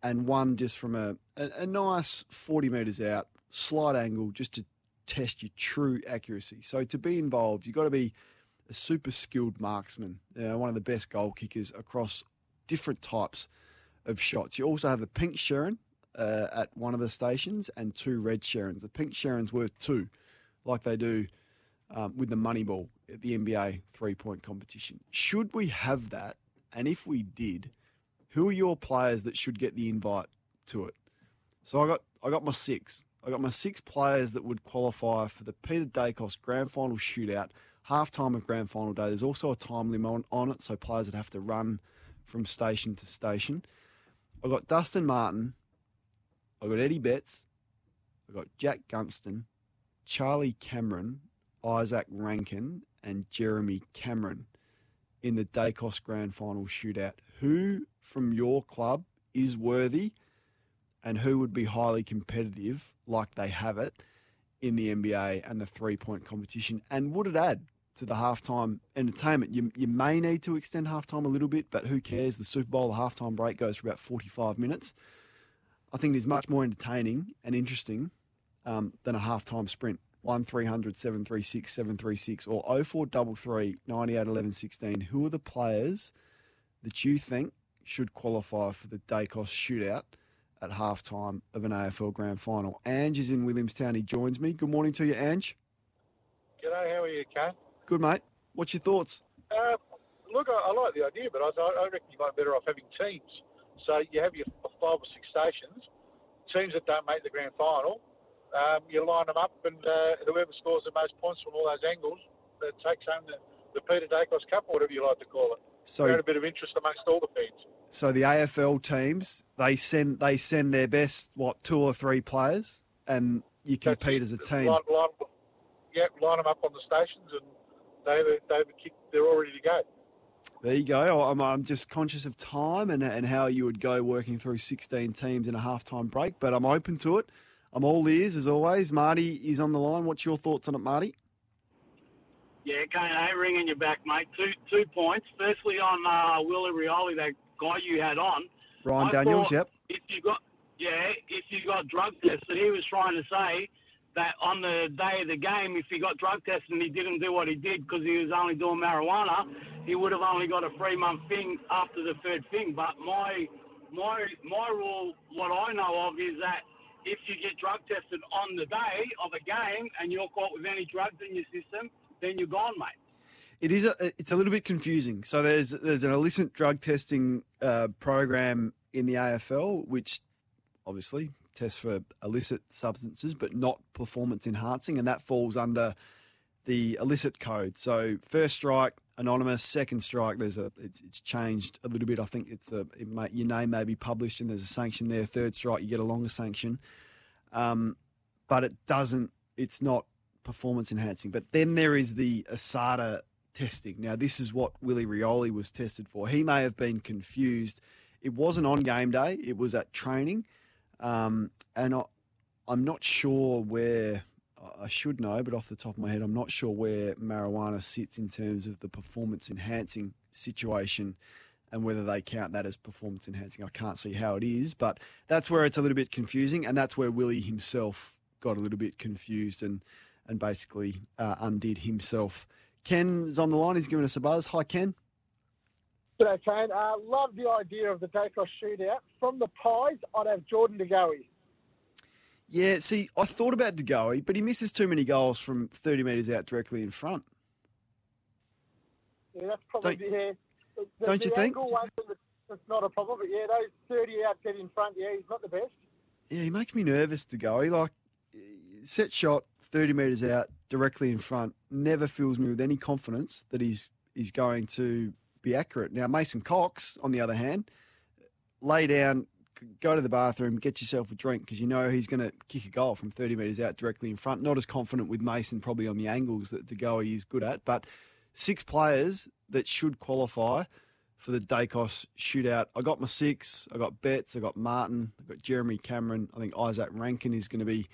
and one just from a, a, a nice 40 metres out, slight angle, just to test your true accuracy. So to be involved, you've got to be a super skilled marksman, you know, one of the best goal kickers across different types of shots. You also have a pink Sherrin uh, at one of the stations and two red Sherrins. The pink Sherrin's worth two, like they do um, with the money ball at the NBA three point competition. Should we have that? And if we did, who are your players that should get the invite to it? So I got I got my six. I got my six players that would qualify for the Peter Daicos Grand Final Shootout, half time of Grand Final day. There's also a time limit on, on it, so players would have to run from station to station. I got Dustin Martin. I got Eddie Betts. I got Jack Gunston, Charlie Cameron, Izak Rankine, and Jeremy Cameron in the Daicos Grand Final shootout. Who from your club is worthy and who would be highly competitive like they have it in the NBA and the three point competition? And would it add to the halftime entertainment? You, you may need to extend halftime a little bit, but who cares? The Super Bowl, the halftime break goes for about 45 minutes. I think it is much more entertaining and interesting um, than a halftime sprint. 1 300 736 736 or 0433 98 11 16. Who are the players that you think should qualify for the Daicos shootout at halftime of an AFL grand final? Ange is in Williamstown. He joins me. Good morning to you, Ange. G'day, how are you, Kane? Good, mate. What's your thoughts? Uh, look, I, I like the idea, but I, I reckon you might be better off having teams. So you have your five or six stations, teams that don't make the grand final, um, you line them up, and uh, whoever scores the most points from all those angles that takes home the, the Peter Daicos Cup, or whatever you like to call it. So- Create a bit of interest amongst all the fans. So the AFL teams they send they send their best what two or three players, and you compete as a team. Line, line, yeah, line them up on the stations, and they they they're all ready to go. There you go. I'm, I'm just conscious of time and, and how you would go working through 16 teams in a halftime break, but I'm open to it. I'm all ears as always. Marty is on the line. What's your thoughts on it, Marty? Yeah, Kane, I ain't ringing you back, mate. Two two points. Firstly, on uh, Willie Rioli, that guy you had on. Ryan I Daniels, yep. If you got, yeah, if you got drug tested, he was trying to say that on the day of the game, if he got drug tested and he didn't do what he did because he was only doing marijuana, he would have only got a three month thing after the third thing. But my my my rule, what I know of, is that if you get drug tested on the day of a game and you're caught with any drugs in your system, then you're gone, mate. It is. A, it's a little bit confusing. So there's there's an illicit drug testing uh, program in the AFL, which obviously tests for illicit substances, but not performance enhancing, and that falls under the illicit code. So first strike, anonymous. Second strike, there's a it's, it's changed a little bit. I think it's a it may, your name may be published and there's a sanction there. Third strike, you get a longer sanction, um, but it doesn't. It's not performance enhancing. But then there is the ASADA testing. Now this is what Willie Rioli was tested for. He may have been confused. It wasn't on game day. It was at training, um, and I, I'm not sure where. I should know, but off the top of my head, I'm not sure where marijuana sits in terms of the performance enhancing situation and whether they count that as performance enhancing. I can't see how it is, but that's where it's a little bit confusing, and that's where Willie himself got a little bit confused and and basically uh, undid himself. Ken's on the line. He's giving us a buzz. Hi, Ken. G'day, Kane. Uh, love the idea of the Daicos shootout. From the pies, I'd have Jordan De Goey. Yeah, see, I thought about De Goey, but he misses too many goals from 30 metres out directly in front. Yeah, that's probably Don't- yeah. The, the, don't you the think? Angle one, that's not a problem, but yeah, those 30 out get in front. Yeah, he's not the best. Yeah, he makes me nervous to go. He like set shot 30 metres out directly in front. Never fills me with any confidence that he's he's going to be accurate. Now Mason Cox, on the other hand, lay down, go to the bathroom, get yourself a drink because you know he's going to kick a goal from 30 metres out directly in front. Not as confident with Mason probably on the angles that De Goey is good at, but six players that should qualify for the Daicos shootout. I got my six. I got Betts. I got Martin. I got Jeremy Cameron. I think Izak Rankine is going to be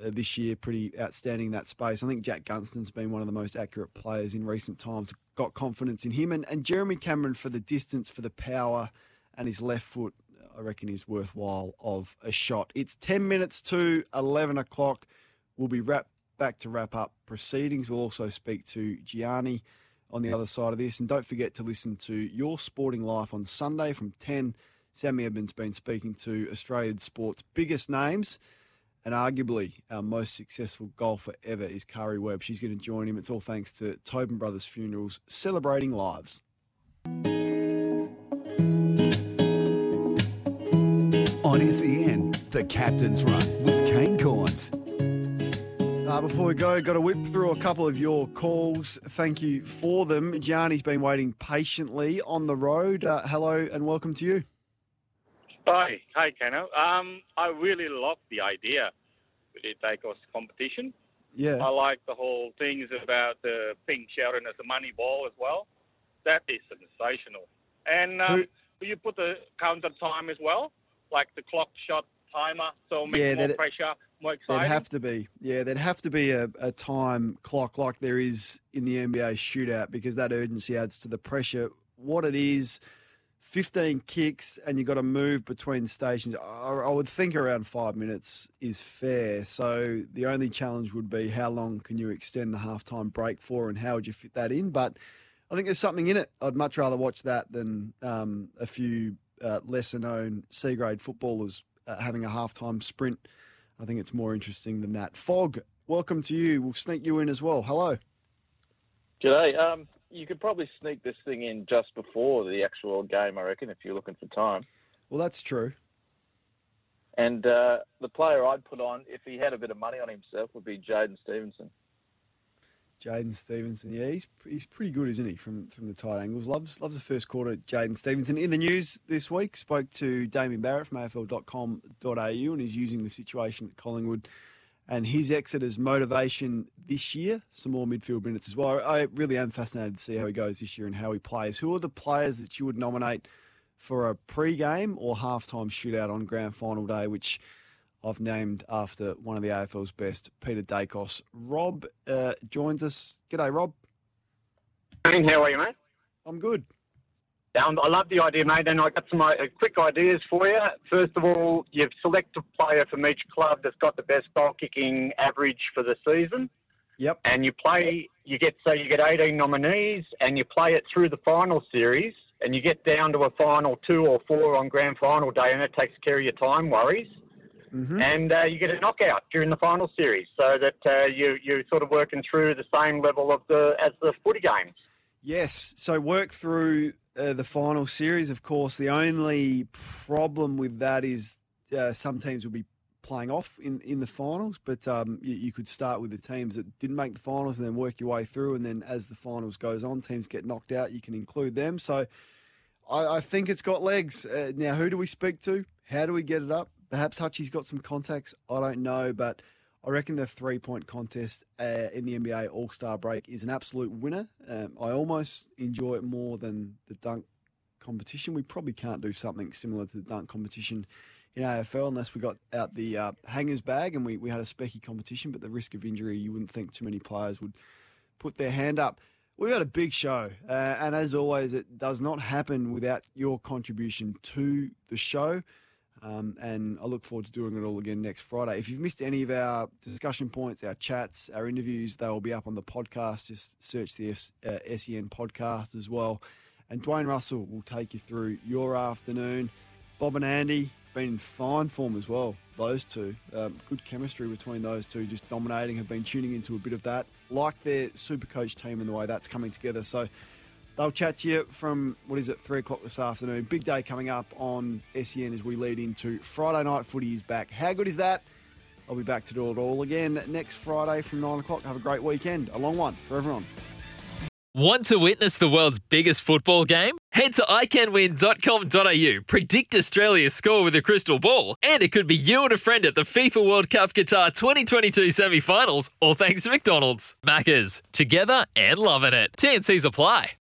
Uh, this year pretty outstanding in that space. I think Jack Gunston's been one of the most accurate players in recent times. Got confidence in him and, and Jeremy Cameron for the distance, for the power, and his left foot. I reckon is worthwhile of a shot. It's ten minutes to eleven o'clock. We'll be wrap back to wrap up proceedings. We'll also speak to Gianni on the other side of this. And don't forget to listen to Your Sporting Life on Sunday from 10. Sammy Edmonds been speaking to Australian sport's biggest names. And arguably our most successful golfer ever is Karrie Webb. She's going to join him. It's all thanks to Tobin Brothers Funerals, celebrating lives. On SEN, the Captain's Run with Kane Cornes. Uh, before we go, got to whip through a couple of your calls. Thank you for them. Gianni's been waiting patiently on the road. Uh, hello and welcome to you. Hi, hi, Kano. Um, I really love the idea with the Daicos competition. Yeah. I like the whole things about the pink shouting at the money ball as well. That is sensational. And um, you put the counter time as well, like the clock shot timer, so make Yeah, more pressure, more exciting. There'd have to be, yeah, there'd have to be a, a time clock like there is in the NBA shootout because that urgency adds to the pressure. What it is, 15 kicks and you've got to move between stations. I, would think around five minutes is fair. So the only challenge would be how long can you extend the halftime break for and how would you fit that in? But I think there's something in it. I'd much rather watch that than um, a few uh, lesser known C grade footballers uh, having a halftime sprint. I think it's more interesting than that. Fog, welcome to you. We'll sneak you in as well. Hello. G'day. Um, you could probably sneak this thing in just before the actual game, I reckon, if you're looking for time. Well, that's true. And uh, the player I'd put on, if he had a bit of money on himself, would be Jaidyn Stephenson. Jaidyn Stephenson, yeah, he's he's pretty good, isn't he? From from the tight angles, loves loves the first quarter. Jaidyn Stephenson in the news this week spoke to Damien Barrett from AFL.com.au, and he's using the situation at Collingwood and his exit as motivation this year. Some more midfield minutes as well. I really am fascinated to see how he goes this year and how he plays. Who are the players that you would nominate for a pre-game or halftime shootout on grand final day, which I've named after one of the AFL's best, Peter Daicos. Rob uh, joins us. G'day, Rob. Hey, how are you, mate? I'm good. Um, I love the idea, mate, and I got some uh, quick ideas for you. First of all, you select a player from each club that's got the best goal kicking average for the season. Yep. And you play, you get so you get 18 nominees, and you play it through the final series, and you get down to a final two or four on grand final day, and it takes care of your time worries. Mm-hmm. And uh, you get a knockout during the final series, so that uh, you you're sort of working through the same level of the as the footy games. Yes. So work through uh, the final series. Of course, the only problem with that is uh, some teams will be playing off in, in the finals, but um, you, you could start with the teams that didn't make the finals and then work your way through. And then as the finals goes on, teams get knocked out. You can include them. So I, I think it's got legs. Uh, now, who do we speak to? How do we get it up? Perhaps Hutchie's got some contacts. I don't know, but I reckon the three point contest uh, in the NBA All Star break is an absolute winner. Um, I almost enjoy it more than the dunk competition. We probably can't do something similar to the dunk competition in AFL unless we got out the uh, hangers bag and we, we had a specky competition, but the risk of injury, you wouldn't think too many players would put their hand up. We've got a big show, uh, and as always, it does not happen without your contribution to the show. Um, and I look forward to doing it all again next Friday. If you've missed any of our discussion points, our chats, our interviews, they will be up on the podcast. Just search the S, uh, SEN podcast as well. And Dwayne Russell will take you through your afternoon. Bob and Andy, been in fine form as well. Those two, um, good chemistry between those two, just dominating. Have been tuning into a bit of that, like their super coach team and the way that's coming together. So they'll chat to you from what is it, three o'clock this afternoon. Big day coming up on SEN as we lead into Friday night footy is back. How good is that? I'll be back to do it all again next Friday from nine o'clock. Have a great weekend, a long one for everyone. Want to witness the world's biggest football game? Head to iCanWin.com.au, predict Australia's score with a crystal ball, and it could be you and a friend at the FIFA World Cup Qatar 2022 semi finals, all thanks to McDonald's. Maccas, together and loving it. TNCs apply.